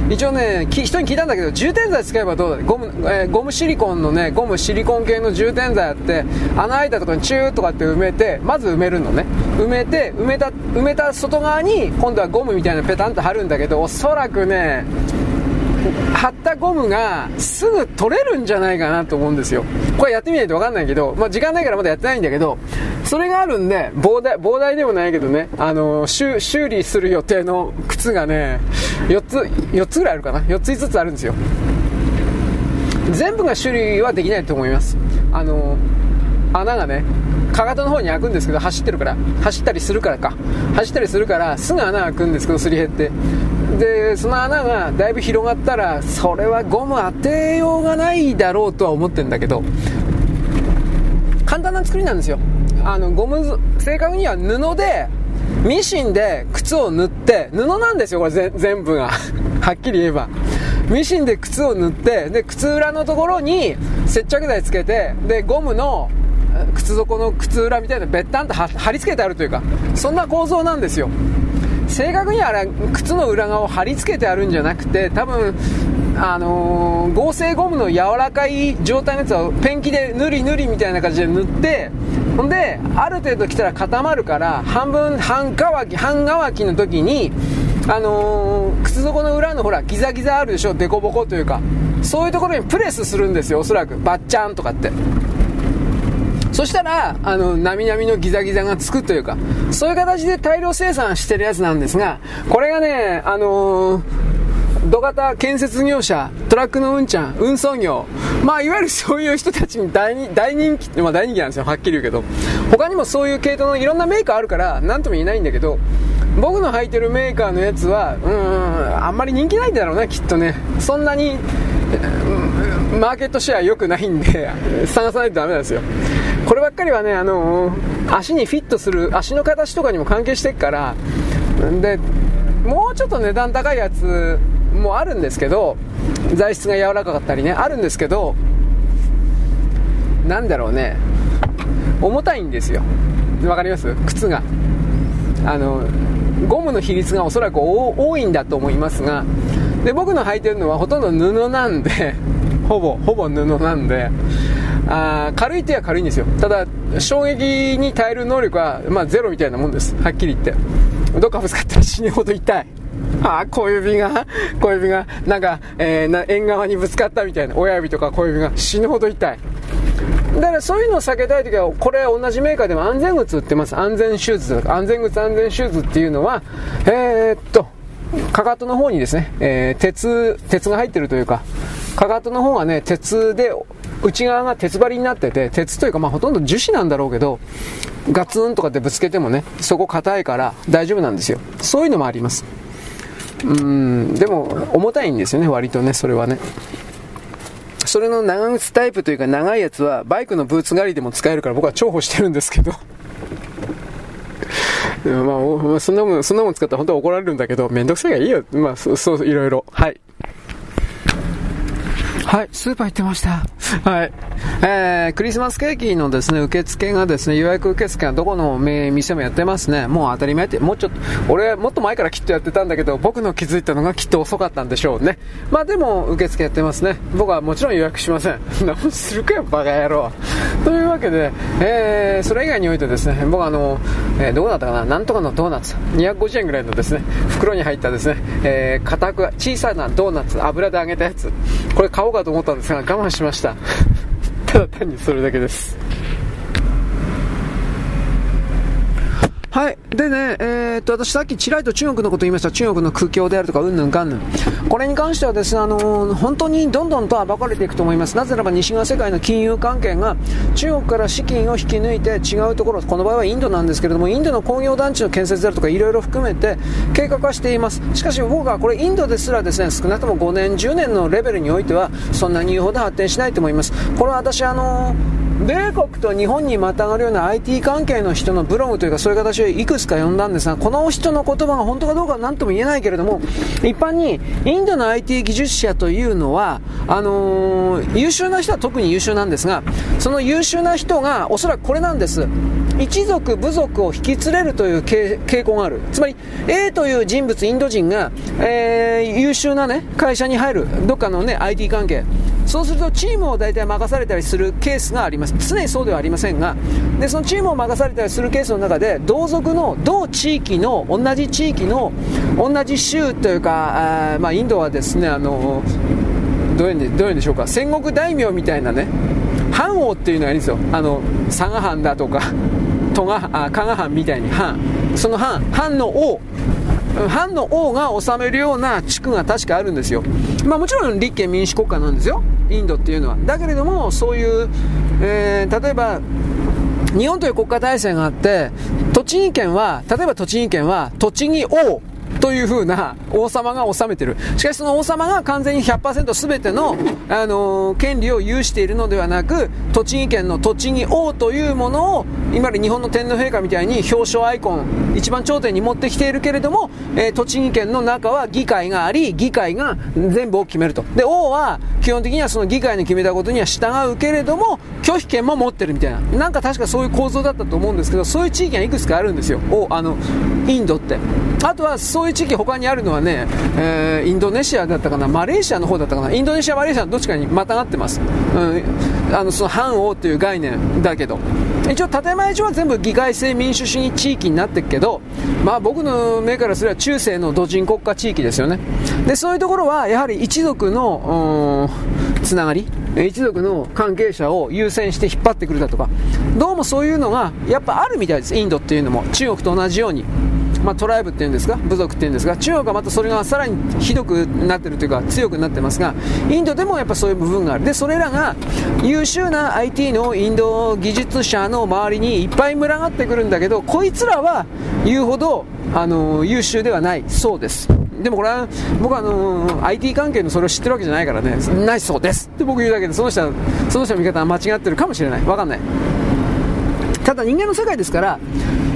一応ね、人に聞いたんだけど、充填剤使えばどうだゴム、えー、ゴムシリコンのね、ゴムシリコン系の充填剤あって、穴開いたところにチューとかって埋めて、まず埋めるのね。埋めて、埋めた、埋めた外側に、今度はゴムみたいなペタンと貼るんだけど、おそらくね、貼ったゴムがすぐ取れるんじゃないかなと思うんですよ。これやってみないとわかんないけど、まあ、時間ないからまだやってないんだけど、それがあるんで、膨大、膨大でもないけどね、あの修、理する予定の靴がね、4つ、4つぐらいあるかな。4つ5つあるんですよ。全部が修理はできないと思います。あの、穴がね、かかとの方に開くんですけど、走ってるから、走ったりするからか。走ったりするから、すぐ穴開くんですけど、すり減って。でその穴がだいぶ広がったらそれはゴム当てようがないだろうとは思ってるんだけど簡単な作りなんですよ。あのゴム正確には布でミシンで靴を縫って布なんですよこれ全部が。はっきり言えば。ミシンで靴を縫ってで靴裏のところに接着剤つけてでゴムの靴底の靴裏みたいなべったんと貼り付けてあるというかそんな構造なんですよ。正確にあれ靴の裏側を貼り付けてあるんじゃなくて多分あのー、合成ゴムの柔らかい状態のやつをペンキで塗り塗りみたいな感じで塗ってほんである程度来たら固まるから半分半乾き半乾きの時にあのー、靴底の裏のほらギザギザあるでしょ凸凹というか。そういうところにプレスするんですよおそらく。バッチャンとかって。そしたら、あの、なみなみのギザギザがつくというか、そういう形で大量生産してるやつなんですが、これがね、あのー土型建設業者、トラックのうんちゃん、運送業、まあ、いわゆるそういう人たちに大人気、まあ、大人気なんですよ、はっきり言うけど、他にもそういう系統のいろんなメーカーあるから、なんとも言えないんだけど、僕の履いてるメーカーのやつは、うん、あんまり人気ないんだろうね、きっとね。そんなに、マーケットシェア良くないんで、探さないとダメなんですよ。こればっかりはね、あのー、足にフィットする、足の形とかにも関係してっから、で、もうちょっと値段高いやつもあるんですけど、材質が柔らかかったりね、あるんですけど、なんだろうね、重たいんですよ。わかります？靴が。あの、ゴムの比率がおそらく多いんだと思いますが、で、僕の履いてるのはほとんど布なんで、ほぼ、ほぼ布なんで、あ軽いっては軽いんですよ。ただ衝撃に耐える能力は、まあ、ゼロみたいなもんです。はっきり言って。どっかぶつかったら死ぬほど痛い。あ小指が小指がなんか、えー、な縁側にぶつかったみたいな。親指とか小指が死ぬほど痛い。だからそういうのを避けたいときは、これ同じメーカーでも安全靴売ってます。安全シューズとか、安全靴安全シューズっていうのは、えー、っと、かかとの方にですね、えー、鉄、鉄が入ってるというか、かかとの方がね、鉄で内側が鉄張りになってて、鉄というかまあほとんど樹脂なんだろうけど、ガツンとかってぶつけてもね、そこ硬いから大丈夫なんですよ。そういうのもあります。うん、でも重たいんですよね、割とね、それはね。それの長靴タイプというか長いやつはバイクのブーツ狩りでも使えるから僕は重宝してるんですけど まあ、そんなもん、そんなもん使ったら本当は怒られるんだけど、めんどくさいがいいよ。まあ、そう、そう、いろいろ。はい。はい、スーパー行ってました。はい。えー、クリスマスケーキのですね、受付がですね、予約受付がどこの店もやってますね。もう当たり前って、もうちょっと、俺もっと前からきっとやってたんだけど、僕の気づいたのがきっと遅かったんでしょうね。まあでも、受付やってますね。僕はもちろん予約しません。何するかよ、バカ野郎。というわけで、えー、それ以外においてですね、僕あの、えー、どうだったかな、なんとかのドーナツ、250円ぐらいのですね、袋に入ったですね、えー、硬く、小さなドーナツ、油で揚げたやつ、これ買おうかと思ったんですが、我慢しました。ただ単にそれだけです。はい。でね、えー、っと、私さっきちらりと中国のこと言いました。中国の空境であるとか、うんぬんかんぬん。これに関してはですね、あのー、本当にどんどんと暴かれていくと思います。なぜならば西側世界の金融関係が中国から資金を引き抜いて違うところ、この場合はインドなんですけれども、インドの工業団地の建設であるとか、いろいろ含めて計画はしています。しかし僕はこれインドですらですね、少なくとも5年、10年のレベルにおいては、そんなに言うほど発展しないと思います。これは私、あのー米国と日本にまたがるような IT 関係の人のブログというかそういう形をいくつか読んだんですが、この人の言葉が本当かどうかは何とも言えないけれども、一般にインドの IT 技術者というのは、あのー、優秀な人は特に優秀なんですが、その優秀な人がおそらくこれなんです。一族、部族を引き連れるという傾向がある。つまり、A という人物、インド人が、えー、優秀なね、会社に入る。どっかのね、IT 関係。そうするとチームを大体任されたりするケースがあります。常にそうではありませんが、で、そのチームを任されたりするケースの中で、同族の、同地域の、同じ地域の、同じ州というか、あまあ、インドはですね、あの、どういうんででしょうか、戦国大名みたいなね、藩王っていうのがいるんですよ。あの、佐賀藩だとか、加賀藩みたいに藩。その藩、藩の王。藩の王が治めるような地区が確かあるんですよ。まあもちろん立憲民主国家なんですよ。インドっていうのは。だけれども、そういう、えー、例えば、日本という国家体制があって、栃木県は、例えば栃木県は、栃木王というふうな王様が治めてる。しかしその王様が完全に100%全ての、あのー、権利を有しているのではなく、栃木県の栃木王というものを、今まで日本の天皇陛下みたいに表彰アイコン、一番頂点に持ってきているけれども、えー、栃木県の中は議会があり、議会が全部を決めると。で、王は基本的にはその議会の決めたことには従うけれども、拒否権も持ってるみたいな。なんか確かそういう構造だったと思うんですけど、そういう地域がいくつかあるんですよ。お、あの、インドって。あとはそう地域他にあるのはね、えー、インドネシアだったかな、マレーシアの方だったかな、インドネシア、マレーシアのどっちかにまたがってます。うん、あの、その反王という概念だけど。一応建前上は全部議会制民主主義地域になってるけど、まあ僕の目からすれば中世の土人国家地域ですよね。で、そういうところはやはり一族の、つながり、一族の関係者を優先して引っ張ってくるだとか、どうもそういうのがやっぱあるみたいです、インドっていうのも。中国と同じように。まあ、トライブっていうんですか、部族っていうんですか、中国はまたそれがさらにひどくなってるというか、強くなってますが、インドでもやっぱそういう部分がある。で、それらが優秀な IT のインド技術者の周りにいっぱい群がってくるんだけど、こいつらは言うほど、あの優秀ではないそうです。でもこれは僕はあの IT 関係のそれを知ってるわけじゃないからね、ないそうですって僕言うだけで、その人、その人の見方は間違ってるかもしれない。わかんない。ただ人間の世界ですから、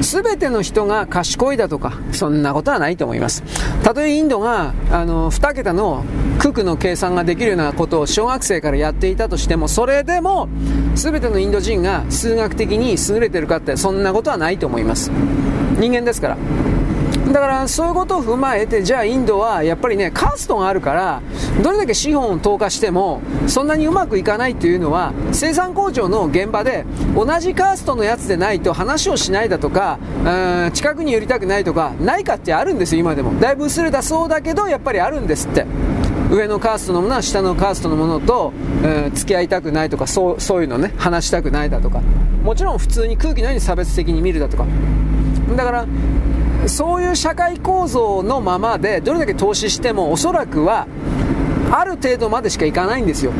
全ての人が賢いだとか、そんなことはないと思います。たとえインドが、あの、2桁の九九の計算ができるようなことを小学生からやっていたとしても、それでも、全てのインド人が数学的に優れてるかって、そんなことはないと思います。人間ですから。だからそういうことを踏まえてじゃあインドはやっぱりねカーストがあるからどれだけ資本を投下してもそんなにうまくいかないというのは生産工場の現場で同じカーストのやつでないと話をしないだとかうん近くに寄りたくないとかないかってあるんですよ今でも。だいぶ薄れたそうだけどやっぱりあるんですって。上のカーストのものは下のカーストのものと、えー、付き合いたくないとかそうそういうのね話したくないだとか。もちろん普通に空気のように差別的に見るだとか。だからそういう社会構造のままでどれだけ投資してもおそらくはある程度までしかいかないんですよ。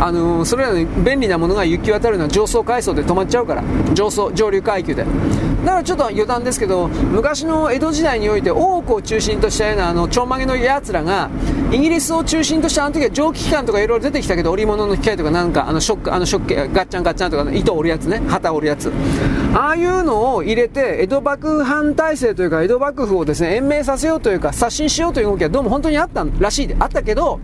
あのー、それらの便利なものが行き渡るのは上層階層で止まっちゃうから。上層上流階級で。だからちょっと余談ですけど昔の江戸時代において大奥を中心としたようなあのちょんまげのやつらがイギリスを中心としたあの時は蒸気機関とかいろいろ出てきたけど織物の機械とかなんかあのショックあのショックガッチャンガッチャンとか糸を織るやつね。旗を織るやつ。ああいうのを入れて江戸幕府反体制というか江戸幕府をですね延命させようというか刷新しようという動きはどうも本当にあったらしいであったけど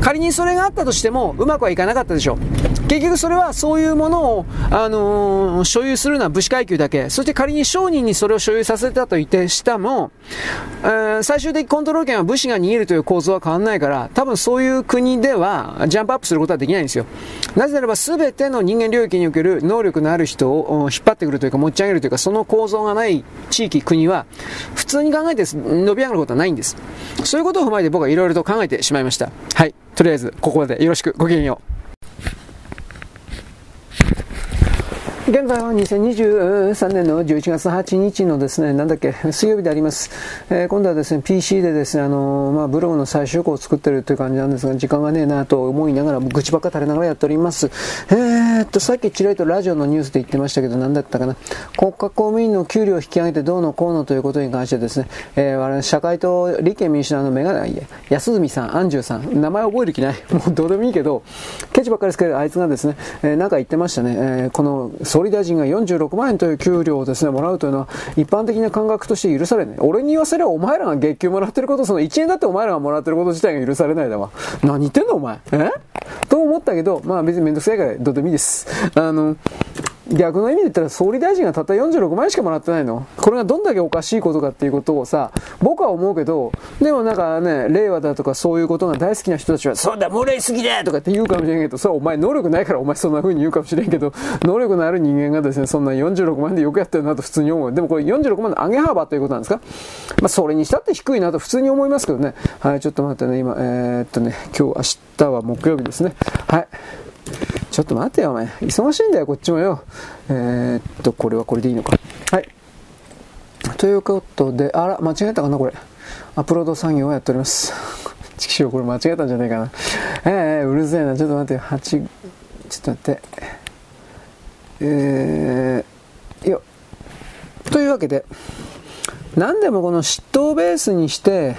仮にそれがあったとしてもうまくはいかなかったでしょう。結局それはそういうものを、あのー、所有するのは武士階級だけ。そして仮に商人にそれを所有させたと言ってしたも、えー、最終的コントロール権は武士が握るという構造は変わらないから多分そういう国ではジャンプアップすることはできないんですよ。なぜならば全ての人間領域における能力のある人を引っ張ってくるというか持ち上げるというかその構造がない地域国は普通に考えて伸び上がることはないんです。そういうことを踏まえて僕はいろいろと考えてしまいました。はい。とりあえずここまで。よろしく。ごきげんよう。現在は2023年の11月8日のですね、なんだっけ、水曜日であります。えー、今度はですね、PC でですね、あのー、まあ、ブログの最終稿を作ってるという感じなんですが、時間がねえなと思いながら、愚痴ばっか垂れながらやっております。えー、っと、さっきちらりとラジオのニュースで言ってましたけど、なんだったかな。国家公務員の給料を引き上げてどうのこうのということに関してですね、えー、社会党立憲民主党のメガネ、安住さん、安住さん、名前覚える気ない。もうどうでもいいけど、ケチばっかりですけど、あいつがですね、えー、なんか言ってましたね、えー、この、総理大臣が46万円という給料をですね、もらうというのは、一般的な感覚として許されない。俺に言わせればお前らが月給もらってること、その1円だってお前らがもらってること自体が許されないだわ。何言ってんのお前。え？と思ったけど、まあ別にめんどくさいからどうでもいいです。あの、逆の意味で言ったら総理大臣がたった46万円しかもらってないのこれがどんだけおかしいことかっていうことをさ、僕は思うけど、でもなんかね、令和だとかそういうことが大好きな人たちは、そうだ、もらいすぎだとかって言うかもしれんけど、それはお前能力ないからお前そんな風に言うかもしれんけど、能力のある人間がですね、そんな46万でよくやってるなと普通に思う。でもこれ46万の上げ幅ということなんですか？まあそれにしたって低いなと普通に思いますけどね。はい、ちょっと待ってね、今、えー、っとね、今日、明日は木曜日ですね。はい。ちょっと待ってよ、お前。忙しいんだよ、こっちもよ。えー、っと、これはこれでいいのか。はい。ということで、あら、間違えたかな、これ。アップロード作業をやっております。チキショー、これ間違えたんじゃないかな。えー、うるせえな。ちょっと待ってよ。8、ちょっと待って。えー、よ。というわけで、何でもこの嫉妬をベースにして、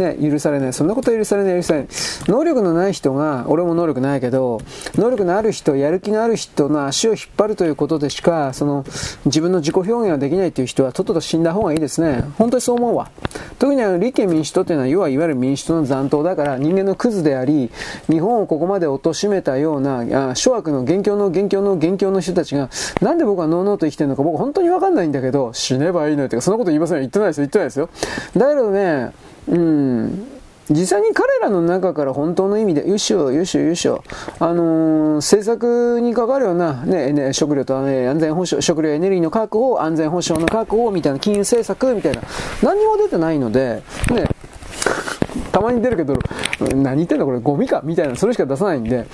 ね、許されない。そんなこと許されない、許されない。能力のない人が、俺も能力ないけど、能力のある人、やる気のある人の足を引っ張るということでしか、その、自分の自己表現ができないという人は、とっとと死んだ方がいいですね。本当にそう思うわ。特にあの、立憲民主党っていうのは、要はいわゆる民主党の残党だから、人間のクズであり、日本をここまで貶めたような、あ諸悪の元凶の元凶の元凶の人たちが、なんで僕はノーノーと生きてるのか僕本当にわかんないんだけど、死ねばいいのよってか、そんなこと言いません。言ってないですよ。言ってないですよ。だけどね、うん。実際に彼らの中から本当の意味で、よいしょ、よいしょ、よしょ、あのー、政策に関わるような、ね、ね食料と、ね、安全保障、食料エネルギーの確保、安全保障の確保みたいな、金融政策みたいな、何も出てないので、ね、たまに出るけど、何言ってんだこれゴミかみたいな、それしか出さないんで、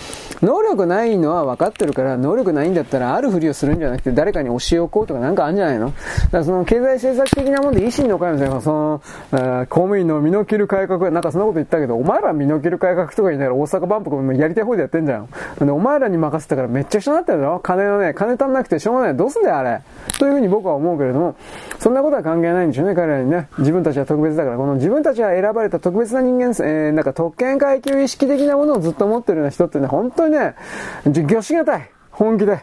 能力ないのは分かってるから、能力ないんだったらあるふりをするんじゃなくて誰かに教えおこうとかなんかあるんじゃないの？だからその経済政策的なもんで維新の会のその、公務員の身の切る改革、なんかそんなこと言ったけど、お前ら身の切る改革とか言いながら大阪万博もやりたい方でやってんじゃん。で、お前らに任せたからめっちゃ一緒になってるだろ？金のね、金足んなくてしょうがない。どうすんだよあれ。というふうに僕は思うけれども、そんなことは関係ないんでしょうね、彼らにね。自分たちは特別だから、この自分たちが選ばれた特別な人間、えー、なんか特権階級意識的なものをずっと持ってるような人ってね、本当にね、魚しがたい。本気で。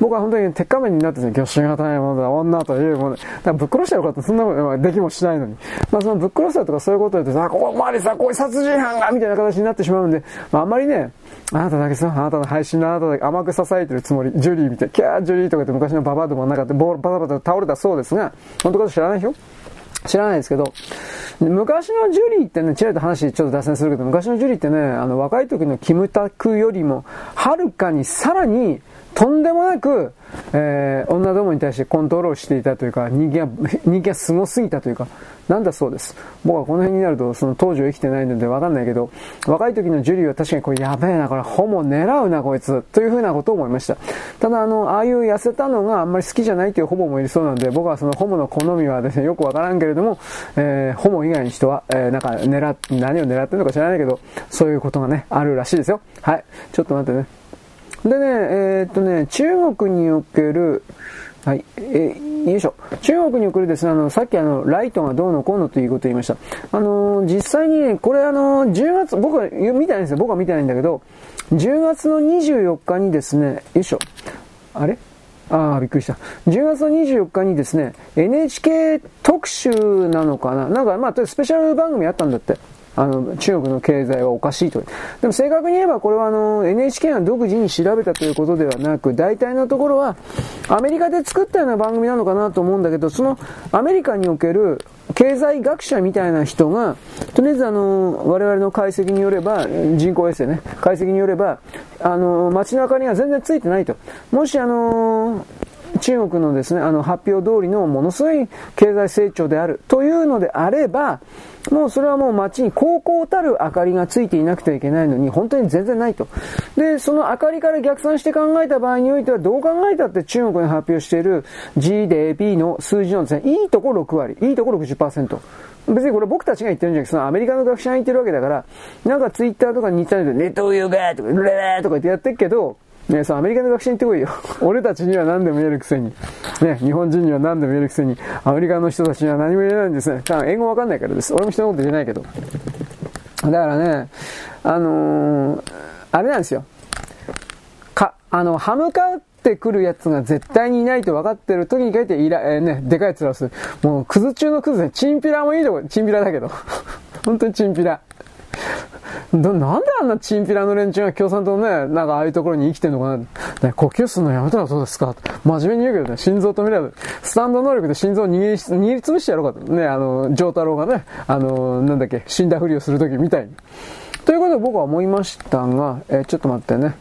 僕は本当に鉄仮面になってですね、魚しがたいものだ、女というもの。だからぶっ殺してることそんなことできもしないのに。まあそのぶっ殺したとかそういうことでさ、あ、ここまでさ、こういう殺人犯がみたいな形になってしまうんで、まああんまりね、あなただけさ、あなたの配信のあなただけ甘く支えてるつもり、ジュリーみたい。な、キャージュリーとかって昔のババアでもなかった、ボールバタバタ倒れたそうですが、本当か知らないでしょ？知らないですけど、昔のジュリーってね、ちらっと話ちょっと脱線するけど、昔のジュリーってね、あの、若い時のキムタクよりも、はるかにさらに、とんでもなく、えー、女どもに対してコントロールしていたというか、人気が、人気がすごすぎたというか、なんだそうです。僕はこの辺になると、その当時を生きてないのでわかんないけど、若い時のジュリーは確かにこれやべえな、これホモ狙うな、こいつ。というふうなことを思いました。ただ、あの、ああいう痩せたのがあんまり好きじゃないというホモもいるそうなので、僕はそのホモの好みはですね、よくわからんけれども、えー、ホモ以外の人は、えー、なんか狙っ、何を狙ってるのか知らないけど、そういうことがね、あるらしいですよ。はい。ちょっと待ってね。でね、えー、っとね、中国における、はい、えー、よいしょ。中国におけるですね、あの、さっきあの、ライトがどうのこうのということを言いました。あのー、実際にね、これあのー、10月、僕は見てないんですよ。僕は見てないんだけど、10月の24日にですね、よいしょ。あれ？ああ、びっくりした。10月の24日にですね、NHK 特集なのかななんか、まあ、スペシャル番組あったんだって。あの、中国の経済はおかしいと。でも正確に言えばこれはあの、NHK が独自に調べたということではなく、大体のところは、アメリカで作ったような番組なのかなと思うんだけど、そのアメリカにおける経済学者みたいな人が、とりあえずあの、我々の解析によれば、人工衛星ね、解析によれば、あの、街中には全然ついてないと。もしあの、中国のですね、あの発表通りのものすごい経済成長であるというのであれば、もうそれはもう街に高校たる明かりがついていなくてはいけないのに、本当に全然ないと。で、その明かりから逆算して考えた場合においては、どう考えたって中国に発表している GDP の数字のですね、いいとこ6割、いいとこ60%。別にこれ僕たちが言ってるんじゃなくて、そのアメリカの学者が言ってるわけだから、なんかツイッターとかに似たように、ネトウヨガーとか、ルレレーとか言ってやってるけど、ねそう、アメリカの学者に行ってこいよ。俺たちには何でも言えるくせに。ね、日本人には何でも言えるくせに、アメリカの人たちには何も言えないんですね。英語わかんないからです。俺も人のこと言えないけど。だからね、あのー、あれなんですよ。か、あの、歯向かってくるやつが絶対にいないと分かってる時に書いていら、えー、ね、でかい面をする。もう、クズ中のクズで、チンピラもいいとこ、チンピラだけど。本当にチンピラ。どなんであんなチンピラの連中が共産党ね、なんかああいうところに生きてんのかな。ね呼吸するのやめたらどうですか真面目に言うけどね、心臓止めれば、スタンド能力で心臓を握り、握りつぶしてやろうかと。ね、あの、丈太郎がね、あの、なんだっけ、死んだふりをするときみたいに。ということで僕は思いましたが、え、ちょっと待ってね。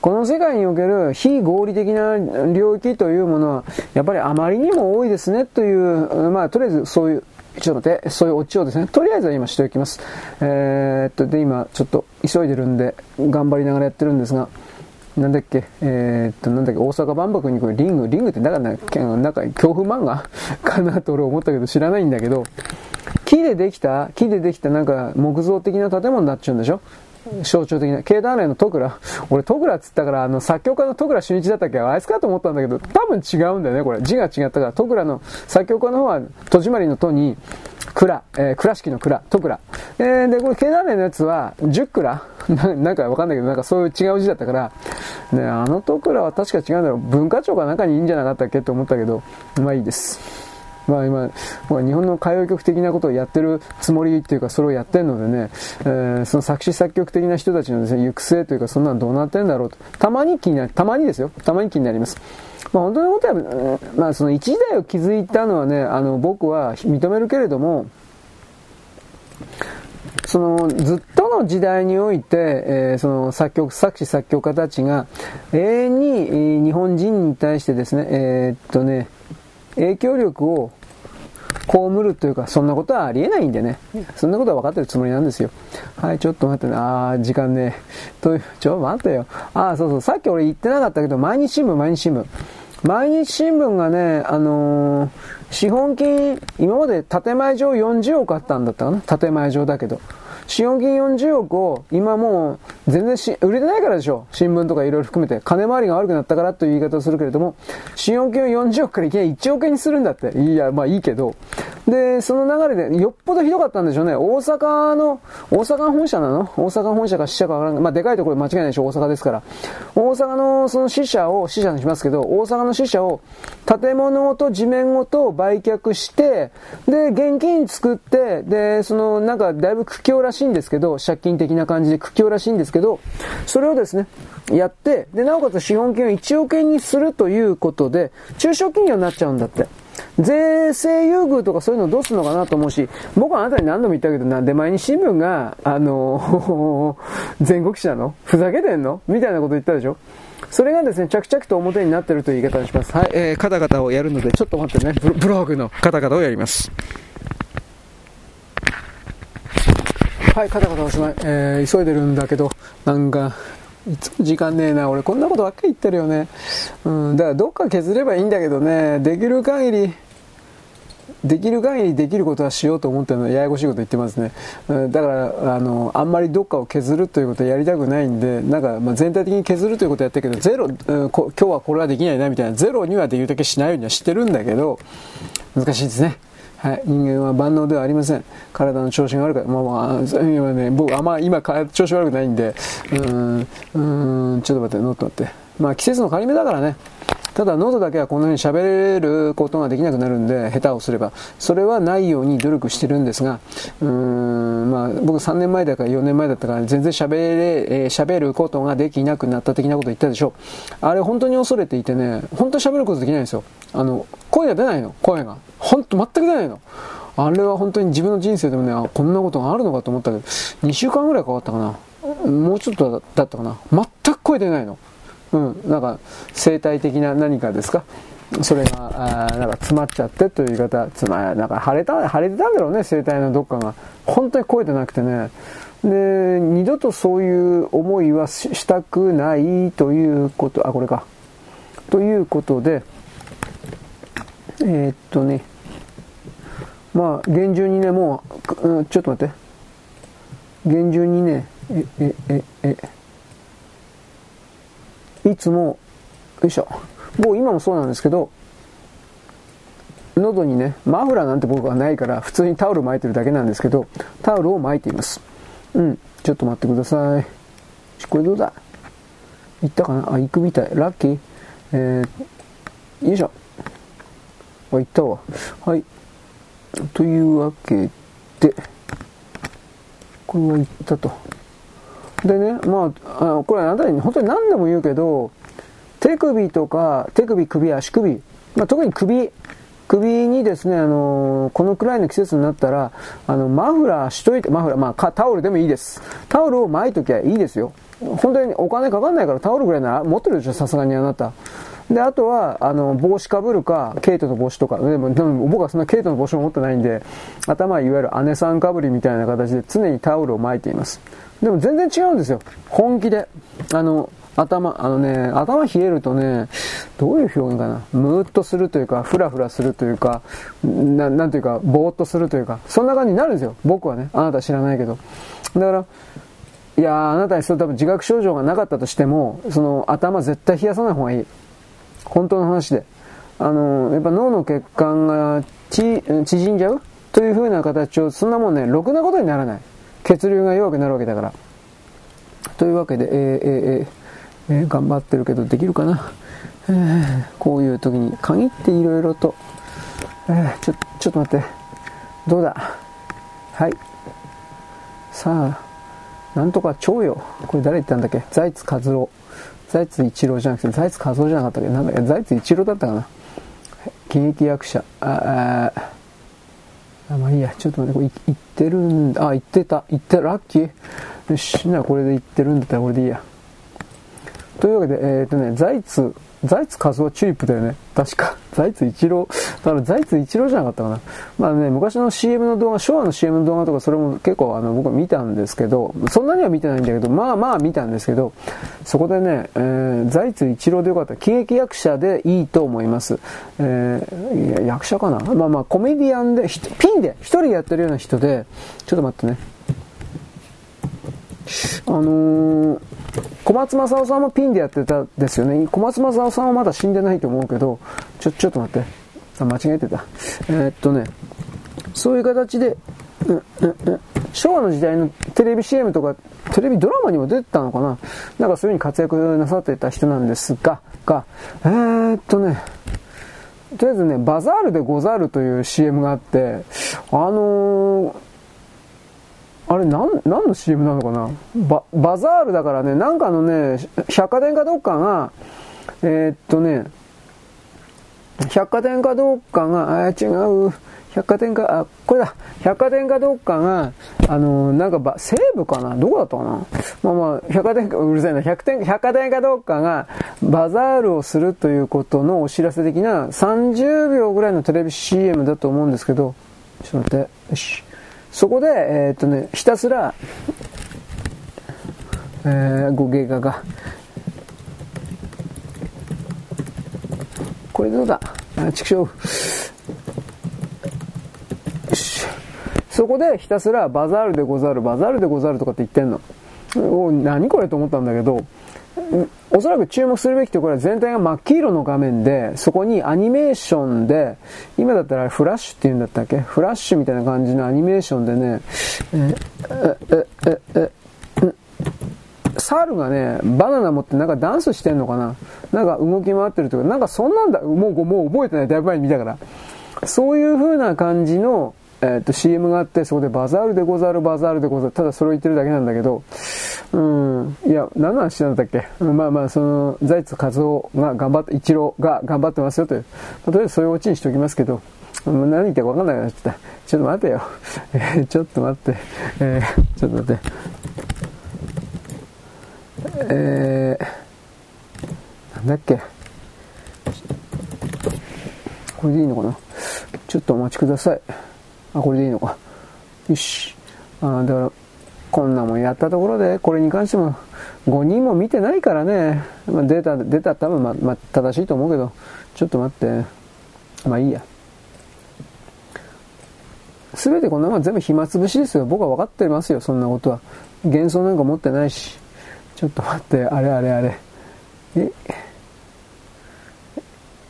この世界における非合理的な領域というものは、やっぱりあまりにも多いですねという、まあ、とりあえずそういう、ちょっと待って、そういうオチをですね、とりあえずは今しておきます。えー、っと、で、今、ちょっと急いでるんで、頑張りながらやってるんですが、なんだっけ、えー、っと、なんだっけ、大阪万博にこれリング、リングってだからなんか、なんか恐怖漫画？かなと俺思ったけど知らないんだけど、木でできた、木でできたなんか木造的な建物になっちゃうんでしょ？象徴的な。経団連の戸倉？俺戸倉っつったから、あの、作曲家の戸倉俊一だったっけ？あいつかと思ったんだけど、多分違うんだよね、これ。字が違ったから、戸倉の、作曲家の方は、戸締まりの戸に、蔵、えー、倉敷の蔵、戸倉。えー、で、これ経団連のやつは、十倉 ななんかわかんないけど、なんかそういう違う字だったから、ね、あの戸倉は確か違うんだろう。文化庁か中にいいんじゃなかったっけ？って思ったけど、まあいいです。まあ今、まあ、日本の歌謡曲的なことをやってるつもりっていうか、それをやってるのでね、えー、その作詞作曲的な人たちのですね、行く末というか、そんなのどうなってんだろうと。たまに気になる、たまにですよ。たまに気になります。まあ本当のことは、まあその一時代を築いたのはね、あの僕は認めるけれども、そのずっとの時代において、えー、その作曲、作詞作曲家たちが永遠に日本人に対してですね、えー、っとね、影響力を被るというか、そんなことはありえないんでね。そんなことは分かってるつもりなんですよ。はい、ちょっと待ってね。あー、時間ね。と、ちょ、待ってよ。あー、そうそう。さっき俺言ってなかったけど、毎日新聞、毎日新聞。毎日新聞がね、あのー、資本金、今まで建前上40億あったんだったかな建前上だけど。資本金40億を今もう全然し売れてないからでしょ新聞とかいろいろ含めて。金回りが悪くなったからという言い方をするけれども、資本金を40億からいきなり1億円にするんだって。いや、まあいいけど。で、その流れで、よっぽどひどかったんでしょうね。大阪の、大阪本社なの？大阪本社か支社かわからない。まあでかいところ間違いないでしょ、大阪ですから。大阪のその支社を、支社にしますけど、大阪の支社を建物と地面ごと売却して、で、現金作って、で、そのなんかだいぶ苦境らしいしいんですけど、借金的な感じで苦境らしいんですけど、それをですね、やって、で、なおかつ資本金を1億円にするということで、中小企業になっちゃうんだって。税制優遇とかそういうのどうするのかなと思うし、僕はあなたに何度も言ったけど、なんで毎日新聞が、あの、全国紙なのふざけてんの？みたいなこと言ったでしょ？それがですね、着々と表になってるという言い方にします。はい、えー、カタカタをやるので、ちょっと待ってね、ブログのカタカタをやります。はい、カタカタおしまい。えー、急いでるんだけど、なんか、いつも時間ねえな。俺こんなことばっかり言ってるよね。うん、だからどっか削ればいいんだけどね、できる限り、できる限りできることはしようと思ってるのややこしいこと言ってますね。だから、あの、あんまりどっかを削るということはやりたくないんで、なんか、まあ、全体的に削るということをやってるけど、ゼロ、うん、今日はこれはできないなみたいな、ゼロにはできるだけしないようにはしてるんだけど、難しいですね。はい、人間は万能ではありません。体の調子が悪く、まあまあ、今ね、僕、あんま今、調子悪くないんで、うん、うん、ちょっと待って、ノット待って。まあ、季節の変わり目だからね。ただ喉だけはこんな風に喋れることができなくなるんで、下手をすれば。それはないように努力してるんですが、うーん、まあ僕3年前だから4年前だったから全然喋れ、え、喋ることができなくなった的なこと言ったでしょ。あれ本当に恐れていてね、本当に喋ることできないんですよ。あの、声が出ないの、声が。本当全く出ないの。あれは本当に自分の人生でもね、こんなことがあるのかと思ったけど、2週間ぐらいかかったかな。もうちょっとだったかな。全く声出ないの。うん、なんか生態的な何かですか？それが、あなんか詰まっちゃってという言い方、つまなんか腫れた、腫れてたんだろうね、生体のどっかが。本当に声でなくてね。で、二度とそういう思いはしたくないということ、あ、これか。ということで、えー、っとね、まあ、厳重にね、もう、うん、ちょっと待って。厳重にね、え、え、え、え、いつも、よいしょ。もう今もそうなんですけど、喉にね、マフラーなんて僕はないから、普通にタオル巻いてるだけなんですけど、タオルを巻いています。うん、ちょっと待ってください。これどうだ行ったかな？あ、行くみたい。ラッキー。えー、よいしょ。あ、行ったわ。はい。というわけで、これは行ったと。でね、まあ、あこれあなたに本当に何でも言うけど、手首とか、手首、首、足首、まあ、特に首、首にですね、あのー、このくらいの季節になったら、あの、マフラーしといて、マフラー、まあ、タオルでもいいです。タオルを巻いときゃいいですよ。本当にお金かかんないからタオルぐらいなら持ってるでしょ、さすがにあなた。で、あとは、あの、帽子かぶるか、ケイトの帽子とか、でも、でも僕はそんなケイトの帽子を持ってないんで、頭いわゆる姉さんかぶりみたいな形で常にタオルを巻いています。でも全然違うんですよ。本気で。あの、頭、あのね、頭冷えるとね、どういう表現かな。ムーッとするというか、フラフラするというか、ななんていうか、ぼーっとするというか、そんな感じになるんですよ。僕はね。あなた知らないけど。だから、いやあなたにそれ多分自覚症状がなかったとしても、その頭絶対冷やさない方がいい。本当の話で。あの、やっぱ脳の血管が縮んじゃう？という風な形を、そんなもんね、ろくなことにならない。血流が弱くなるわけだから。というわけで、えー、えー、えー、頑張ってるけどできるかな？えー、こういう時に限っていろいろと、えー、ちょ、ちょっと待って。どうだ？はい。さあ、なんとか超よ。これ誰言ったんだっけ？財津和夫。財津一郎じゃなくて、財津和夫じゃなかったっけ？なんだっけ？財津一郎だったかな？喜劇役者。あ、あ、まあいいや。ちょっと待って、これ言ってるんだ。あ、言ってた。言って、ラッキー。よし。な、これで言ってるんだったらこれでいいや。というわけで、えっ、ー、とね、財津、財津和夫チューリップだよね。確か。財津一郎。だから財津一郎じゃなかったかな。まあね、昔の CM の動画、昭和の CM の動画とかそれも結構あの僕は見たんですけど、そんなには見てないんだけど、まあまあ見たんですけど、そこでね、えー、財津一郎でよかった。喜劇役者でいいと思います。えー、役者かな？まあまあコメディアンで、ピンで一人やってるような人で、ちょっと待ってね。あのー、小松政夫さんもピンでやってたんですよね。小松政夫さんはまだ死んでないと思うけど、ちょ、ちょっと待って。あ、間違えてた。えー、っとね、そういう形で、うんうんうん、昭和の時代のテレビ CM とか、テレビドラマにも出てたのかななんかそういう風に活躍なさってた人なんですが、が、えー、っとね、とりあえずね、バザールでござるという CM があって、あのーあれ、なん、何の CM なのかな？バ、バザールだからね、なんかのね、百貨店かどっかが、えー、っとね、百貨店かどっかが、あ、違う、百貨店か、あ、これだ、百貨店かどっかが、あのなんかば、西部かな？どこだったかな？まあまあ、百貨店か、うるさいな、百店、百貨店かどっかが、バザールをするということのお知らせ的な30秒ぐらいのテレビ CM だと思うんですけど、ちょっと待って、よし。そこで、えー、っとね、ひたすら、えー、語芸画が、これどうだ？あ、畜生。よし。そこでひたすらバザールでござる、バザールでござるとかって言ってんの。お何これと思ったんだけど、おそらく注目するべきところは全体が真っ黄色の画面で、そこにアニメーションで、今だったらフラッシュって言うんだったっけ？フラッシュみたいな感じのアニメーションでね、え、え、え、え、サルがね、バナナ持ってなんかダンスしてんのかな？なんか動き回ってるとか、なんかそんなんだ、もう、もう覚えてない、だいぶ前に見たから。そういう風な感じの、えっ、と、CM があって、そこでバザールでござる、バザールでござる。ただそれを言ってるだけなんだけど、うん、いや、何の話なんだっけ？まあまあ、その、財津和夫が頑張って、一郎が頑張ってますよという。とりあえずそういうオチにしておきますけど、何言ってか分かんなくなっちゃった。ちょっと待てよ。えー、ちょっと待って。えー、ちょっと待って。えー、なんだっけ？これでいいのかな？ちょっとお待ちください。あ、これでいいのか。よし。あだから、こんなもんやったところで、これに関しても5人も見てないからね。まあ、データ、データ多分ま、まあ、正しいと思うけど、ちょっと待って。まあいいや。すべてこんなもん全部暇つぶしですよ。僕は分かってますよ、そんなことは。幻想なんか持ってないし。ちょっと待って、あれあれあれ。え？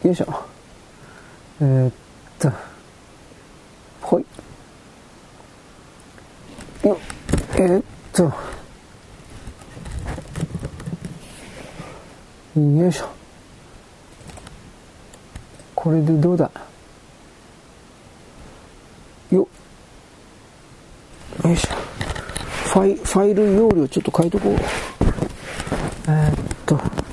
よいしょ。えー、っと。ほい。よえー、っと。よいしょ。これでどうだ？よよいしょ。ファイファイル容量ちょっと変えとこう。えー、っと。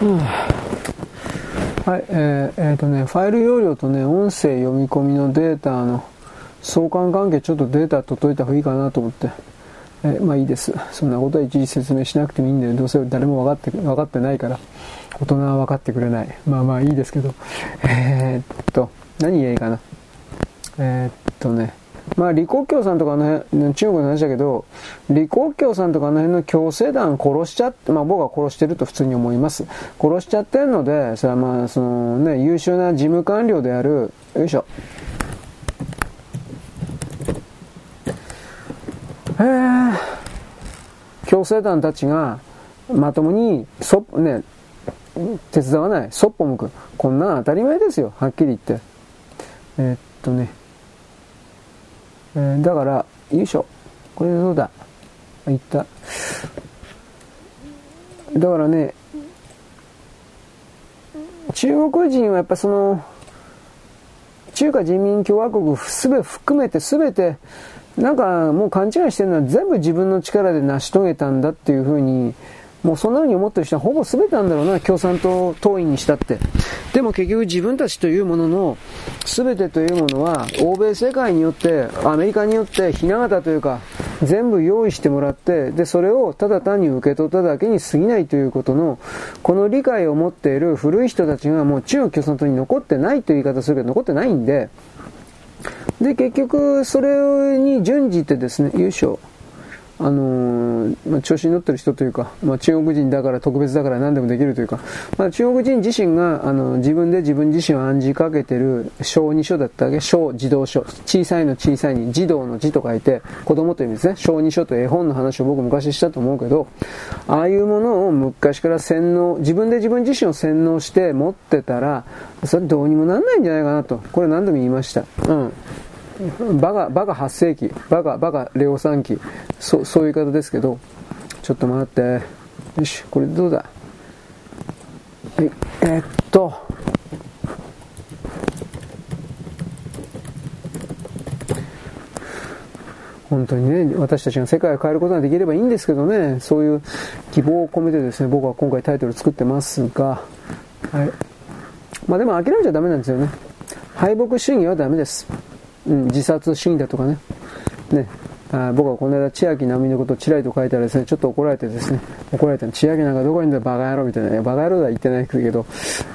はい、えー、えー、とね、ファイル容量とね、音声読み込みのデータの相関関係、ちょっとデータ取っといた方がいいかなと思って、えー、まあいいです。そんなことはいちいち説明しなくてもいいんで、どうせ誰も分かって、分かってないから、大人は分かってくれない。まあまあいいですけど、えー、っと、何言えばいいかな。えー、っとね、まあ、李克強さんとかの辺、中国の話だけど、李克強さんとかの辺の強制団殺しちゃって、まあ僕は殺してると普通に思います。殺しちゃってるので、それはまあ、そのね、優秀な事務官僚である、よいしょ。えー、強制団たちがまともに、そ、ね、手伝わない、そっぽ向く。こんな当たり前ですよ、はっきり言って。えー、っとね。えー、だから、よいしょ。これでどうだ？いった。だからね、中国人はやっぱその、中華人民共和国すべ含めてすべて、なんかもう勘違いしてるのは全部自分の力で成し遂げたんだっていうふうに、もうそんな風に思ってる人はほぼ全てなんだろうな、共産党党員にしたって。でも結局自分たちというものの全てというものは欧米世界によって、アメリカによってひな形というか全部用意してもらって、で、それをただ単に受け取っただけに過ぎないということの、この理解を持っている古い人たちがもう中国共産党に残ってないという言い方するけど残ってないんで、で、結局それに準じてですね、よいしょ。あのー、まあ、調子に乗ってる人というか、まあ、中国人だから特別だから何でもできるというか、まあ、中国人自身があの自分で自分自身を暗示かけてる小児書だったわけ。小児童書。小さいの小さいに児童の字と書いて子供という意味ですね。小児書と絵本の話を僕昔したと思うけどああいうものを昔から洗脳自分で自分自身を洗脳して持ってたらそれどうにもなんないんじゃないかなと。これ何度も言いました。うん。バカ、バカ8世紀、バカ、バカレオ3期、そそういう言い方ですけど、ちょっと待って、よし、これどうだ？はい、えー、っと、本当にね、私たちが世界を変えることができればいいんですけどね、そういう希望を込めてですね、僕は今回タイトル作ってますが、はい。まあでも諦めちゃダメなんですよね。敗北主義はダメです。うん、自殺主義だとかね。ね。あ僕はこの間、千秋奈美のことをちらりと書いたらですね、ちょっと怒られてですね、怒られて、千秋なんかどこにいるんだ？バカ野郎みたいな、バカ野郎とは言ってないけど、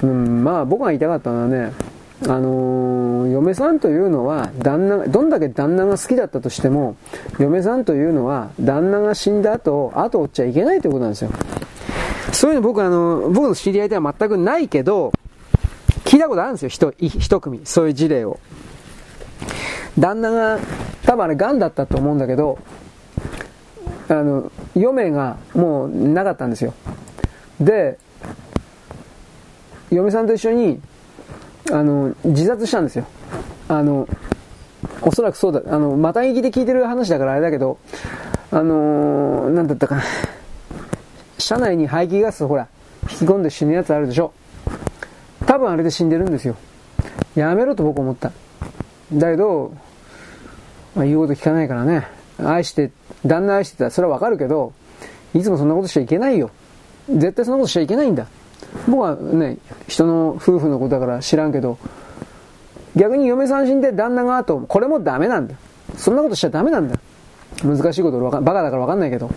うん、まあ僕が言いたかったのはね、あのー、嫁さんというのは、旦那、どんだけ旦那が好きだったとしても、嫁さんというのは、旦那が死んだ後、後を追っちゃいけないということなんですよ。そういうの僕あの、僕の知り合いでは全くないけど、聞いたことあるんですよ、一、一組、そういう事例を。旦那が、多分あれ癌だったと思うんだけど、あの、嫁がもうなかったんですよ。で、嫁さんと一緒に、あの、自殺したんですよ。あの、おそらくそうだ、あの、また聞きで聞いてる話だからあれだけど、あのー、なんだったかな。車内に排気ガスほら、引き込んで死ぬやつあるでしょ。多分あれで死んでるんですよ。やめろと僕思った。だけど、まあ、言うこと聞かないからね、愛して、旦那愛してたらそれはわかるけど、いつもそんなことしちゃいけないよ。絶対そんなことしちゃいけないんだ。僕はね、人の夫婦のことだから知らんけど、逆に嫁さん死んで旦那が後、これもダメなんだ。そんなことしちゃダメなんだ。難しいことバカだからわかんないけど。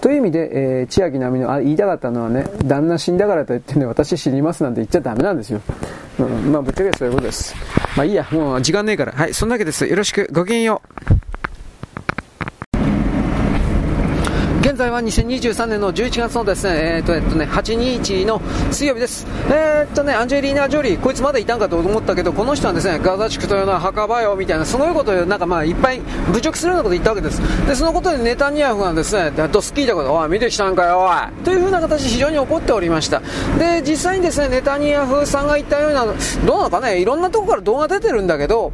という意味で、えー、千秋奈美のあ言いたかったのはね、旦那死んだからと言ってね、私死にますなんて言っちゃダメなんですよ。うん、まあ、ぶっちゃけそういうことです。まあいいや、もう時間ねえから。はい、そんなわけです。よろしく、ごきげんよう。在在は2023年の11月のですね、えっ、ー、と、えっ、とね、8日の水曜日です。えっとね、アンジェリーナ・ジョリー、こいつまだいたんかと思ったけど、この人はですね、ガザ地区というのは墓場よ、みたいな、そういうことをなんかまあ、いっぱい侮辱するようなことを言ったわけです。で、そのことでネタニヤフがですね、ドスキーだこと、おい、見てきたんかよ、おい、というふうな形で非常に怒っておりました。で、実際にですね、ネタニヤフさんが言ったような、どうなのかね、いろんなとこから動画出てるんだけど、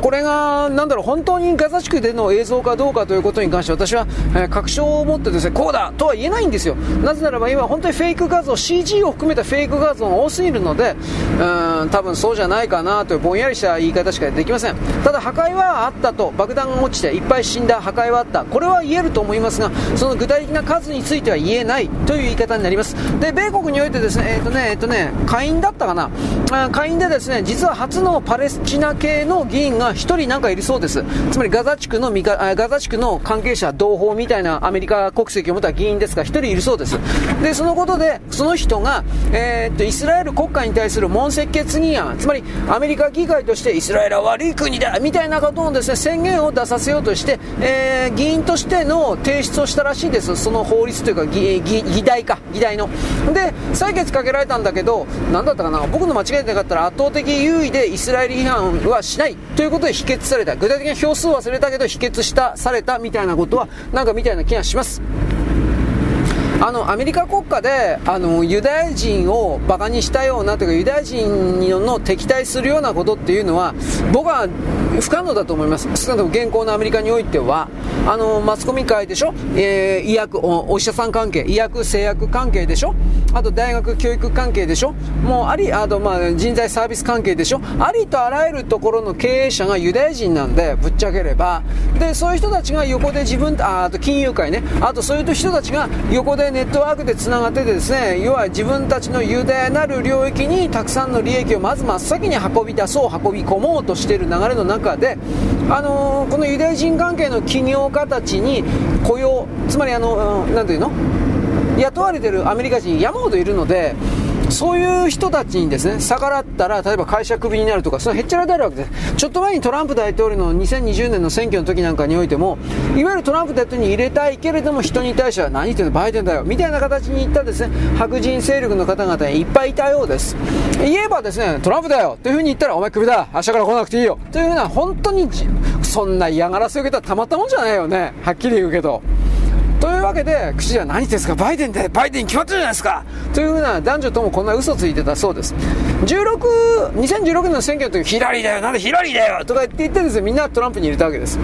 これが、なんだろう、本当にガザ地区での映像かどうかということに関して私は、えー、確証を持ってですね、こうだとは言えないんですよ。なぜならば今本当にフェイク画像、CG を含めたフェイク画像が多すぎるので、うん、多分そうじゃないかなというぼんやりした言い方しかできません。ただ破壊はあったと、爆弾が落ちていっぱい死んだ破壊はあった。これは言えると思いますが、その具体的な数については言えないという言い方になります。で、米国においてですね、えっ、ー、とね、えっ、ー、とね、下院だったかな？下院でですね、実は初のパレスチナ系の議員が1人なんかいるそうです。つまりガザ地区のガザ地区の関係者同胞みたいなアメリカ国籍を持った議員ですが、1人いるそうです。で、そのことで、その人が、えー、っと、イスラエル国家に対する問責決議案、つまりアメリカ議会としてイスラエルは悪い国だみたいなことをですね、宣言を出させようとして、えー、議員としての提出をしたらしいです。その法律というか、議議題か、議題の。で、採決かけられたんだけど、何だったかな、僕の間違えてなかったら圧倒的優位でイスラエル批判はしないということで否決された。具体的な票数忘れたけど否決した、されたみたいなことは、なんかみたいな気がします。あのアメリカ国家であのユダヤ人をバカにしたようなというかユダヤ人の敵対するようなことっていうのは僕は不可能だと思います。少なくとも現行のアメリカにおいてはあのマスコミ界でしょ、えー、医薬お医者さん関係医薬製薬関係でしょ？あと大学教育関係でしょ？もうありあとまあ人材サービス関係でしょ？ありとあらゆるところの経営者がユダヤ人なんでぶっちゃければ。でそういう人たちが横で自分ああと金融界ね。あとそういう人たちが横でネットワークでつながっててですね要は自分たちのユダヤなる領域にたくさんの利益をまず真っ先に運び出そう運び込もうとしている流れの中で、あのー、このユダヤ人関係の起業家たちに雇用つまりあのなんていうの？雇われてるアメリカ人山ほどいるのでそういう人たちにですね、逆らったら、例えば会社クビになるとか、そのへっちゃらであるわけです。ちょっと前にトランプ大統領の2020年の選挙の時なんかにおいても、いわゆるトランプ大統領に入れたいけれども、人に対しては何言ってんの、バイデンだよ、みたいな形に言ったですね、白人勢力の方々にいっぱいいたようです。言えばですね、トランプだよというふうに言ったら、お前クビだ明日から来なくていいよというふうな、本当に、そんな嫌がらせを受けたらたまったもんじゃないよね。はっきり言うけど。というわけで、口では何ですか、バイデンで、バイデン決まってるじゃないですか！というふうな男女ともこんな嘘ついてたそうです。16、2016年の選挙の時、ヒラリーだよ、なんでヒラリーだよ！とか言って言ってですね、みんなトランプに入れたわけです。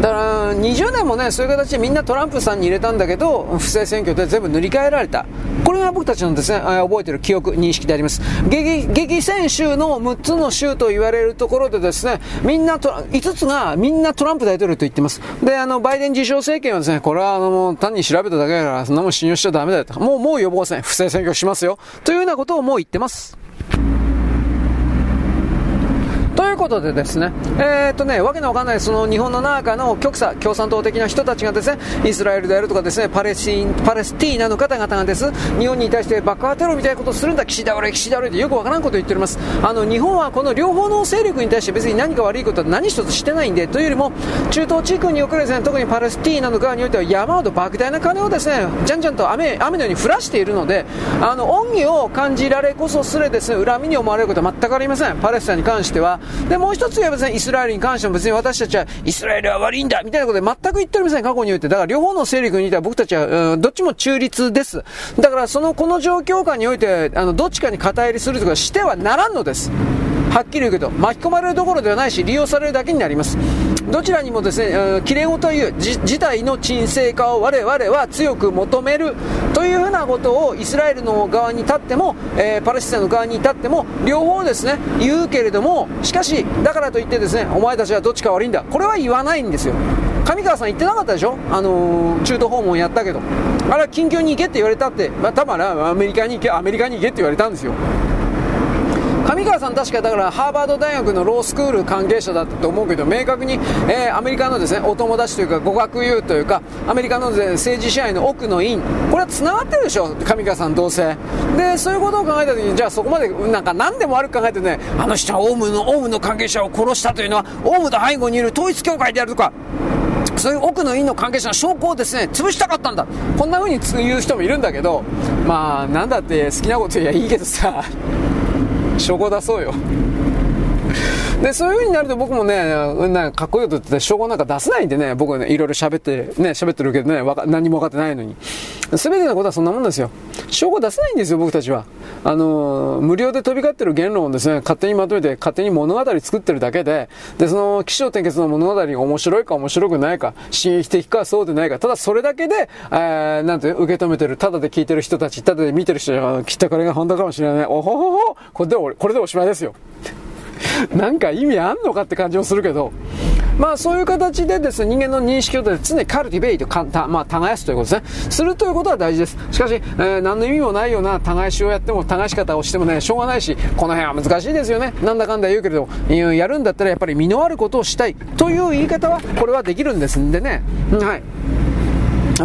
だから20年もねそういう形でみんなトランプさんに入れたんだけど不正選挙で全部塗り替えられた。これが僕たちのですね覚えてる記憶認識であります。激激戦州の6つの州と言われるところでですねみんなと5つがみんなトランプ大統領と言ってます。であのバイデン自称政権はですねこれはあの単に調べただけだからそんなもん信用しちゃダメだよと。もうもう予防線不正選挙しますよ。というようなことをもう言ってますということでですね、えー、っとね、わけのわかんないその日本の中の極左、共産党的な人たちがですね、イスラエルであるとかですね、パレスチン、パレスティーナの方々がです、日本に対して爆破テロみたいなことをするんだ、岸田俺、岸田俺ってよくわからんことを言っております。あの、日本はこの両方の勢力に対して別に何か悪いことは何一つしてないんで、というよりも、中東地区におけるですね、特にパレスティーナの側においては山ほど莫大な金をですね、じゃんじゃんと雨、雨のように降らしているので、あの、恩義を感じられこそすれですね、恨みに思われることは全くありません。パレスチナに関しては。で、もう一つ言えばですねイスラエルに関しても別に私たちはイスラエルは悪いんだみたいなことで全く言っておりません、過去において。だから両方の勢力にいては僕たちは、うん、どっちも中立です。だからその、この状況下において、あの、どっちかに肩入りするとかしてはならんのです。はっきり言うけど、巻き込まれるどころではないし、利用されるだけになります。どちらにもですね、きれいという事態の沈静化を我々は強く求めるというふうなことをイスラエルの側に立っても、えー、パレスチナの側に立っても、両方ですね、言うけれども、しかし、だからといってですね、お前たちはどっちか悪いんだ。これは言わないんですよ。上川さん言ってなかったでしょ？あのー、中途訪問やったけど。あれは緊急に行けって言われたって、まあ、多分アメリカに行け、アメリカに行けって言われたんですよ。上川さん確かだからハーバード大学のロースクール関係者だと思うけど明確に、えー、アメリカのですねお友達というか語学友というかアメリカの、ね、政治支配の奥の院これはつながってるでしょ？上川さんどうせでそういうことを考えた時にじゃあそこまでなんか何でも悪く考えてねあの人はオウムのオウムの関係者を殺したというのはオウムの背後にいる統一教会であるとかそういう奥の院の関係者の証拠をですね、潰したかったんだ。こんな風に言う人もいるんだけど、まあ、なんだって好きなこと言えばいいけどさ、証拠出そうよ。で、そういう風になると僕もね、なんかかっこいいこと言って証拠なんか出せないんでね、僕はね、いろいろ喋って、ね、喋ってるけどね、何も分かってないのに。すべてのことはそんなもんですよ。証拠出せないんですよ、僕たちは。あの、無料で飛び交ってる言論をですね、勝手にまとめて、勝手に物語作ってるだけで、で、その、気象転結の物語が面白いか面白くないか、刺激的かそうでないか、ただそれだけで、えー、なんて、受け止めてる、ただで聞いてる人たち、ただで見てる人が、きっとこれが本当かもしれない。おほほほこれで、これでおしまいですよ。なんか意味あんのかって感じもするけど、まあそういう形でですね、人間の認識を常にカルティベイト、まあ耕すということですね。するということは大事です。しかし、えー、何の意味もないような耕しをやっても、耕し方をしてもね、しょうがないし、この辺は難しいですよね。なんだかんだ言うけれど、やるんだったらやっぱり身のあることをしたいという言い方は、これはできるんですんでね。はい。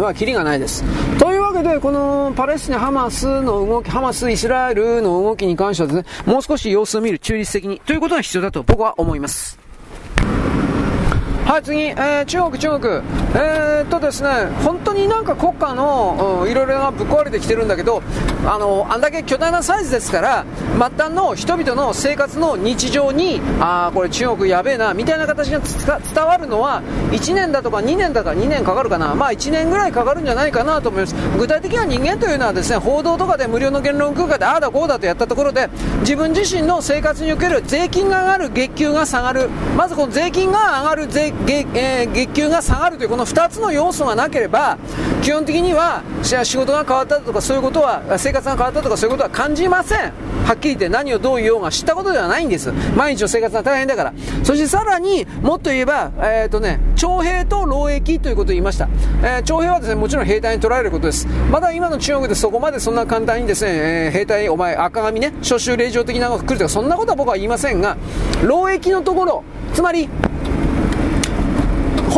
まあ、キリがないです。というわけで、このパレスチナ、ハマスの動き、ハマス、イスラエルの動きに関してはですね、もう少し様子を見る、中立的に、ということが必要だと僕は思います。はい、次、えー、中国、中国。えー、っとですね、本当になんか国家の、うん、いろいろなぶっ壊れてきてるんだけど、あの、あんだけ巨大なサイズですから、末端の人々の生活の日常に、ああ、これ中国やべえな、みたいな形が伝わるのは、1年だとか2年だとか2年かかるかな。まあ1年ぐらいかかるんじゃないかなと思います。具体的な人間というのはですね、報道とかで無料の言論空間でああだこうだとやったところで、自分自身の生活における税金が上がる、月給が下がる。まずこの税金が上がる税月,、えー、月給が下がるというこの2つの要素がなければ基本的には仕事が変わったとかそういうことは生活が変わったとかそういうことは感じません。はっきり言って何をどう言おうが知ったことではないんです。毎日の生活が大変だから。そしてさらにもっと言えば、えーとね、徴兵と労役ということを言いました、えー、徴兵はですねもちろん兵隊に取られることです。まだ今の中国でそこまでそんな簡単にですね、えー、兵隊お前赤髪ね招集令状的なのが来るとかそんなことは僕は言いませんが労役のところつまり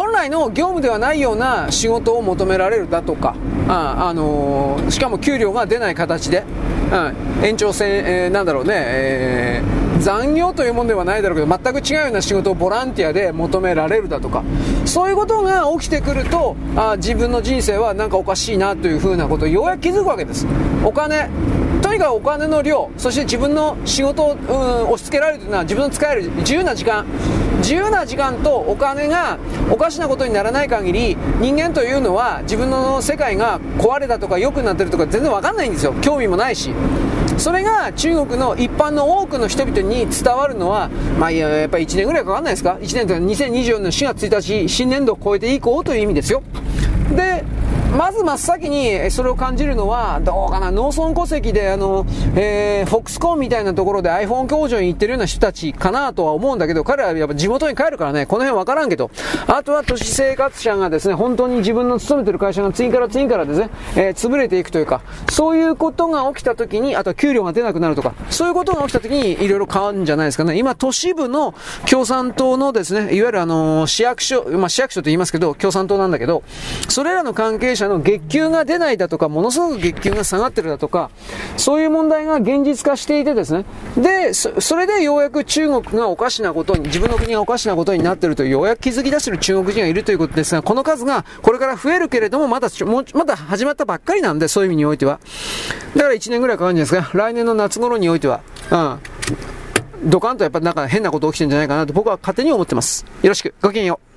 本来の業務ではないような仕事を求められるだとか、あ、あのー、しかも給料が出ない形で、うん、延長線、えー、なんだろうね、えー、残業というものではないだろうけど、全く違うような仕事をボランティアで求められるだとか、そういうことが起きてくると、あ自分の人生はなんかおかしいなというふうなことをようやく気づくわけです。お金、にかくお金の量、そして自分の仕事を、うん、押し付けられるというのは自分の使える自由な時間、自由な時間とお金がおかしなことにならない限り人間というのは自分の世界が壊れたとか良くなってるとか全然わかんないんですよ興味もないしそれが中国の一般の多くの人々に伝わるのは、まあ、やっぱり1年ぐらいかかんないですか ?1 年というのは2024年の4月1日、新年度を超えていこうという意味ですよ。で、まず真っ先にそれを感じるのは、どうかな、農村戸籍で、あの、えー、フォックスコーンみたいなところで iPhone 工場に行ってるような人たちかなとは思うんだけど、彼らはやっぱ地元に帰るからね、この辺わからんけど、あとは都市生活者がですね、本当に自分の勤めてる会社が次から次からですね、えー、潰れていくというか、そういうことが起きた時に、あとは給料が出なくなるとか、そういうことが起きた時にいろいろ変わるんじゃないですかね。今、都市部の共産党のですね、いわゆるあの、市役所、まあ市役所と言いますけど、共産党なんだけど、それらの関係者の月給が出ないだとか、ものすごく月給が下がってるだとか、そういう問題が現実化していてですね、で、それでようやく中国がおかしなことに、自分の国がおかしなことになってるとようやく気づき出してる中国人がいるということですが、この数がこれから増えるけれども、まだ、まだ始まったばっかりなんで、そういう意味においては。だから1年ぐらいかかるんですか。来年の夏頃においては。うん。ドカンとやっぱなんか変なこと起きてるんじゃないかなと僕は勝手に思ってます。よろしく。ごきげんよう。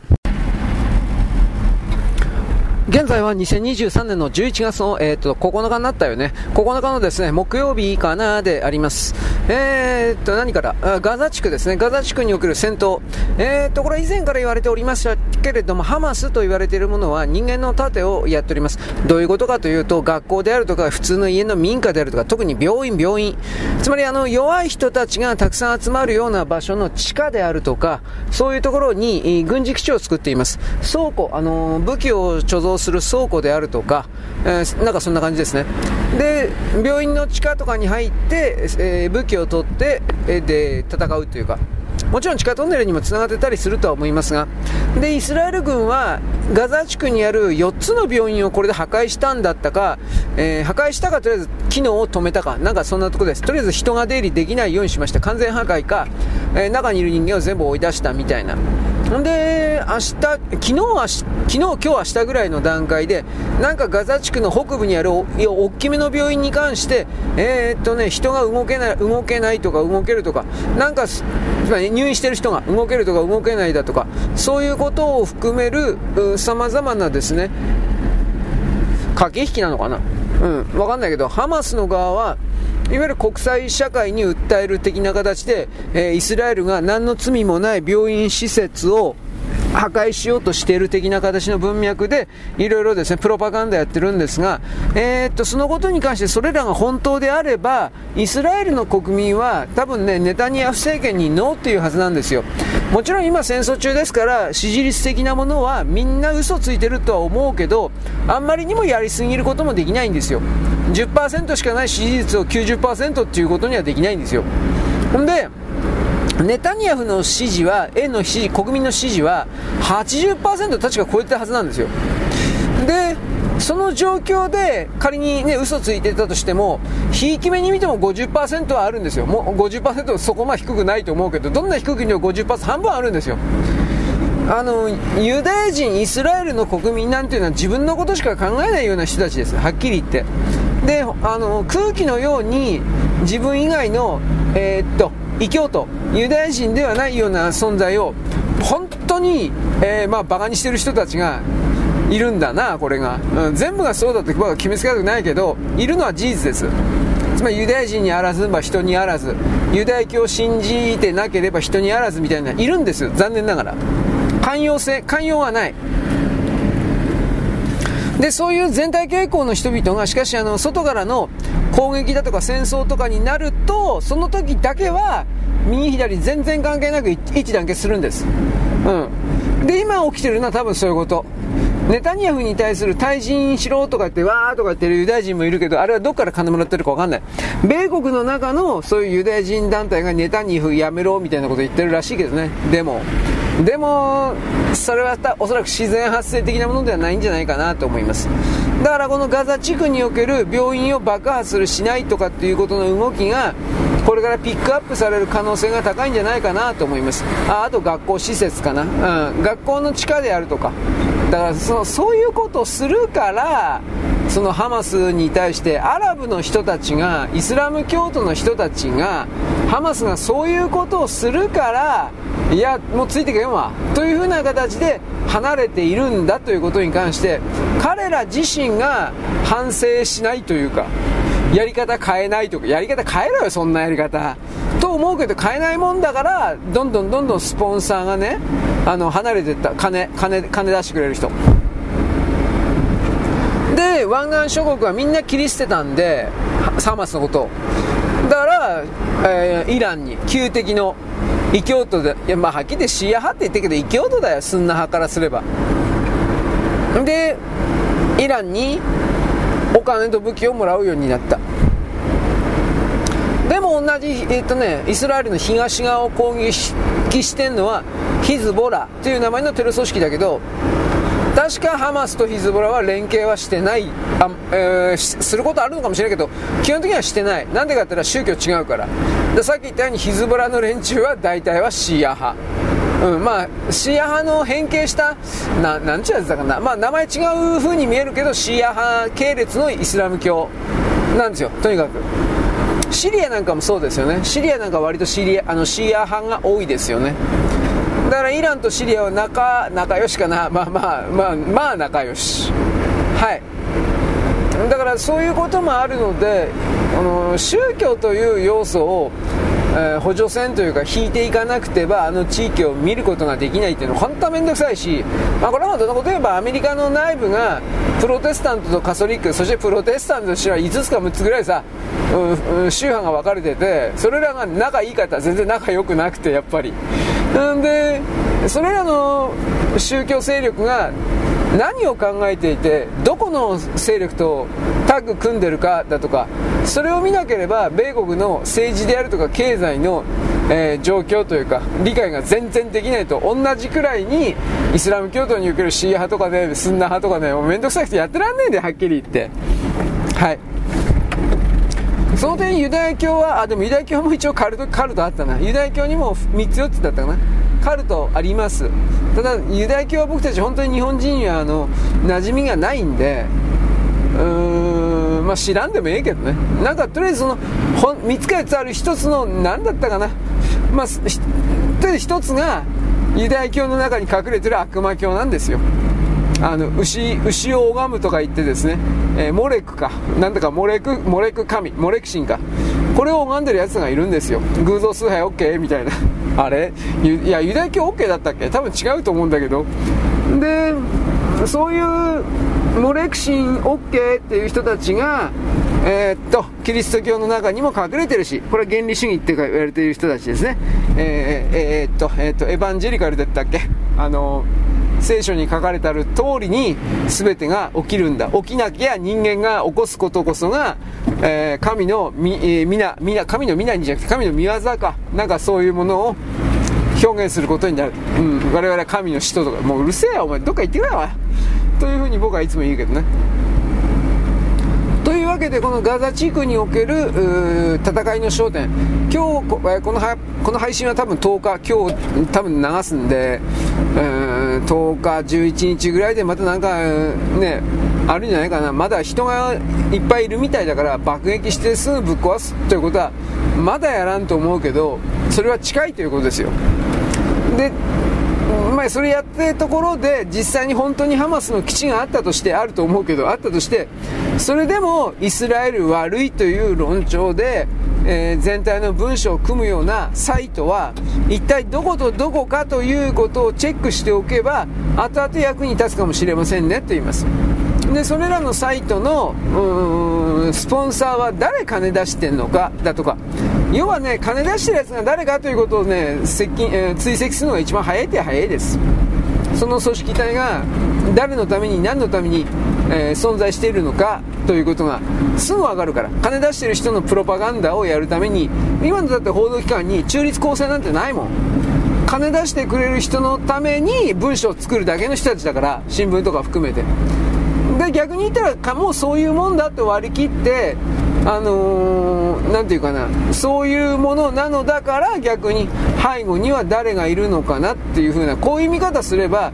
現在は2023年の11月の、えーと、9日になったよね。9日のですね、木曜日かなであります。えーと、何から？ガザ地区ですね。ガザ地区における戦闘。えーと、これ以前から言われておりましたけれども、ハマスと言われているものは人間の盾をやっております。どういうことかというと、学校であるとか、普通の家の民家であるとか、特に病院、病院。つまりあの、弱い人たちがたくさん集まるような場所の地下であるとか、そういうところに軍事基地を作っています。倉庫、あの、武器を貯蔵する倉庫であるとか、えー、なんかそんな感じですね。で、病院の地下とかに入って、えー、武器を取って、えー、で、戦うというか、もちろん地下トンネルにもつながってたりするとは思いますが、で、イスラエル軍はガザ地区にある4つの病院をこれで破壊したんだったか、えー、破壊したかとりあえず機能を止めたか、なんかそんなとこです。とりあえず人が出入りできないようにしました。完全破壊か、えー、中にいる人間を全部追い出したみたいな。んで、明日、昨日、昨日、今日、明日ぐらいの段階で、なんかガザ地区の北部にある大きめの病院に関して、えー、っとね、人が動けない、動けないとか動けるとか、なんか、入院してる人が動けるとか動けないだとか、そういうことを含める、様々なですね、駆け引きなのかな。うん、わかんないけど、ハマスの側は、いわゆる国際社会に訴える的な形で、えー、イスラエルが何の罪もない病院施設を破壊しようとしている的な形の文脈で、いろいろですね、プロパガンダやってるんですが、えー、っと、そのことに関してそれらが本当であれば、イスラエルの国民は多分ね、ネタニヤフ政権にノーっていうはずなんですよ。もちろん今戦争中ですから、支持率的なものはみんな嘘ついてるとは思うけど、あんまりにもやりすぎることもできないんですよ。10%しかない支持率を90%っていうことにはできないんですよ。ほんで、ネタニヤフの支持は、円の支持、国民の支持は80%確か超えてたはずなんですよ。で、その状況で仮にね、嘘ついてたとしても、ひいき目に見ても50%はあるんですよ。もう50%はそこまで低くないと思うけど、どんな低くにも50%半分あるんですよ。あの、ユダヤ人、イスラエルの国民なんていうのは自分のことしか考えないような人たちです。はっきり言って。で、あの、空気のように自分以外の、えー、っと、異教徒、ユダヤ人ではないような存在を、本当に、えー、まあ、馬鹿にしてる人たちがいるんだな、これが。うん、全部がそうだって僕は決めつけたくないけど、いるのは事実です。つまりユダヤ人にあらずば人にあらず、ユダヤ教を信じてなければ人にあらずみたいな、いるんですよ、残念ながら。寛容性、寛容はない。で、そういう全体傾向の人々が、しかし、あの、外からの攻撃だとか戦争とかになると、その時だけは、右左全然関係なく一致団結するんです。うん。で、今起きてるのは多分そういうこと。ネタニヤフに対する退陣しろとか言って、わーとか言ってるユダヤ人もいるけど、あれはどっから金もらってるかわかんない。米国の中のそういうユダヤ人団体がネタニヤフやめろみたいなこと言ってるらしいけどね。でも、でも、それはおそらく自然発生的なものではないんじゃないかなと思います。だからこのガザ地区における病院を爆破するしないとかっていうことの動きが、これからピックアップされる可能性が高いんじゃないかなと思います。ああと学校施設かな。うん。学校の地下であるとか。だからそそういうことをするから、そのハマスに対してアラブの人たちが、イスラム教徒の人たちが、ハマスがそういうことをするから、いや、もうついてけんわ。というふうな形で離れているんだということに関して、彼ら自身が反省しないというか、やり方変えないとか、やり方変えろよ、そんなやり方。と思うけど変えないもんだから、どんどんどんどんスポンサーがね、あの、離れてった、金、金、金出してくれる人。湾岸諸国はみんな切り捨てたんで、ハマスのこと。だから、えー、イランに、旧敵の異教徒で、いや、まあ、はっきり言ってシーア派って言ってけど、異教徒だよ、スンナ派からすれば。で、イランにお金と武器をもらうようになった。でも同じ、えっ、とね、イスラエルの東側を攻撃してるのはヒズボラという名前のテロ組織だけど、確かハマスとヒズボラは連携はしてない、あえー、することあるのかもしれないけど、基本的にはしてない。なんでかって言ったら宗教違うから。でさっき言ったようにヒズボラの連中は大体はシーア派。うん、まあ、シーア派の変形した、ななんちゅうやつだかな、まあ、名前違う風に見えるけど、シーア派系列のイスラム教なんですよ、とにかく。シリアなんかもそうですよね。シリアなんか割とシリアあのシーア派が多いですよね。だからイランとシリアは仲仲良しかな、まあまあまあまあ仲良し。はい。だからそういうこともあるので、あの宗教という要素をえー、補助線というか引いていかなくてはあの地域を見ることができないっていうのは本当は面倒くさいし、まあ、これはどんなこと言えばアメリカの内部がプロテスタントとカソリックそしてプロテスタントとしては5つか6つぐらいさ、うんうん、宗派が分かれててそれらが仲いい方全然仲良くなくてやっぱりんでそれらの宗教勢力が何を考えていてどこの勢力とタッグ組んでるかだとかそれを見なければ米国の政治であるとか経済の、えー、状況というか理解が全然できないと同じくらいにイスラム教徒におけるシーア派とかねスンナ派とかねもうめんどくさくてやってらんねえではっきり言って。はい。その点ユダヤ教はあでもユダヤ教も一応カルトカルトあったな。ユダヤ教にも3つ4つだったかな。カルトあります。ただユダヤ教は僕たち本当に日本人にはあの馴染みがないんでうーんまあ知らんでもええけどね。なんかとりあえずその3つか4つある1つの何だったかな。まあとりあえず1つがユダヤ教の中に隠れてる悪魔教なんですよ。あの牛牛を拝むとか言ってですね、えー、モレクか。なんだかモレクモレク神モレク神か。これを拝んでるやつがいるんですよ。偶像崇拝 OK みたいな。あれ？いやユダヤ教 OK だったっけ？多分違うと思うんだけど。でそういうモレク神 OK っていう人たちがえー、っとキリスト教の中にも隠れてるしこれは原理主義って言われている人たちですね。えー、えー、っと,、えっとエヴァンジェリカルだったっけ？あの聖書に書かれてある通りに全てが起きるんだ。起きなきゃ人間が起こすことこそが、えー、神のみ、えー、皆神の皆にじゃなくて神の見業か。なんかそういうものを表現することになる、うん、我々は神の使徒とか。もううるせえよお前。どっか行ってくれよというふうに僕はいつも言うけどね。わけでこのガザ地区における戦いの焦点。今日このこの配信は多分10日今日多分流すんで、10日11日ぐらいでまたなんかねあるんじゃないかな。まだ人がいっぱいいるみたいだから爆撃してすぐぶっ壊すということはまだやらんと思うけどそれは近いということですよ。でまあ、それやってるところで実際に本当にハマスの基地があったとしてあると思うけどあったとしてそれでもイスラエル悪いという論調で、えー、全体の文章を組むようなサイトは一体どことどこかということをチェックしておけば後々役に立つかもしれませんねと言います。でそれらのサイトのスポンサーは誰金出してんのかだとか。要はね金出してるやつが誰かということをね接近、えー、追跡するのが一番早いって早いです。その組織体が誰のために何のために、えー、存在しているのかということがすぐ分かるから金出してる人のプロパガンダをやるために今のだって報道機関に中立公正なんてないもん。金出してくれる人のために文章を作るだけの人たちだから新聞とか含めて。で逆に言ったらもうそういうもんだと割り切ってあのー、て言うかな、そういうものなのだから逆に背後には誰がいるのかなっていう風な、こういう見方すれば、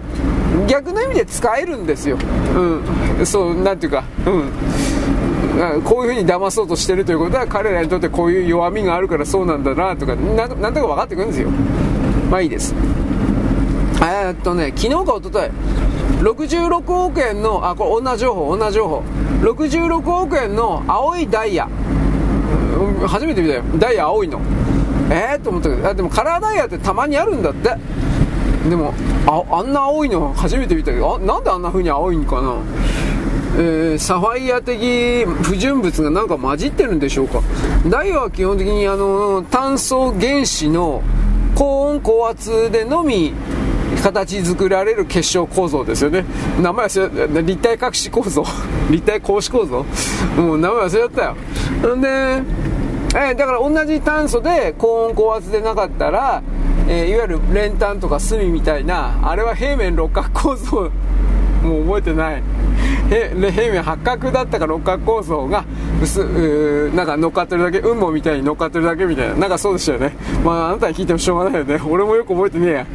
逆の意味で使えるんですよ。うん。そう、なんていうか、うん。こういう風に騙そうとしてるということは彼らにとってこういう弱みがあるからそうなんだなとか、なんとか分かってくるんですよ。まあいいです。え、っとね、昨日か一昨日66億円の、あ、これ女情報、女情報。66億円の青いダイヤ。初めて見たよ。ダイヤ青いの。えー、と思ったけど、あでもカラーダイヤってたまにあるんだって。でも、ああんな青いの初めて見たけど、あなんであんな風に青いんかな？えー、サファイア的不純物がなんか混じってるんでしょうか？ダイヤは基本的にあの、炭素原子の高温高圧でのみ形作られる結晶構造ですよね。名前忘れ立体隠し構造。立体格子構造。もう名前忘れちゃったよ。んで、えー、だから同じ炭素で高温高圧でなかったら、えー、いわゆる練炭とか炭みたいなあれは平面六角構造 もう覚えてない。平面八角だったか六角構造が薄なんか乗っかってるだけ雲母みたいに乗っかってるだけみたいななんかそうでしたよね。まああなたに聞いてもしょうがないよね。俺もよく覚えてねえや。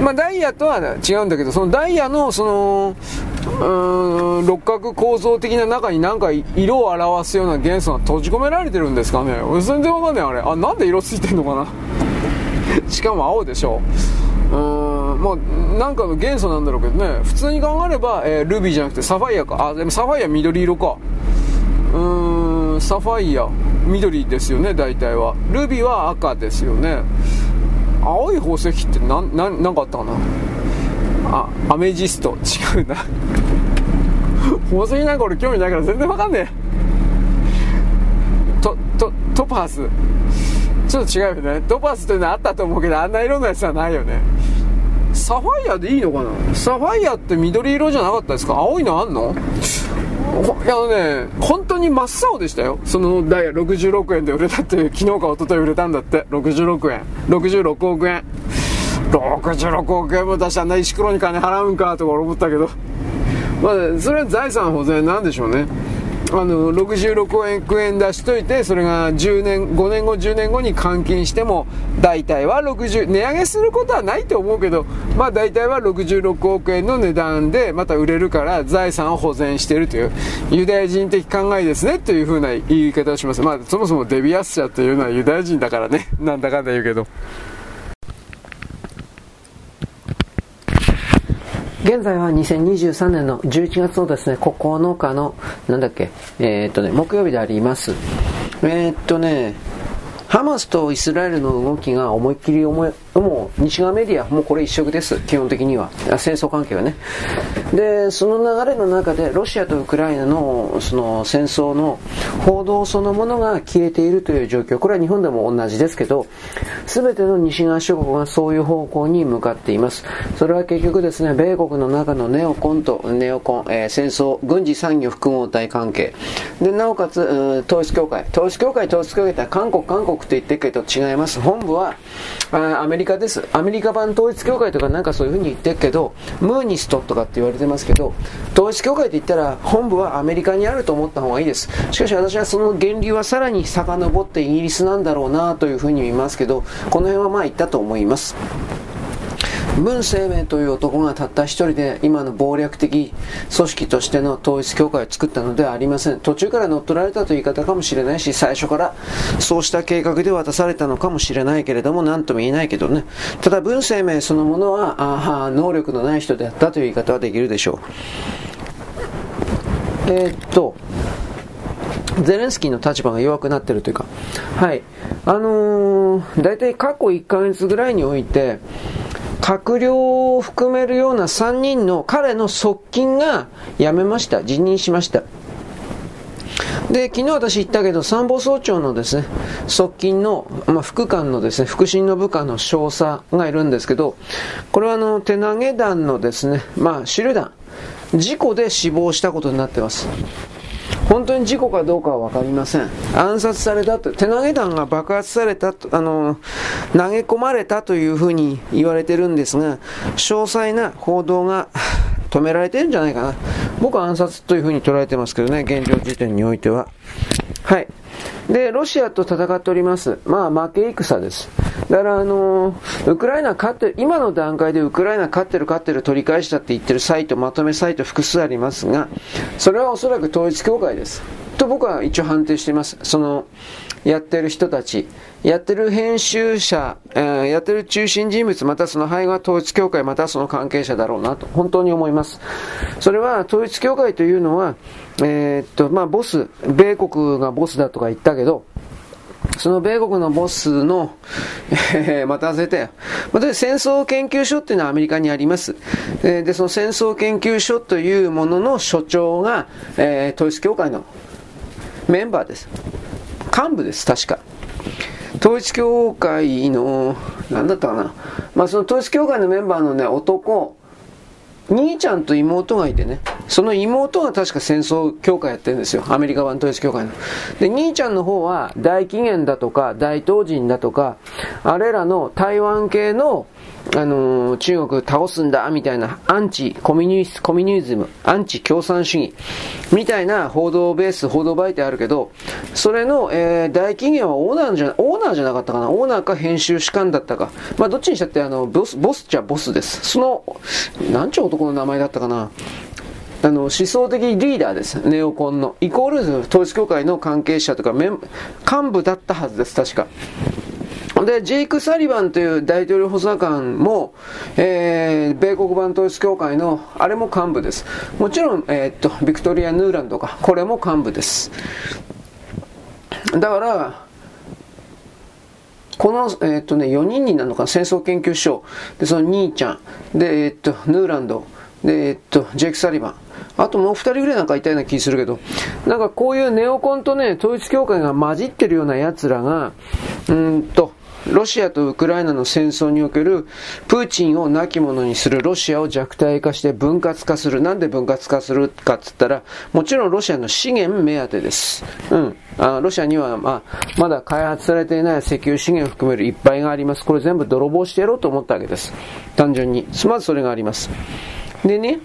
まあ、ダイヤとは違うんだけど、そのダイヤの、その、うん、六角構造的な中になんか色を表すような元素が閉じ込められてるんですかね。全然わかんない。あれ。あ、なんで色ついてんのかな。しかも青でしょ。うん、まあ、なんかの元素なんだろうけどね。普通に考えれば、えー、ルビーじゃなくてサファイアか。あ、でもサファイア緑色か。うーん、サファイア。緑ですよね、大体は。ルビーは赤ですよね。青い宝石って何何何かあったかな？あアメジスト違うな 宝石なんか俺興味ないから全然わかんねえトトトパースちょっと違うよねトパースというのはあったと思うけどあんな色のやつはないよねサファイアでいいのかな？サファイアって緑色じゃなかったですか？青いのあんの？いやね、本当に真っ青でしたよ。そのダイヤ66円で売れたって、昨日か一昨日売れたんだって。66円。66億円。66億円も出したんだ、石黒に金払うんかとか思ったけど。まあ、それは財産保全なんでしょうね。あの66億円出しといてそれが10年5年後10年後に換金しても大体は60値上げすることはないと思うけどまあ大体は66億円の値段でまた売れるから財産を保全しているというユダヤ人的考えですねというふうな言い方をします。まあそもそもデビアス社というのはユダヤ人だからね。なんだかんだ言うけど。現在は2023年の11月のですね、9日の、なんだっけ、えー、っとね、木曜日であります。えー、っとね、ハマスとイスラエルの動きが思いっきり思い、もう西側メディア、もうこれ一色です、基本的には。戦争関係はね。で、その流れの中で、ロシアとウクライナのその戦争の報道そのものが消えているという状況、これは日本でも同じですけど、すべての西側諸国がそういう方向に向かっています。それは結局ですね、米国の中のネオコンとネオコン、えー、戦争、軍事産業複合体関係。で、なおかつ、統一協会。統一協会、統一協会って韓国、韓国って言ってるけど違います。本部は、アメリカリカです。アメリカ版統一教会とかなんかそういう風に言ってるけど、ムーニストとかって言われてますけど、統一教会って言ったら本部はアメリカにあると思った方がいいです。しかし私はその源流はさらに遡ってイギリスなんだろうなという風に見ますけど、この辺はまあ言ったと思います。文生明という男がたった一人で今の暴略的組織としての統一教会を作ったのではありません。途中から乗っ取られたという言い方かもしれないし、最初からそうした計画で渡されたのかもしれないけれども、何とも言えないけどね。ただ文生明そのものは、あ能力のない人であったという言い方はできるでしょう。えー、っと、ゼレンスキーの立場が弱くなっているというか、はい。あのー、大体過去1ヶ月ぐらいにおいて、閣僚を含めるような3人の彼の側近が辞めました。辞任しました。で、昨日私言ったけど、参謀総長のですね、側近の、まあ、副官のですね、腹心の部下の少佐がいるんですけど、これはあの、手投げ弾のですね、まあ、手榴弾、事故で死亡したことになってます。本当に事故かどうかは分かりません。暗殺されたと、手投げ弾が爆発されたと、あの、投げ込まれたというふうに言われてるんですが、詳細な報道が止められてるんじゃないかな。僕は暗殺というふうに捉えてますけどね、現状時点においては。はい。で、ロシアと戦っております。まあ、負け戦です。だから、あのー、ウクライナ勝って、今の段階でウクライナ勝ってる勝ってる取り返したって言ってるサイト、まとめサイト複数ありますが、それはおそらく統一教会です。と僕は一応判定しています。その、やってる人たち、やってる編集者、えー、やってる中心人物、またその背後は統一教会、またその関係者だろうなと、本当に思います。それは統一教会というのは、えー、っと、まあ、ボス、米国がボスだとか言ったけど、その米国のボスの、えー、また忘れたよ。また戦争研究所っていうのはアメリカにあります。えー、で、その戦争研究所というものの所長が、えー、統一教会のメンバーです。幹部です、確か。統一教会の、何だったかな。まあ、その統一教会のメンバーのね、男、兄ちゃんと妹がいてね、その妹が確か戦争協会やってるんですよ。アメリカ版統一協会の。で、兄ちゃんの方は大紀元だとか大東人だとか、あれらの台湾系のあのー、中国倒すんだ、みたいな、アンチコミュニ、コミニズム、アンチ共産主義、みたいな報道ベース、報道媒体あるけど、それの、えー、大企業はオーナーじゃ、オーナーじゃなかったかな？オーナーか編集士官だったか。まあ、どっちにしたって、あの、ボス、ボスっちゃボスです。その、なんちゅう男の名前だったかな？あの、思想的リーダーです。ネオコンの。イコール統一教会の関係者とか、幹部だったはずです、確か。で、ジェイク・サリバンという大統領補佐官も、えー、米国版統一協会の、あれも幹部です。もちろん、えー、っと、ビクトリア・ヌーランドか、これも幹部です。だから、この、えー、っとね、4人になるのか戦争研究所、で、その兄ちゃん、で、えー、っと、ヌーランド、で、えっと、ジェイク・サリバン、あともう二人ぐらいなんかいたような気するけど、なんかこういうネオコンとね、統一教会が混じってるような奴らが、うんと、ロシアとウクライナの戦争におけるプーチンを亡き者にするロシアを弱体化して分割化する。なんで分割化するかっつったら、もちろんロシアの資源目当てです。うん。あロシアには、まあ、まだ開発されていない石油資源を含めるいっぱいがあります。これ全部泥棒してやろうと思ったわけです。単純に。まずそれがあります。でね、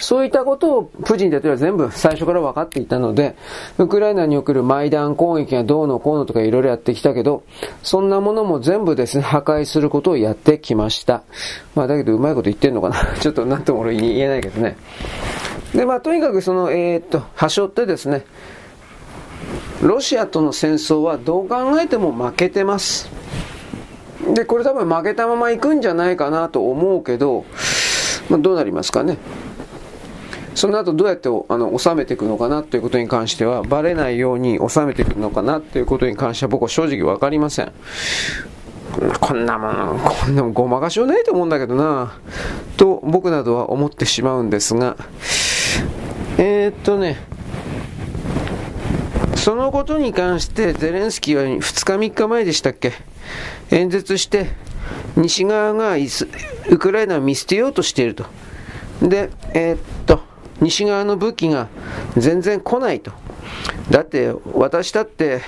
そういったことをプーチン大統領は全部最初から分かっていたので、ウクライナにおけるマイダン攻撃がどうのこうのとかいろいろやってきたけど、そんなものも全部ですね、破壊することをやってきました。まあだけどうまいこと言ってんのかな ちょっとなんとも俺言えないけどね。で、まあとにかくその、えー、っと、端折ってですね、ロシアとの戦争はどう考えても負けてます。で、これ多分負けたまま行くんじゃないかなと思うけど、まあ、どうなりますかね。その後どうやってあの収めていくのかなということに関しては、バレないように収めていくのかなということに関しては僕は正直わかりません。こんなもん、こんなもんごまかしようないと思うんだけどな、と僕などは思ってしまうんですが、えー、っとね、そのことに関してゼレンスキーは2日3日前でしたっけ？演説して西側がウクライナを見捨てようとしていると。で、えー、っと、西側の武器が全然来ないと。だって私だって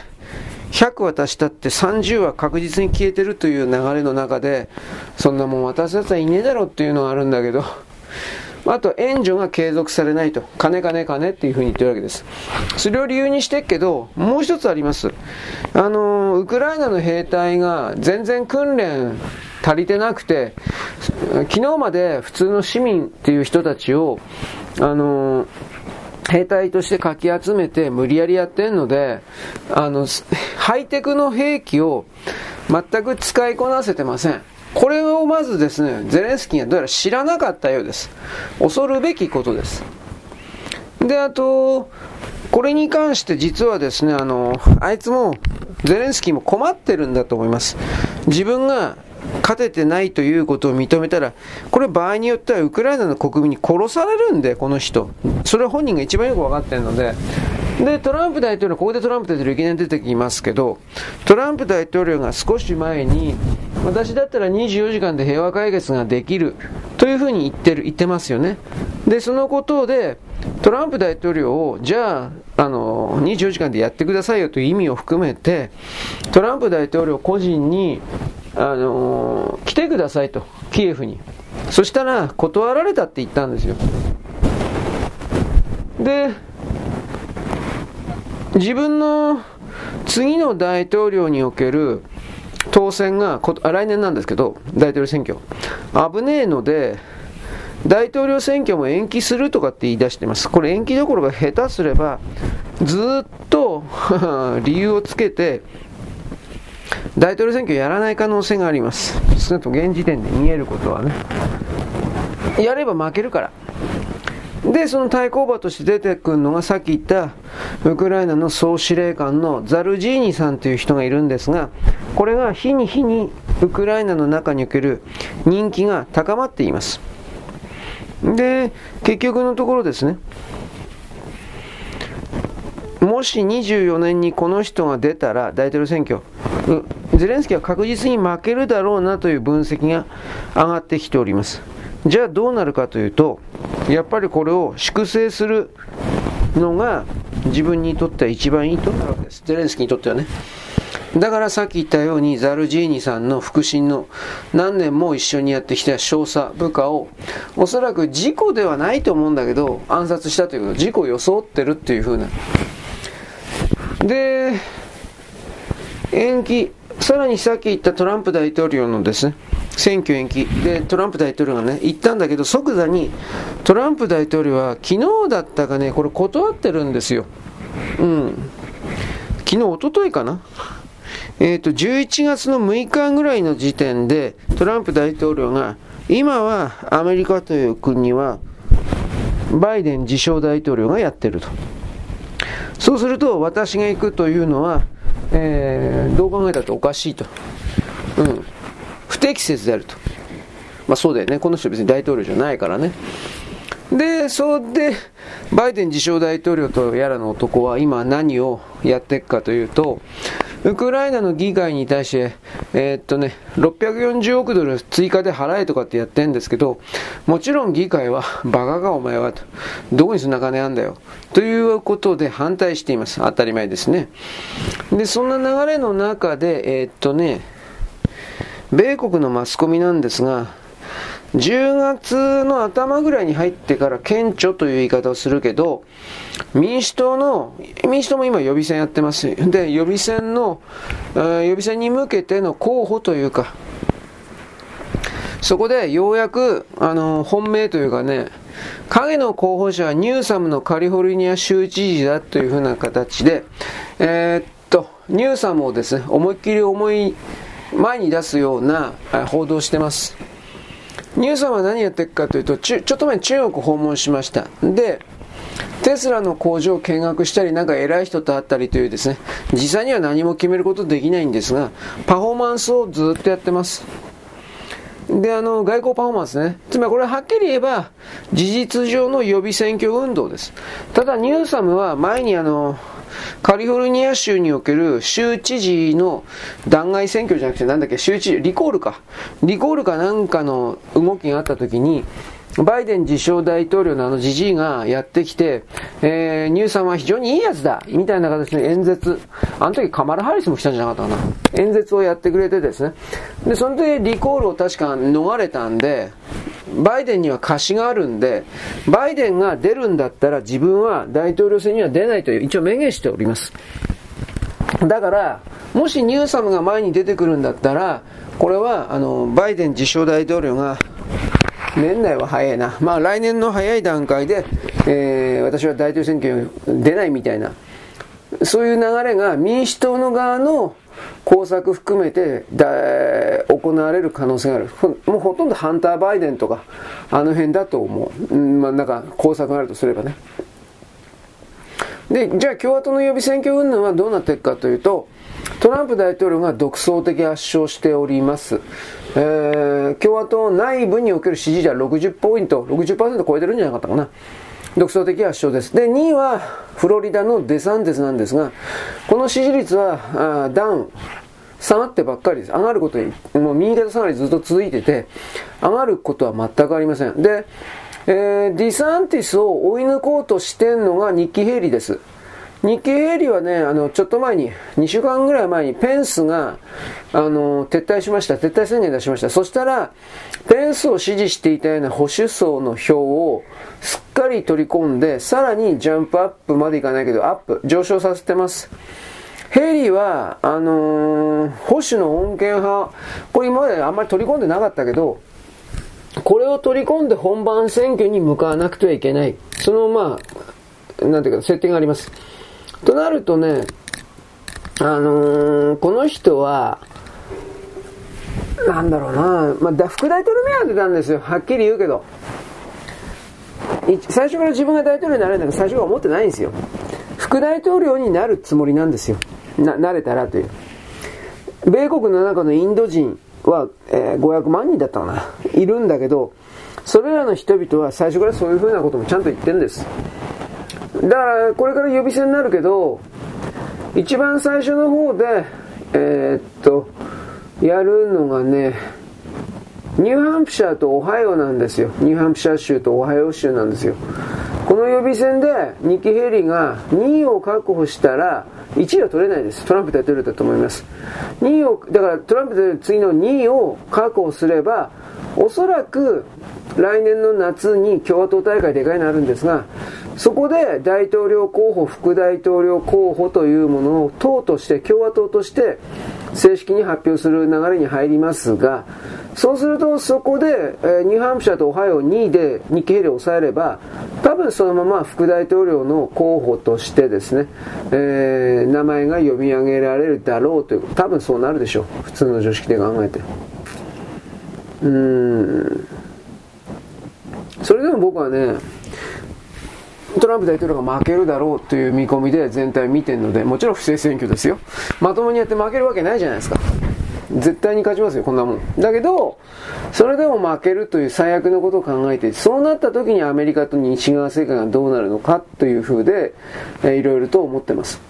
100渡したって30は確実に消えてるという流れの中でそんなもん渡すやつはいねえだろっていうのがあるんだけどあと援助が継続されないと。金金金っていうふうに言ってるわけです。それを理由にしてっけどもう一つあります。あのウクライナの兵隊が全然訓練足りてなくて昨日まで普通の市民っていう人たちをあの兵隊としてかき集めて無理やりやってんので、あの、ハイテクの兵器を全く使いこなせてません。これをまずですね、ゼレンスキーがどうやら知らなかったようです。恐るべきことです。で、あと、これに関して実はですね、あの、あいつも、ゼレンスキーも困ってるんだと思います。自分が勝ててないということを認めたら、これ場合によってはウクライナの国民に殺されるんで、この人。それは本人が一番よく分かってるので、で、トランプ大統領、ここでトランプ大統領いきなり出てきますけど、トランプ大統領が少し前に、私だったら24時間で平和解決ができるというふうに言ってる、言ってますよね。で、そのことで、トランプ大統領を、じゃあ、あの、24時間でやってくださいよという意味を含めて、トランプ大統領個人に、あの来てくださいと、キエフに。そしたら、断られたって言ったんですよ。で、自分の次の大統領における当選が来年なんですけど、大統領選挙。危ねえので、大統領選挙も延期するとかって言い出してます。これ延期どころか下手すれば、ずっと 理由をつけて、大統領選挙やらない可能性があります。少なくとも現時点で見えることはね。やれば負けるから。で、その対抗馬として出てくるのがさっき言ったウクライナの総司令官のザルジーニさんという人がいるんですが、これが日に日にウクライナの中における人気が高まっています。で、結局のところですね、もし24年にこの人が出たら大統領選挙、ゼレンスキーは確実に負けるだろうなという分析が上がってきております。じゃあどうなるかというと、やっぱりこれを粛清するのが自分にとっては一番いいとなるわけです。ゼレンスキーにとってはね。だからさっき言ったようにザルジーニさんの腹心の何年も一緒にやってきた少佐部下をおそらく事故ではないと思うんだけど暗殺したということ事故を装ってるっていう風な。で延期さらにさっき言ったトランプ大統領のですね選挙延期。でトランプ大統領がね言ったんだけど即座にトランプ大統領は昨日だったかねこれ断ってるんですよ。うん。昨日一昨日かな？えっ、ー、と11月の6日ぐらいの時点でトランプ大統領が今はアメリカという国はバイデン自称大統領がやってるとそうすると私が行くというのは、えー、どう考えたっておかしいと、うん、不適切であると。まあそうだよね。この人別に大統領じゃないからね。で、そうで、バイデン自称大統領とやらの男は今何をやっていくかというと、ウクライナの議会に対して、えー、っとね、640億ドル追加で払えとかってやってるんですけど、もちろん議会は、バカかお前はと、どこにそんな金あんだよ、ということで反対しています。当たり前ですね。で、そんな流れの中で、えー、っとね、米国のマスコミなんですが、10月の頭ぐらいに入ってから顕著という言い方をするけど、民主党の、民主党も今予備選やってます。で、予備選の、予備選に向けての候補というか、そこでようやく、あの、本命というかね、影の候補者はニューサムのカリフォルニア州知事だというふうな形で、えー、っと、ニューサムをですね、思いっきり思い、前に出すような報道してます。ニューサムは何やってるかというと、ちょっと前に中国訪問しました。で、テスラの工場を見学したり、なんか偉い人と会ったりというですね、実際には何も決めることできないんですが、パフォーマンスをずっとやってます。で、あの、外交パフォーマンスね。つまりこれはっきり言えば、事実上の予備選挙運動です。ただ、ニューサムは前にあの、カリフォルニア州における州知事の弾劾選挙じゃなくてなんだっけ、州知事、リコールか。リコールかなんかの動きがあった時に、バイデン自称大統領のあのじじいがやってきて、えー、ニューさんは非常にいいやつだみたいな形で演説。あの時カマラ・ハリスも来たんじゃなかったかな。演説をやってくれてですね。で、その時リコールを確か逃れたんで、バイデンには貸しがあるんで、バイデンが出るんだったら自分は大統領選には出ないという一応明言しております。だから、もしニューサムが前に出てくるんだったら、これは、あの、バイデン自称大統領が年内は早いな。まあ来年の早い段階で、えー、私は大統領選挙に出ないみたいな、そういう流れが民主党の側の工作含めてだ行われる可能性がある。もうほとんどハンター・バイデンとか、あの辺だと思う。うん、まあなんか工作があるとすればね。で、じゃあ共和党の予備選挙運動はどうなっていくかというと、トランプ大統領が独創的圧勝しております。えー、共和党内部における支持者60ポイント、60%超えてるんじゃなかったかな。独創的圧勝です。で、2位はフロリダのデサンティスなんですが、この支持率はあダウン、下がってばっかりです。上がることに、もう右肩下がりずっと続いてて、上がることは全くありません。で、えー、ディサンティスを追い抜こうとしてんのがニッキ・ヘイリーです。ニッキ・ヘイリーはね、あの、ちょっと前に、2週間ぐらい前にペンスが、あの、撤退しました。撤退宣言出しました。そしたら、ペンスを支持していたような保守層の票をすっかり取り込んで、さらにジャンプアップまでいかないけど、アップ、上昇させてます。ヘイリーは、あのー、保守の穏健派、これ今まであんまり取り込んでなかったけど、これを取り込んで本番選挙に向かわなくてはいけない。その、まあ、なんていうか、設定があります。となるとね、あのー、この人は、なんだろうな、まあ、副大統領目当てなんですよ。はっきり言うけど。最初から自分が大統領になれるんだけど、最初は思ってないんですよ。副大統領になるつもりなんですよ。な、なれたらという。米国の中のインド人は、えー、500万人だったかな。いるんだけど、それらの人々は最初からそういうふうなこともちゃんと言ってるんです。だからこれから予備選になるけど一番最初の方でえー、っとやるのがねニューハンプシャーとオハイオなんですよ。ニューハンプシャー州とオハイオ州なんですよ。この予備選でニキ・ヘリが2位を確保したら1位は取れないです。トランプ大統領だと思います。2位をだからトランプ大統領次の2位を確保すればおそらく来年の夏に共和党大会でかいのあるんですがそこで大統領候補、副大統領候補というものを党として、共和党として正式に発表する流れに入りますが、そうするとそこで、えー、ニューハンプシャーとオハイオ2位で日系ヘリを抑えれば、多分そのまま副大統領の候補としてですね、えー、名前が読み上げられるだろうという、多分そうなるでしょう。普通の常識で考えて。うーん。それでも僕はね、トランプ大統領が負けるだろうという見込みで全体見てるので、もちろん不正選挙ですよ。まともにやって負けるわけないじゃないですか。絶対に勝ちますよ、こんなもん。だけど、それでも負けるという最悪のことを考えて、そうなった時にアメリカと西側世界がどうなるのかという風で、えー、いろいろと思ってます。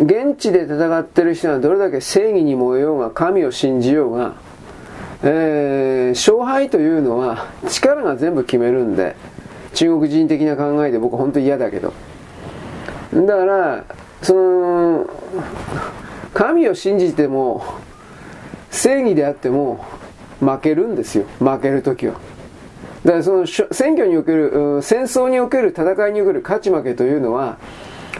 現地で戦ってる人はどれだけ正義に燃えようが、神を信じようが、えー、勝敗というのは力が全部決めるんで、中国人的な考えで僕本当嫌だけど。だから、その、神を信じても、正義であっても負けるんですよ。負ける時は。だからその選挙における戦争における戦いにおける勝ち負けというのは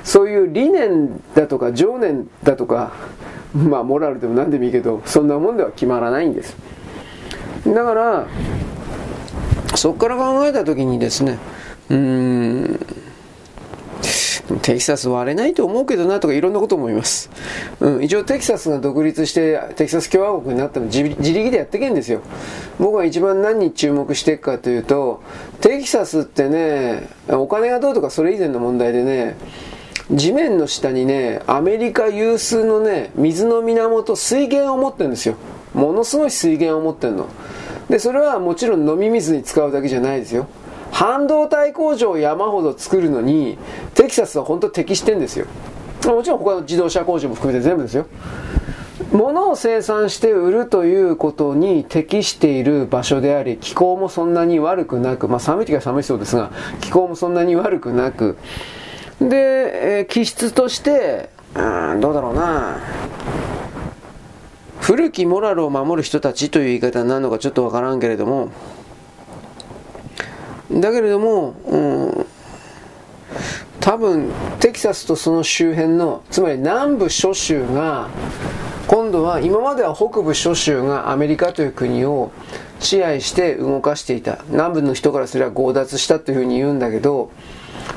そういう理念だとか情念だとかまあモラルでも何でもいいけどそんなもんでは決まらないんです。だからそこから考えた時にですねうーんテキサス割れないと思うけどなとかいろんなこと思います。うん、一応テキサスが独立してテキサス共和国になったの自自力でやってけんですよ。僕は一番何に注目していくかというと、テキサスってね、お金がどうとかそれ以前の問題でね、地面の下にね、アメリカ有数のね、水の源、水源を持ってるんですよ。ものすごい水源を持ってるの。で、それはもちろん飲み水に使うだけじゃないですよ。半導体工場を山ほど作るのに、テキサスは本当適してんですよ。もちろん他の自動車工場も含めて全部ですよ。物を生産して売るということに適している場所であり、気候もそんなに悪くなく、まあ寒い時は寒いそうですが、気候もそんなに悪くなく、で、えー、気質として、うん、どうだろうな。古きモラルを守る人たちという言い方になるのかちょっとわからんけれども、だけれども、うん、多分テキサスとその周辺のつまり南部諸州が今度は今までは北部諸州がアメリカという国を支配して動かしていた。南部の人からすれば強奪したというふうに言うんだけど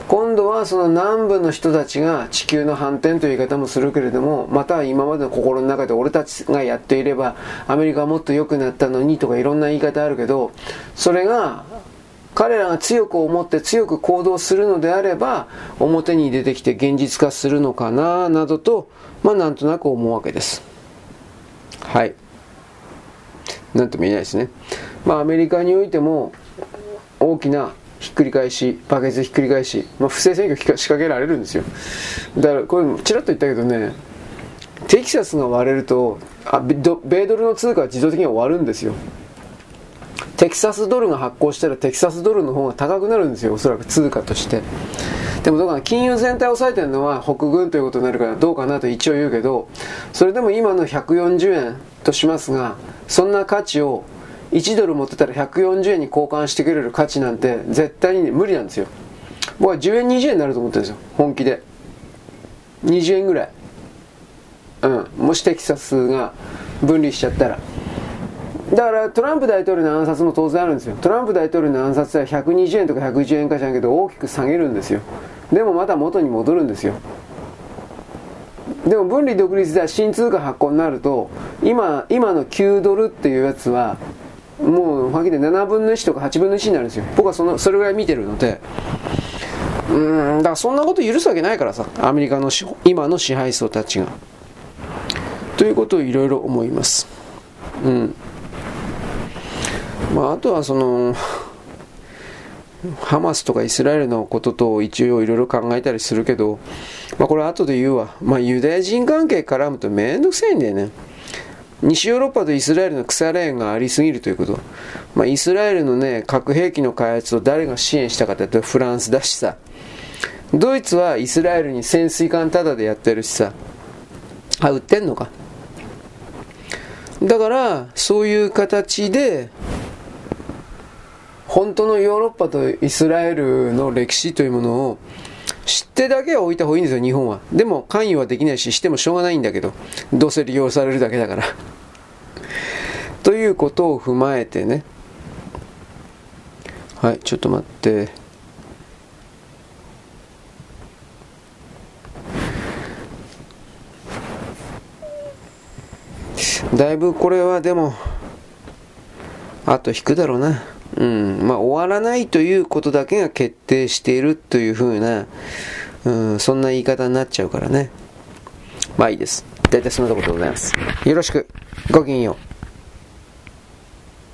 今度はその南部の人たちが地球の反転という言い方もするけれどもまたは今までの心の中で俺たちがやっていればアメリカはもっと良くなったのにとかいろんな言い方あるけどそれが彼らが強く思って強く行動するのであれば表に出てきて現実化するのかななどとまあなんとなく思うわけです。はい。何とも言えないですね。まあアメリカにおいても大きなひっくり返しバケツひっくり返し、まあ、不正選挙仕掛けられるんですよ。だからこれちらっと言ったけどねテキサスが割れるとあ米ドルの通貨は自動的に終わるんですよ。テキサスドルが発行したらテキサスドルの方が高くなるんですよおそらく通貨として。でもどうかな金融全体を抑えてるのは北軍ということになるからどうかなと一応言うけどそれでも今の140円としますがそんな価値を1ドル持ってたら140円に交換してくれる価値なんて絶対に無理なんですよ。僕は10円20円になると思ってるんですよ本気で。20円ぐらい。うんもしテキサスが分離しちゃったら。だからトランプ大統領の暗殺も当然あるんですよ。トランプ大統領の暗殺は120円とか110円かじゃんけど大きく下げるんですよ。でもまた元に戻るんですよ。でも分離独立では新通貨発行になると今今の9ドルっていうやつはもうはっきり言って7分の1とか8分の1になるんですよ。僕はそのそれぐらい見てるので。うんだからそんなこと許すわけないからさアメリカの今の支配層たちが。ということをいろいろ思います。うん。まあ、あとはその、ハマスとかイスラエルのことと一応いろいろ考えたりするけど、まあ、これ後で言うわ。まあ、ユダヤ人関係絡むとめんどくさいんだよね。西ヨーロッパとイスラエルの腐れ縁がありすぎるということ。まあ、イスラエルのね、核兵器の開発を誰が支援したかというとフランスだしさ。ドイツはイスラエルに潜水艦タダでやってるしさ。あ、売ってんのか。だから、そういう形で、本当のヨーロッパとイスラエルの歴史というものを知ってだけは置いた方がいいんですよ、日本は。でも関与はできないし、してもしょうがないんだけど、どうせ利用されるだけだから。ということを踏まえてね。はい、ちょっと待って。だいぶこれはでも、あと引くだろうな。うん、まあ終わらないということだけが決定しているというふうな、うん、そんな言い方になっちゃうからね。まあいいです。大体そんなところでございます。よろしく。ごきげんよう。